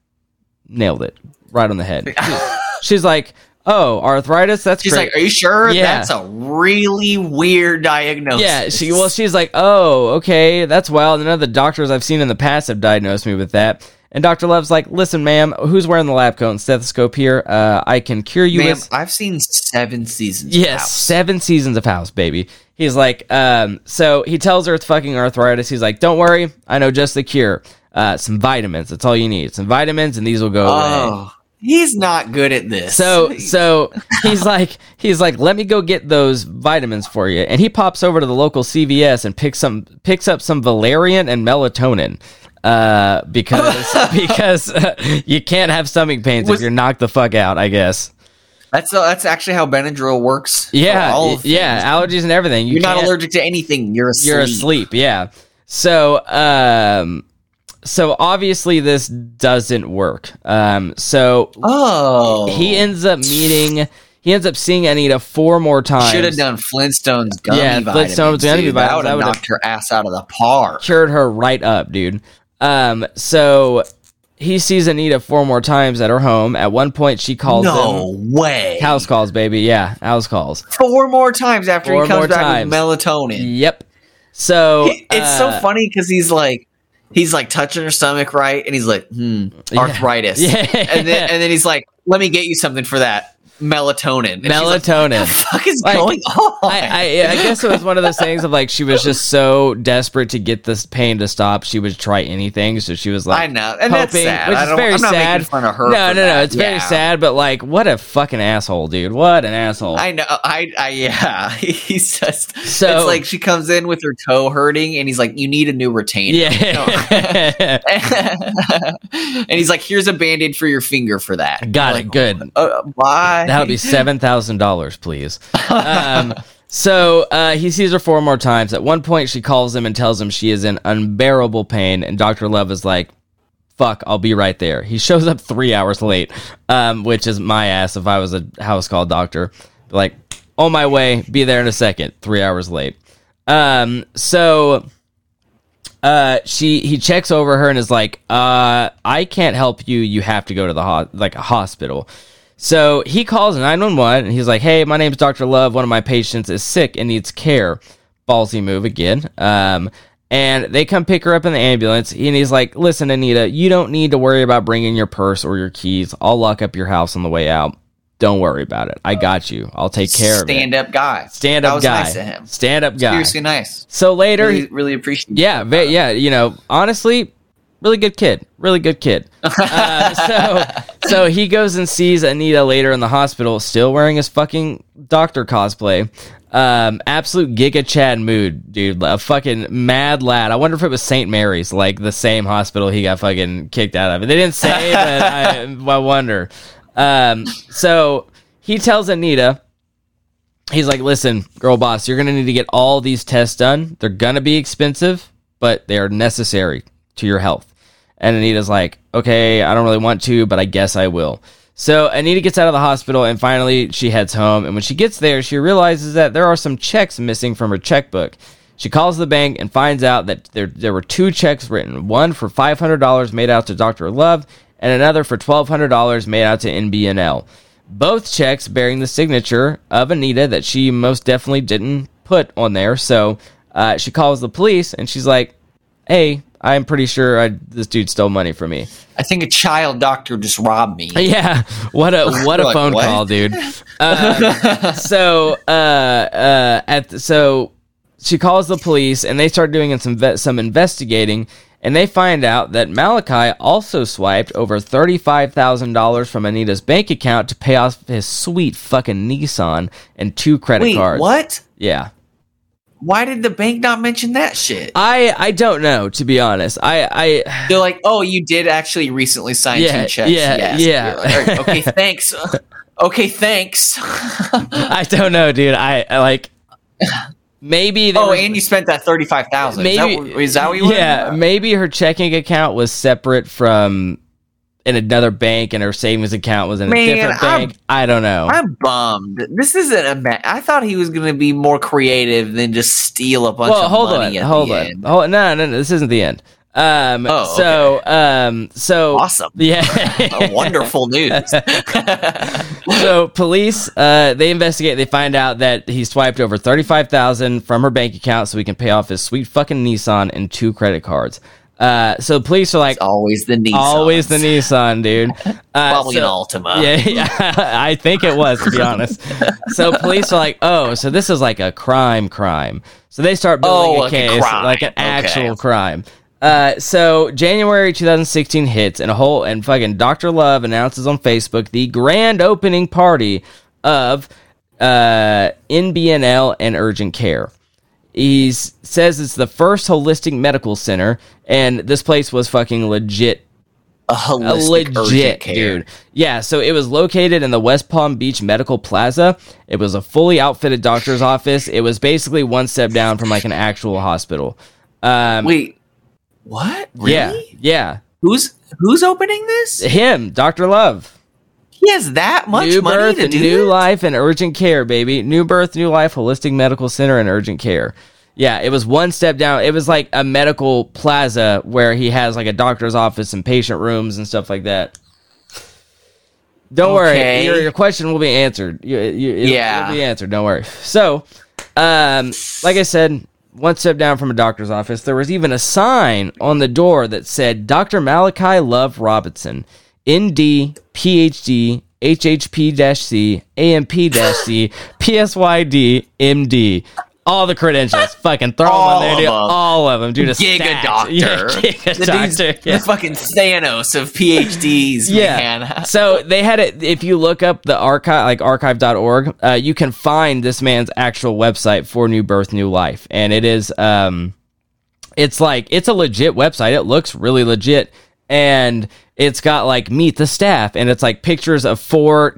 Nailed it. Right on the head. She's like, oh, arthritis? That's She's great. like, "Are you sure? Yeah. That's a really weird diagnosis." Yeah, she well, she's like, oh, okay, that's wild. None of the doctors I've seen in the past have diagnosed me with that. And Doctor Love's like, listen, ma'am, who's wearing the lab coat and stethoscope here? Uh, I can cure you Ma'am, with I've seen seven seasons. of yes, House. seven seasons of House, baby. He's like, um, so he tells her it's fucking arthritis. He's like, don't worry, I know just the cure. Uh, some vitamins. That's all you need. Some vitamins, and these will go away. Oh, he's not good at this. So so he's like he's like let me go get those vitamins for you and he pops over to the local CVS and picks some picks up some valerian and melatonin uh because because uh, you can't have stomach pains Was- if you're knocked the fuck out I guess. that's uh, that's actually how Benadryl works. Yeah, yeah, allergies and everything. You You're not allergic to anything. You're asleep. You're asleep, yeah. So, um, so obviously this doesn't work. Um, so Oh, he ends up meeting, he ends up seeing Anita four more times. should have done Flintstones gummy Yeah, vitamins. Flintstones gummy vitamins. That would have knocked her ass out of the park. cured her right up, dude. Um, so he sees Anita four more times at her home. At one point, she calls No him. way. House calls, baby. Yeah, house calls. Four more times after Four he comes back times. with melatonin. Yep. So it's so uh, funny because he's like he's like touching her stomach right? And he's like hmm arthritis. Yeah. and then and then he's like let me get you something for that melatonin. And like, Melatonin. what the fuck is Like, going on? I, I, I guess it was one of those things of like she was just so desperate to get this pain to stop, she would try anything. So she was like, I know, and that's sad. which I is don't- very I'm not making fun of her No, no, no, that. it's very sad. But like, what a fucking asshole, dude! What an asshole. I know. I, I, yeah. He's just. So- it's like she comes in with her toe hurting, and he's like, "You need a new retainer." yeah, and he's like, "Here's a band-aid for your finger for that." got Like, it. Good. Uh, bye. That'll be seven thousand dollars, please. Um, so uh, he sees her four more times. At one point, she calls him and tells him she is in unbearable pain, and Doctor Love is like, "Fuck, I'll be right there." He shows up three hours late, um, which is my ass if I was a house call doctor. Like, on my way, be there in a second. Three hours late. Um, so uh she he checks over her and is like uh i can't help you you have to go to the ho- like a hospital so he calls 911 and he's like hey my name's dr love one of my patients is sick and needs care ballsy move again um and they come pick her up in the ambulance and he's like listen anita you don't need to worry about bringing your purse or your keys i'll lock up your house on the way out don't worry about it i got you i'll take care of it Stand-up guy. stand That up was guy Nice of him. stand up guy Seriously nice. so later Really, really appreciate. yeah, ve- yeah. You know, honestly, really good kid. Really good kid. Uh, so, so he goes and sees Anita later in the hospital, still wearing his fucking doctor cosplay. Um, absolute Giga Chad mood, dude. A fucking mad lad. I wonder if it was St. Mary's, like the same hospital he got fucking kicked out of. They didn't say, but I, I wonder. Um, so he tells Anita, he's like, listen, girl boss, you're gonna need to get all these tests done. They're gonna be expensive, but they are necessary to your health. And Anita's like, okay, I don't really want to, but I guess I will. So Anita gets out of the hospital and finally she heads home. And when she gets there, she realizes that there are some checks missing from her checkbook. She calls the bank and finds out that there, there were two checks written one for $500 made out to Dr. Love and another for $1,200 made out to NBNL both checks bearing the signature of Anita that she most definitely didn't put on there. So uh, she calls the police and she's like, "Hey, I'm pretty sure I, this dude stole money from me." I think a child doctor just robbed me. Yeah, what a what a Like, phone what? call, dude. Uh, so uh, uh, at the, so she calls the police and they start doing some some investigating and they find out that Malachi also swiped over thirty five thousand dollars from Anita's bank account to pay off his sweet fucking Nissan and two credit Wait, cards. what? Yeah. Why did the bank not mention that shit? I I don't know to be honest. I I They're like, "Oh, you did actually recently sign Yeah, two checks." yeah, yes. yeah. Like, "All right, okay, thanks. okay, thanks. I don't know, dude. I, I like maybe oh, and you spent that thirty-five thousand. Is, maybe that, is that what you? yeah maybe her checking account was separate from in another bank and her savings account was in a Man, different I'm- bank i don't know I'm bummed. This isn't a. Ma- I thought he was going to be more creative than just steal a bunch well of hold money. on hold on end. hold no, no no this isn't the end um Oh, so um so Awesome. yeah Wonderful news. so police uh they investigate they find out that he swiped over 35000 from her bank account so he can pay off his sweet fucking nissan and two credit cards uh so police are like Always the Nissan. always the nissan dude uh, Probably so- an Altima. Yeah, yeah, I think it was to be honest. So police are like, "Oh, so this is like a crime, crime." So they start building Oh, a like case, crime. like an Okay. actual crime. Uh, so January 2016 hits, and a whole and fucking Doctor Love announces on Facebook the grand opening party of uh, NBNL and Urgent Care. He says it's the first holistic medical center, and this place was fucking legit A a legit care. dude. Yeah, so it was located in the West Palm Beach Medical Plaza. It was a fully outfitted doctor's office. It was basically one step down from like an actual hospital. Um, Wait, what? Really? yeah, yeah. Who's who's opening this? Him, Doctor Love. He has that much new money birth, to do new this? life, and urgent care, baby. New birth, new life, holistic medical center, and urgent care. Yeah, it was one step down. It was like a medical plaza where he has like a doctor's office and patient rooms and stuff like that. Don't worry, your, your question will be answered. You, you, it'll, Yeah. it'll be answered. Don't worry. So, um, like I said, one step down from a doctor's office, there was even a sign on the door that said Dr. Malachi Love Robinson, ND, PhD, HHP-C, AMP-C, PSYD, MD. All the credentials. Fucking throw All them in there, dude. them. All of them, dude. A Giga stack. doctor. Yeah, Giga the doctor. yeah. the fucking Thanos of PhDs, Yeah. man. so they had it. If you look up the archive, like archive.org, uh, you can find this man's actual website for New Birth, New Life. And it is, um, it's like, it's a legit website. It looks really legit. And it's got like meet the staff and it's like pictures of four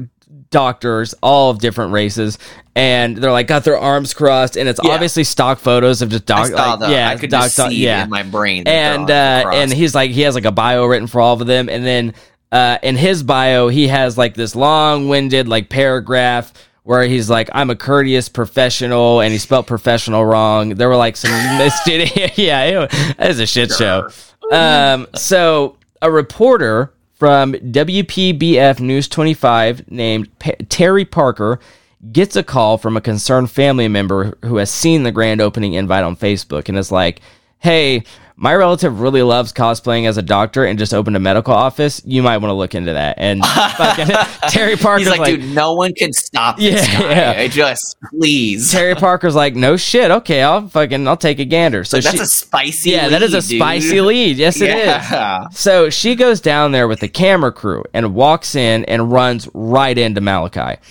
doctors, all of different races. And they're like got their arms crossed and it's Yeah. obviously stock photos of just doc, like, the, yeah, I could doc- doc- see yeah it in my brain. and uh, and he's like he has like a bio written for all of them and then uh, in his bio he has like this long-winded like paragraph where he's like i'm a courteous professional and he spelled professional wrong there were like some yeah it was, it was a shit show um so a reporter from WPBF News 25 named Terri Parker gets a call from a concerned family member who has seen the grand opening invite on Facebook and is like, "Hey, my relative really loves cosplaying as a doctor and just opened a medical office. You might want to look into that." And fucking Terri Parker's He's like, like, dude, no one can stop this Yeah, guy. yeah. I just please. Terri Parker's like, "No shit. Okay, I'll fucking I'll take a gander." So That's she, a spicy. yeah, that is a dude. spicy lead. Yes, it is. yeah. So she goes down there with the camera crew and walks in and runs right into Malachi.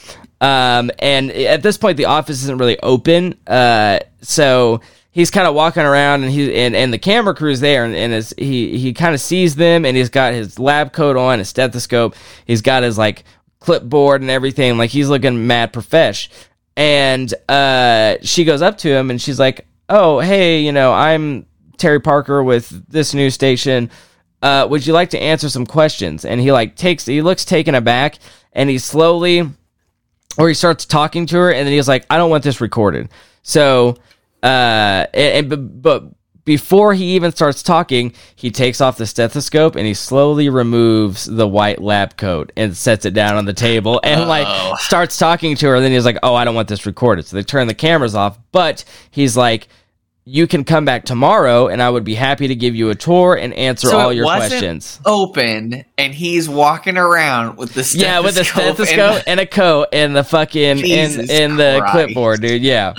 Um, and at this point, the office isn't really open. Uh, so he's kind of walking around and he and, and the camera crew's there and, and he he kind of sees them and he's got his lab coat on, his stethoscope. He's got his like clipboard and everything. Like he's looking mad profesh. And uh, she goes up to him and she's like, "Oh, hey, you know, I'm Terri Parker with this news station. Uh, would you like to answer some questions?" And he like takes, he looks taken aback, and he slowly, or he starts talking to her, and then he's like, "I don't want this recorded." So, uh, and, and but before he even starts talking, he takes off the stethoscope and he slowly removes the white lab coat and sets it down on the table and Oh. like starts talking to her. And then he's like, "Oh, I don't want this recorded." So they turn the cameras off. But he's like, "You can come back tomorrow, and I would be happy to give you a tour and answer So all your questions." Open, and he's walking around with the stethoscope Yeah, with a stethoscope and and, a coat and the fucking in Jesus in the Christ. clipboard, dude. Yeah,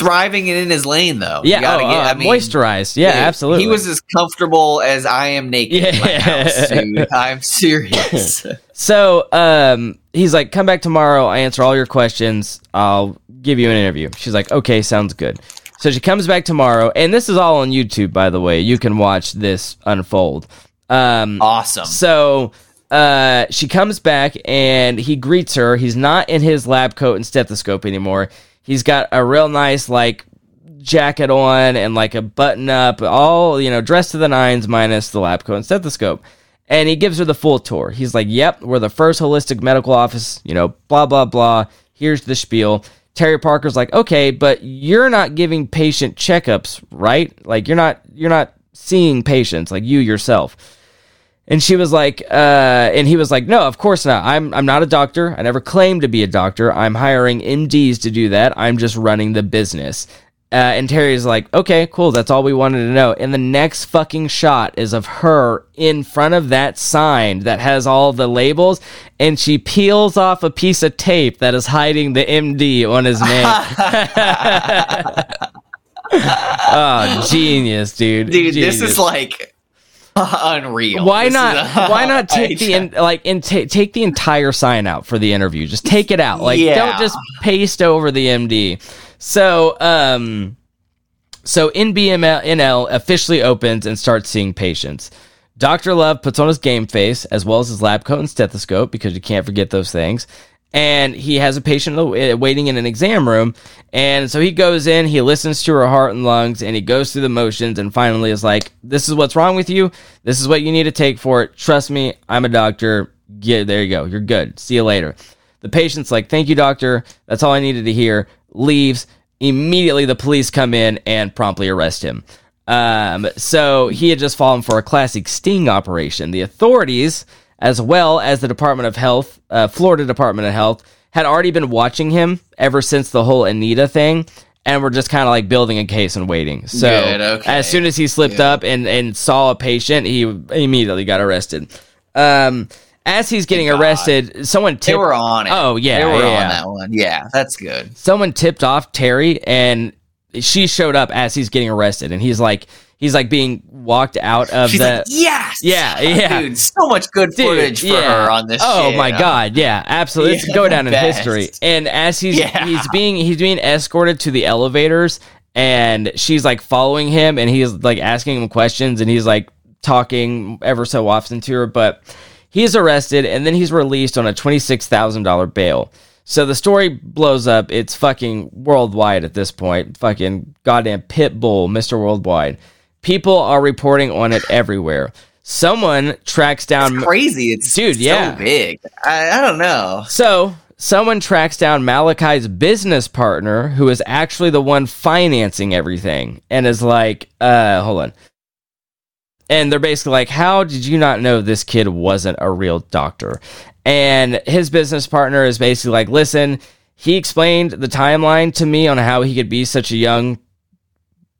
thriving and in his lane though. You yeah. gotta oh, get- uh, I mean, moisturized. Yeah, dude, absolutely. He was as comfortable as I am naked in my Yeah. house. I'm serious. So um, he's like, "Come back tomorrow. I answer all your questions. I'll give you an interview." She's like, "Okay, sounds good." So she comes back tomorrow, and this is all on YouTube, by the way. You can watch this unfold. Um, awesome. so uh, she comes back, and he greets her. He's not in his lab coat and stethoscope anymore. He's got a real nice like jacket on and like a button up, all you know, dressed to the nines minus the lab coat and stethoscope. And he gives her the full tour. He's like, "Yep, we're the first holistic medical office. You know, blah blah blah. Here's the spiel." Terri Parker's like, "Okay, but you're not giving patient checkups, right? Like you're not you're not seeing patients like you yourself." And she was like, uh, and he was like, no, of course not. I'm, I'm not a doctor. I never claimed to be a doctor. I'm hiring MDs to do that. I'm just running the business. Uh, and Terri's like, okay, cool. That's all we wanted to know. And the next fucking shot is of her in front of that sign that has all the labels. And she peels off a piece of tape that is hiding the MD on his name. oh, genius, dude. Dude, this is like unreal. why This not why not take I the in, like in ta take the entire sign out for the interview? Just take it out. Like Yeah. don't just paste over the md so um so nbmnl officially opens and starts seeing patients. Dr love puts on his game face as well as his lab coat and stethoscope because you can't forget those things and he has a patient waiting in an exam room and so he goes in he listens to her heart and lungs and he goes through the motions and finally is like this is what's wrong with you. This is what you need to take for it. Trust me i'm a doctor. Get there you go. You're good. See you later. The patient's like thank you doctor. That's all i needed to hear. Leaves. Immediately the police come in and promptly arrest him. Um, so he had just fallen for a classic sting operation. The authorities, as well as the Department of Health, uh, Florida Department of Health, had already been watching him ever since the whole Anita thing, and were just kind of like building a case and waiting. So Good, okay. as soon as he slipped Yeah. up and and saw a patient, he immediately got arrested. Um, as he's getting Thank God. arrested, someone They were on it. Oh, yeah, they were yeah. on that one. Yeah, that's good. someone tipped off Terri, and she showed up as he's getting arrested, and he's like, he's like being walked out of She's the. like, yes, Yeah, yeah. dude. So much good Dude, footage for yeah. her on this. Oh shit. my god, yeah, absolutely. Yeah, go down in best. history. And as he's Yeah. he's being he's being escorted to the elevators and she's like following him and he's like asking him questions and he's like talking ever so often to her, but he's arrested and then he's released on a $26,000 bail. So the story blows up. It's fucking worldwide at this point. Fucking goddamn Pitbull, Mr. Worldwide. People are reporting on it everywhere. Someone tracks down It's crazy. It's Dude, yeah. big. I, I don't know. so someone tracks down Malachi's business partner, who is actually the one financing everything, and is like, uh, hold on. And they're basically like, How did you not know this kid wasn't a real doctor? And his business partner is basically like, Listen, he explained the timeline to me on how he could be such a young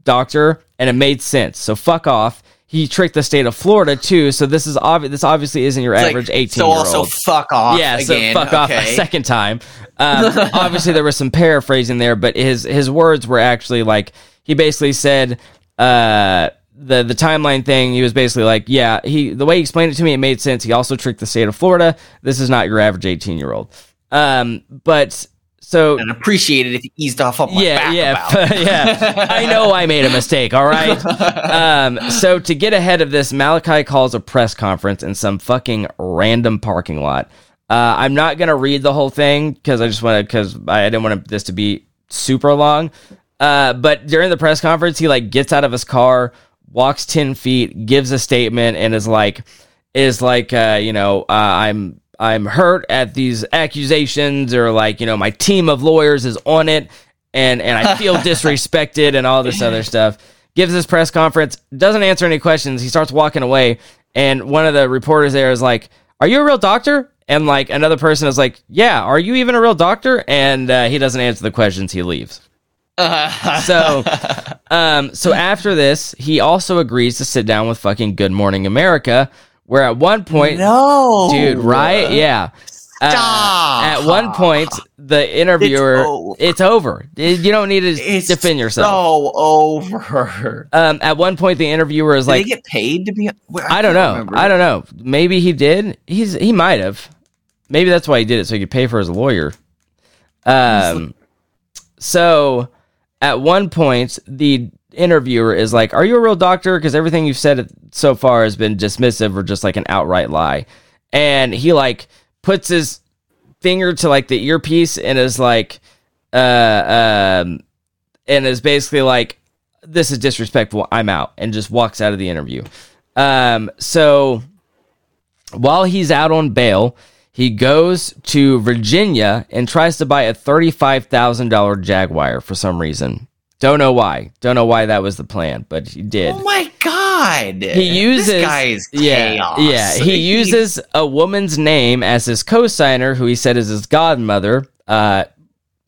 doctor, and it made sense. So fuck off. He tricked the state of Florida too. So this is obvious. This obviously isn't your It's like, average eighteen So also fuck off. Yeah, again. so fuck off a second time. Um, obviously, there was some paraphrasing there, but his his words were actually like he basically said uh, the the timeline thing. He was basically like, yeah, he the way he explained it to me, it made sense. He also tricked the state of Florida. This is not your average eighteen year old. Um, but so And appreciate it if you eased off on my yeah, yeah, yeah. I know I made a mistake. All right. Um, so to get ahead of this, Malachi calls a press conference in some fucking random parking lot. Uh, I'm not gonna read the whole thing because I just want to because I didn't want this to be super long. Uh, but during the press conference, he like gets out of his car, walks ten feet, gives a statement, and is like, is like, uh, you know, uh, I'm I'm hurt at these accusations, or like, you know, my team of lawyers is on it, and and I feel disrespected, and all this other stuff. Gives this press conference, doesn't answer any questions. He starts walking away, and one of the reporters there is like, "Are you a real doctor?" And like another person is like, "Yeah, are you even a real doctor?" And uh, he doesn't answer the questions. He leaves. so, um, so after this, he also agrees to sit down with fucking Good Morning America, where at one point, no, dude, right? Yeah. Uh, Stop. at one point, the interviewer, It's it's over. over. You don't need to It's defend yourself. So over. Um, at one point, the interviewer is Did like, they get paid to be? Well, I don't can't know. remember. I don't know. Maybe he did. He's he might have. Maybe that's why he did it so he could pay for his lawyer. Um. So, at one point, the interviewer is like, "Are you a real doctor?" Because everything you've said so far has been dismissive or just like an outright lie. And he like puts his finger to like the earpiece and is like, uh, um, and is basically like, "This is disrespectful. I'm out," and just walks out of the interview. Um, so while he's out on bail, he goes to Virginia and tries to buy a thirty-five thousand dollar Jaguar for some reason. Don't know why. Don't know why that was the plan, but he did. Oh my god! he uses this guy is yeah chaos. yeah. He uses a woman's name as his co-signer, who he said is his godmother. Uh,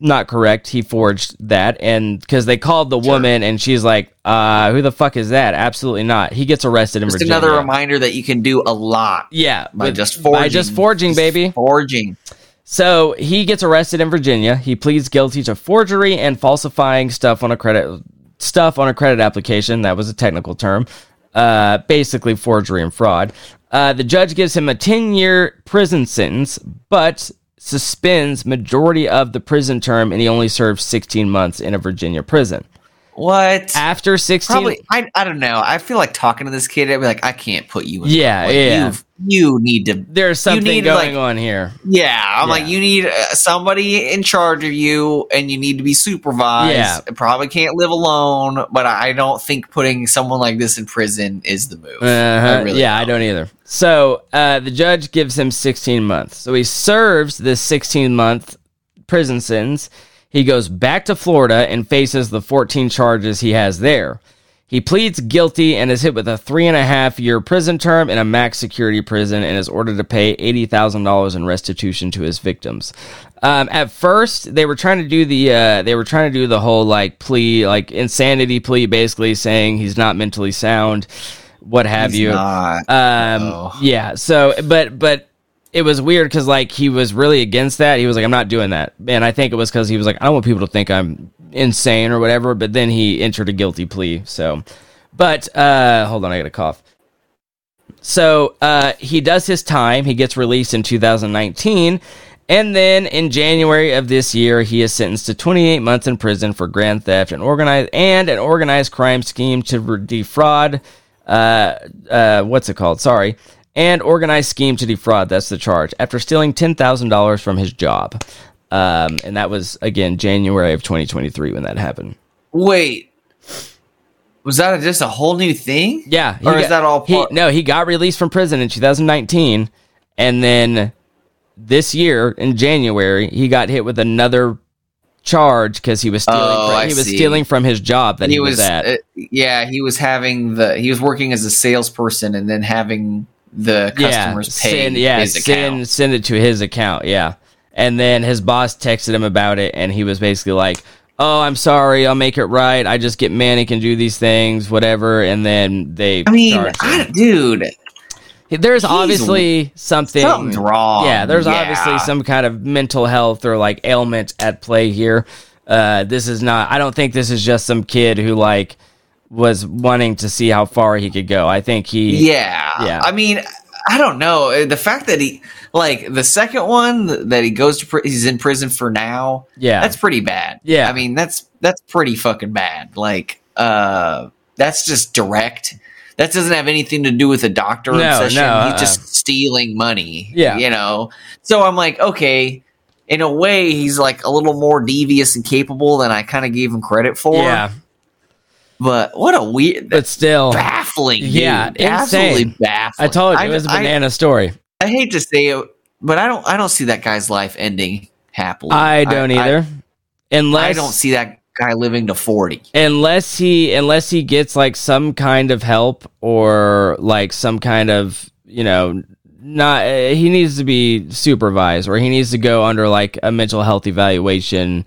not correct. He forged that, and because they called the woman, and she's like, "Uh, who the fuck is that?" Absolutely not. He gets arrested in Just Virginia. another reminder that you can do a lot Yeah, by with- just forging. by just forging, baby. Forging. So he gets arrested in Virginia. He pleads guilty to forgery and falsifying stuff on a credit stuff on a credit application. That was a technical term. Uh, basically forgery and fraud. Uh, the judge gives him a 10 year prison sentence, but suspends majority of the prison term, and he only serves 16 months in a Virginia prison. What? After 16, Probably. I, I don't know. I feel like talking to this kid. I'd be like, I can't put you. in Yeah, like, yeah. you've- You need to. there's something need, going like- on here. Yeah, I'm Yeah. like, you need uh, somebody in charge of you, and you need to be supervised. Yeah. Probably can't live alone, but I don't think putting someone like this in prison is the move. Uh-huh. really yeah, I don't either. So uh, the judge gives him 16 months. So he serves this 16 month prison sentence. He goes back to Florida and faces the 14 charges he has there. He pleads guilty and is hit with a three and a half year prison term in a max security prison and is ordered to pay $80,000 in restitution to his victims. Um, at first, they were trying to do the uh, they were trying to do the whole like plea, like insanity plea, basically saying he's not mentally sound, what have He's you. Um, Oh. yeah. So, but but it was weird because like he was really against that. He was like, I'm not doing that, and I think it was because he was like, I don't want people to think I'm insane or whatever. But then he entered a guilty plea. So, but uh, hold on, I got a cough. So uh, he does his time. He gets released in 2019. And then in January of this year, he is sentenced to 28 months in prison for grand theft and organized and an organized crime scheme to defraud. Uh, uh, what's it called? Sorry, and organized scheme to defraud. That's the charge. After stealing ten thousand dollars from his job, um, and that was again January of 2023 when that happened. Wait, was that just a whole new thing? Yeah, or is that all he- no, he got released from prison in 2019, and then this year in January he got hit with another charge because he was stealing. Oh, from, I he was see. stealing from his job that he, he was, was, at. uh, yeah, he was having the he was working as a salesperson and then having the customers pay send, yeah, his send account. send it to his account. Yeah, and then his boss texted him about it, and he was basically like. Oh, I'm sorry. I'll make it right. I just get manic and do these things, whatever. And then they. I mean. I, dude, There's obviously something something's wrong. Yeah, there's Yeah. obviously some kind of mental health or like ailment at play here. Uh, this is not. I don't think this is just some kid who like was wanting to see how far he could go. I think he. Yeah. Yeah. I mean, I don't know. Uh, The fact that he, like, the second one that he goes to, pri- he's in prison for now. Yeah. That's pretty bad. Yeah. I mean, that's, that's pretty fucking bad. Like, uh, that's just direct. That doesn't have anything to do with a doctor No, obsession. no. He's just stealing money. Yeah. You know? So I'm like, okay, in a way, he's like a little more devious and capable than I kind of gave him credit for. yeah, But what a weird, but still, baffling. Dude. Yeah, absolutely insane. baffling. I told you I, it was a I- banana story. I hate to say it, but I don't. I don't see that guy's life ending happily. I don't either. unless I, don't see that guy living to forty. unless he unless he gets like some kind of help or like some kind of you know not uh, he needs to be supervised or he needs to go under like a mental health evaluation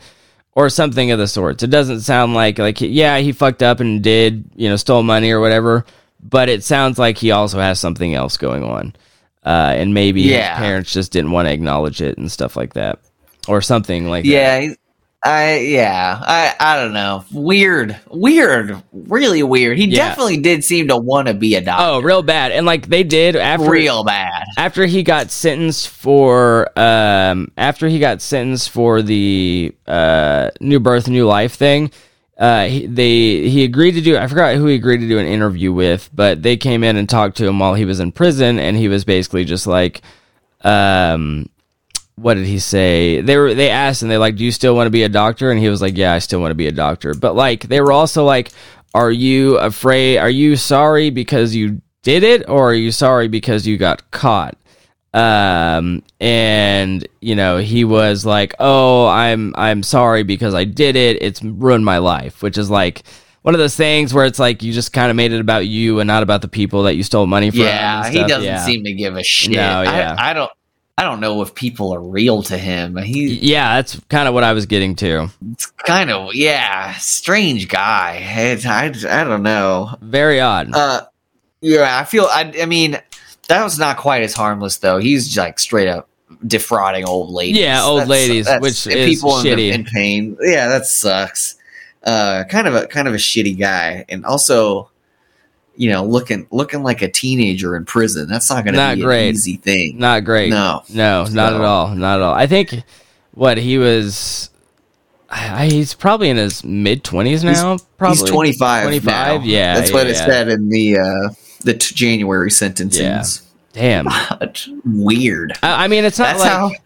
or something of the sorts it doesn't sound like like yeah he fucked up and did you know stole money or whatever but it sounds like he also has something else going on uh, and maybe Yeah. his parents just didn't want to acknowledge it and stuff like that or something like that. Yeah, he- I yeah. I I don't know. Weird, weird, really weird. He Yeah. definitely did seem to want to be a doctor. oh real bad and like they did after real bad. after he got sentenced for um after he got sentenced for the uh new birth new life thing uh he, they he agreed to do i forgot who he agreed to do an interview with but they came in and talked to him while he was in prison and he was basically just like um what did he say they were they asked and they like do you still want to be a doctor and he was like yeah i still want to be a doctor but like they were also like are you afraid are you sorry because you did it or are you sorry because you got caught um and you know he was like oh i'm i'm sorry because i did it it's ruined my life which is like one of those things where it's like you just kind of made it about you and not about the people that you stole money from Yeah, he doesn't yeah. seem to give a shit. No, yeah. I, I don't. I don't know if people are real to him. He yeah that's kind of what i was getting to It's kind of yeah, strange guy. It's, I I don't know. very odd Uh, yeah, I feel. I I mean, that was not quite as harmless though. He's like straight up defrauding old ladies. Yeah, old ladies, which and is in, shitty. in pain. Yeah, that sucks. Uh, kind of a kind of a shitty guy, and also. You know, looking looking like a teenager in prison. That's not going to be great. an easy thing. not great No. no not at all not at all i think what he was I, he's probably in his mid 20s now probably He's 25. 25 yeah that's what yeah, it yeah. said in the uh, the t- January sentencings. damn weird. I, I mean, it's not That's like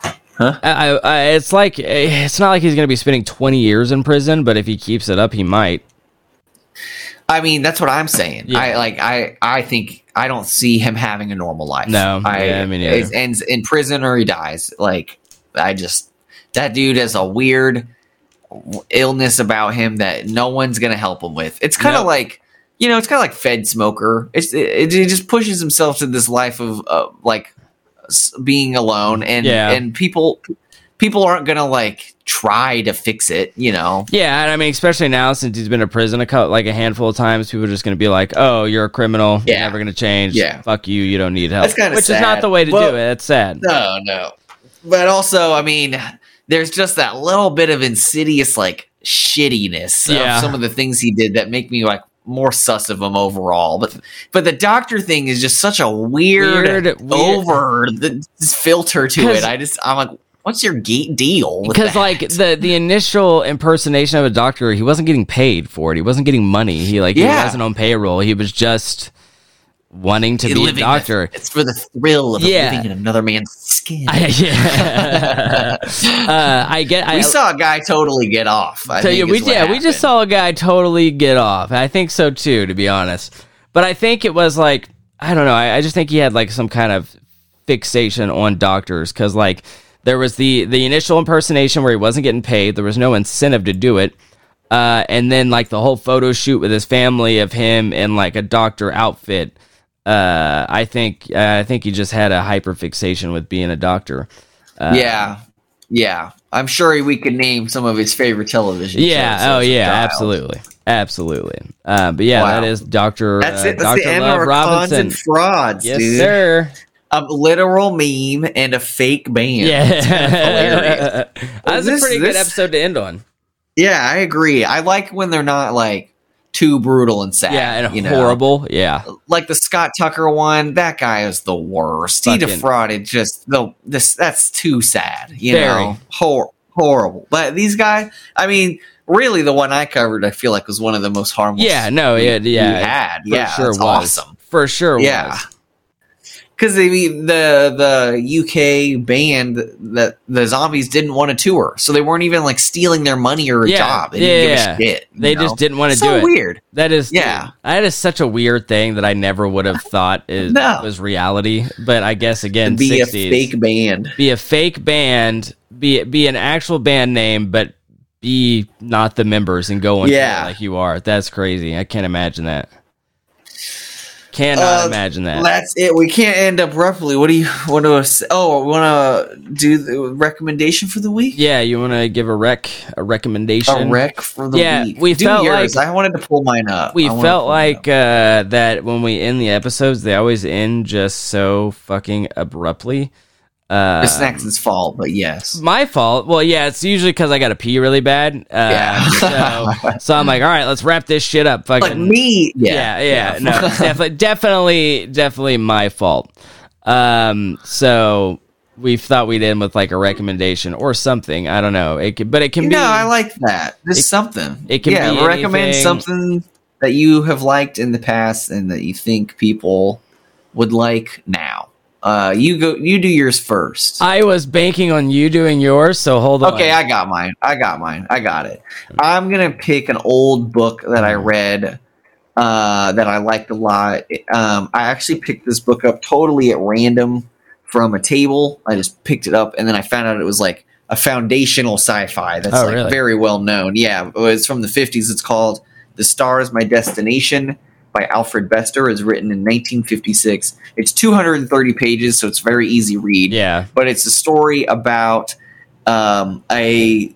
how. I, I, I, it's like it's not like he's going to be spending twenty years in prison, but if he keeps it up, he might. I mean, that's what I'm saying. Yeah. I like. I I think I don't see him having a normal life. No, I, yeah, me neither. it ends in prison or he dies. Like I just that dude has a weird illness about him that no one's gonna help him with. It's kind of like you know, it's kind of like Fed smoker. It's it, it, just pushes himself to this life of uh, like being alone and Yeah. and people people aren't gonna like try to fix it. You know, Yeah, and I mean, especially now since he's been to prison a couple, like a handful of times, people are just going to be like, "Oh, you're a criminal. You're never going to change. Yeah. fuck you. You don't need help." That's kinda which is not the way to Well- do it. That's sad. no, no. But also, I mean, there's just that little bit of insidious like shittiness Yeah. of some of the things he did that make me like more sus of him overall. But but the doctor thing is just such a weird, Weird, weird. over the filter to it. I just I'm like, what's your gate deal? Because that? like the the initial impersonation of a doctor, he wasn't getting paid for it. He wasn't getting money. He like he wasn't on payroll. He was just wanting to be a Living the- doctor. it's for the thrill of Yeah. living in another man's skin. I, yeah. uh, I get. I, we saw a guy totally get off. I So, think yeah, we yeah, we just saw a guy totally get off. I think so too, to be honest. But I think it was like I don't know. I, I just think he had like some kind of fixation on doctors because like there was the the initial impersonation where he wasn't getting paid. There was no incentive to do it. Uh, and then like the whole photo shoot with his family of him in like a doctor outfit. Uh, I think uh, I think he just had a hyper fixation with being a doctor. Uh, yeah, yeah. I'm sure we could name some of his favorite television. Yeah. Oh, yeah. Absolutely. Absolutely. Uh, but yeah, Wow. that is Doctor. That's uh, it. That's Dr. the end Love of our cons Robinson. and frauds, yes, dude. sir. A literal meme and a fake band. Yeah, that's This- a pretty good episode to end on. Yeah, I agree. I like when they're not like too brutal and sad. Yeah, and you know? horrible. Yeah, Like the Scott Tucker one, that guy is the worst. He defrauded just the this. That's too sad. You Very. know, Hor- horrible. But these guys, I mean, really, the one I covered, I feel like was one of the most harmless. yeah. No, yeah, yeah. had. For Yeah, sure was. awesome. For sure Yeah. was. Because mean, the the UK band that the zombies didn't want to tour, so they weren't even like stealing their money or a Yeah, job. They didn't yeah, give a shit. They know? just didn't want to so do it. weird. That is, Yeah. that is such a weird thing that I never would have thought is No. was reality. But I guess again, be 60s, a fake band. be a fake band, be be an actual band name, but be not the members and go on Yeah. like you are. That's crazy. I can't imagine that. Cannot Uh, imagine that. That's it. We can't end abruptly. What do you want to? say? Oh, want to do the recommendation for the week? yeah, you want to give a rec a recommendation? A rec for the week? Yeah, week. we do felt yours. like- I wanted to pull mine up. We felt like uh, that when we end the episodes, they always end just so fucking abruptly. Uh, it's Snax's fault, but yes. my fault. Well, yeah, it's usually because I got to pee really bad. Uh, Yeah. so, so I'm like, all right, let's wrap this shit up. Fucking Like me, yeah, yeah, yeah. no, definitely, definitely, definitely my fault. Um, so we thought we'd end with like a recommendation or something. I don't know. It could, but it can be. no, I like that. Just It- something. it can yeah, be recommend anything. something that you have liked in the past and that you think people would like now. Uh, you go. You do yours first. I was banking on you doing yours, so hold on. Okay, I got mine. I got mine. I got it. I'm gonna pick an old book that I read uh, that I liked a lot. Um, I actually picked this book up totally at random from a table. I just picked it up, and then I found out it was like a foundational sci-fi that's Oh, like really? very well known. Yeah, it's from the 50s. It's called "The Star Is My Destination." By Alfred Bester, is written in 1956. It's 230 pages, so it's very easy read yeah, but it's a story about um, a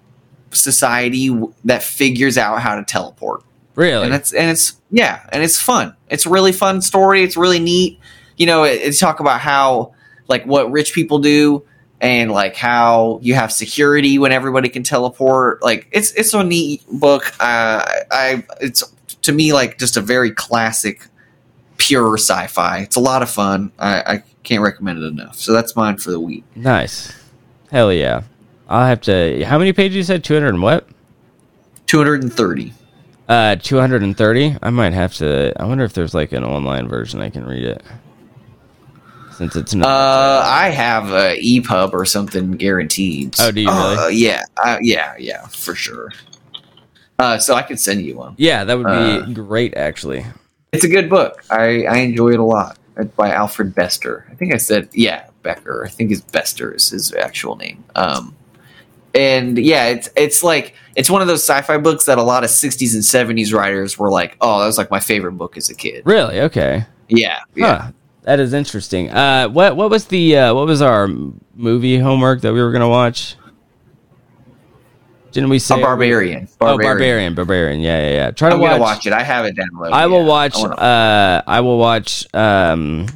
society w- that figures out how to teleport, really. and it's and it's yeah, and it's fun. It's a really fun story. It's really neat. You know, it, it's talk about how like what rich people do and like how you have security when everybody can teleport. Like it's it's a neat book. Uh, I it's to me like just a very classic, pure sci-fi. It's a lot of fun. I, I can't recommend it enough. So that's mine for the week. Nice. Hell yeah. I'll have to. How many pages you said? 200 and what? 230. Uh, 230. I might have to. I wonder if there's like an online version I can read it. Since it's not. Uh, I have a EPUB or something guaranteed. Oh, do you Uh, really? yeah, uh, yeah, yeah, for sure. Uh, so I could send you one. yeah, that would be uh, great, actually. It's a good book. I, I enjoy it a lot. It's by Alfred Bester. I think I said yeah, Becker. I think his Bester is his actual name. Um, and yeah, it's it's like it's one of those sci-fi books that a lot of '60s and '70s writers were like, "Oh, that was like my favorite book as a kid." Really? Okay. Yeah, yeah. Huh. That is interesting. Uh, what what was the uh, what was our movie homework that we were gonna watch? Didn't we say a barbarian. Oh, barbarian, barbarian. Yeah, yeah, yeah. Try to watch. watch it. I have it downloaded. I will yeah. watch. I uh, I will watch. Um,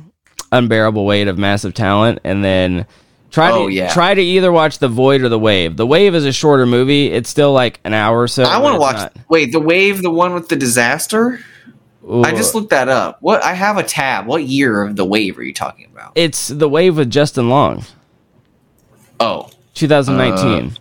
unbearable weight of massive talent, and then try Oh, to yeah. try to either watch the void or the wave. The wave is a shorter movie. It's still like an hour or so. I want to watch. not- Wait, the wave, the one with the disaster. I just looked that up. What? I have a tab. What year of the wave are you talking about? It's the wave with Justin Long, Oh, 2019.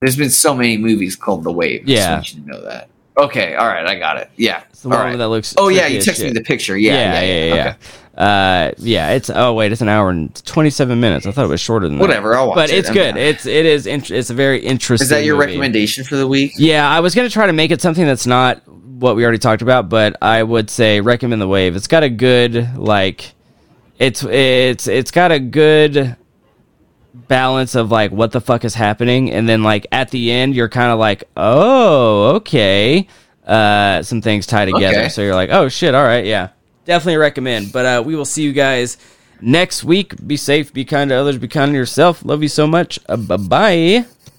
There's been so many movies called The Wave. Yeah. want you to know that. Okay, all right, I got it. Yeah, it's the all one right. that looks. Oh yeah, you texted me the picture. Yeah, yeah, yeah, yeah. Okay. Uh, yeah, it's oh wait, it's an hour and twenty seven minutes. I thought it was shorter than that. Whatever, I'll watch but it. it's I'm good. down. It's it is int- it's a very interesting. Is that your movie. recommendation for the week? Yeah, I was gonna try to make it something that's not what we already talked about, but I would say recommend the wave. It's got a good like, it's it's it's got a good balance of like what the fuck is happening, and then like at the end you're kind of like, oh okay, uh, some things tie together, Okay. so you're like, oh shit, all right, yeah, definitely recommend. But uh, we will see you guys next week. Be safe, be kind to others, be kind to yourself. Love you so much. Uh, bye bye.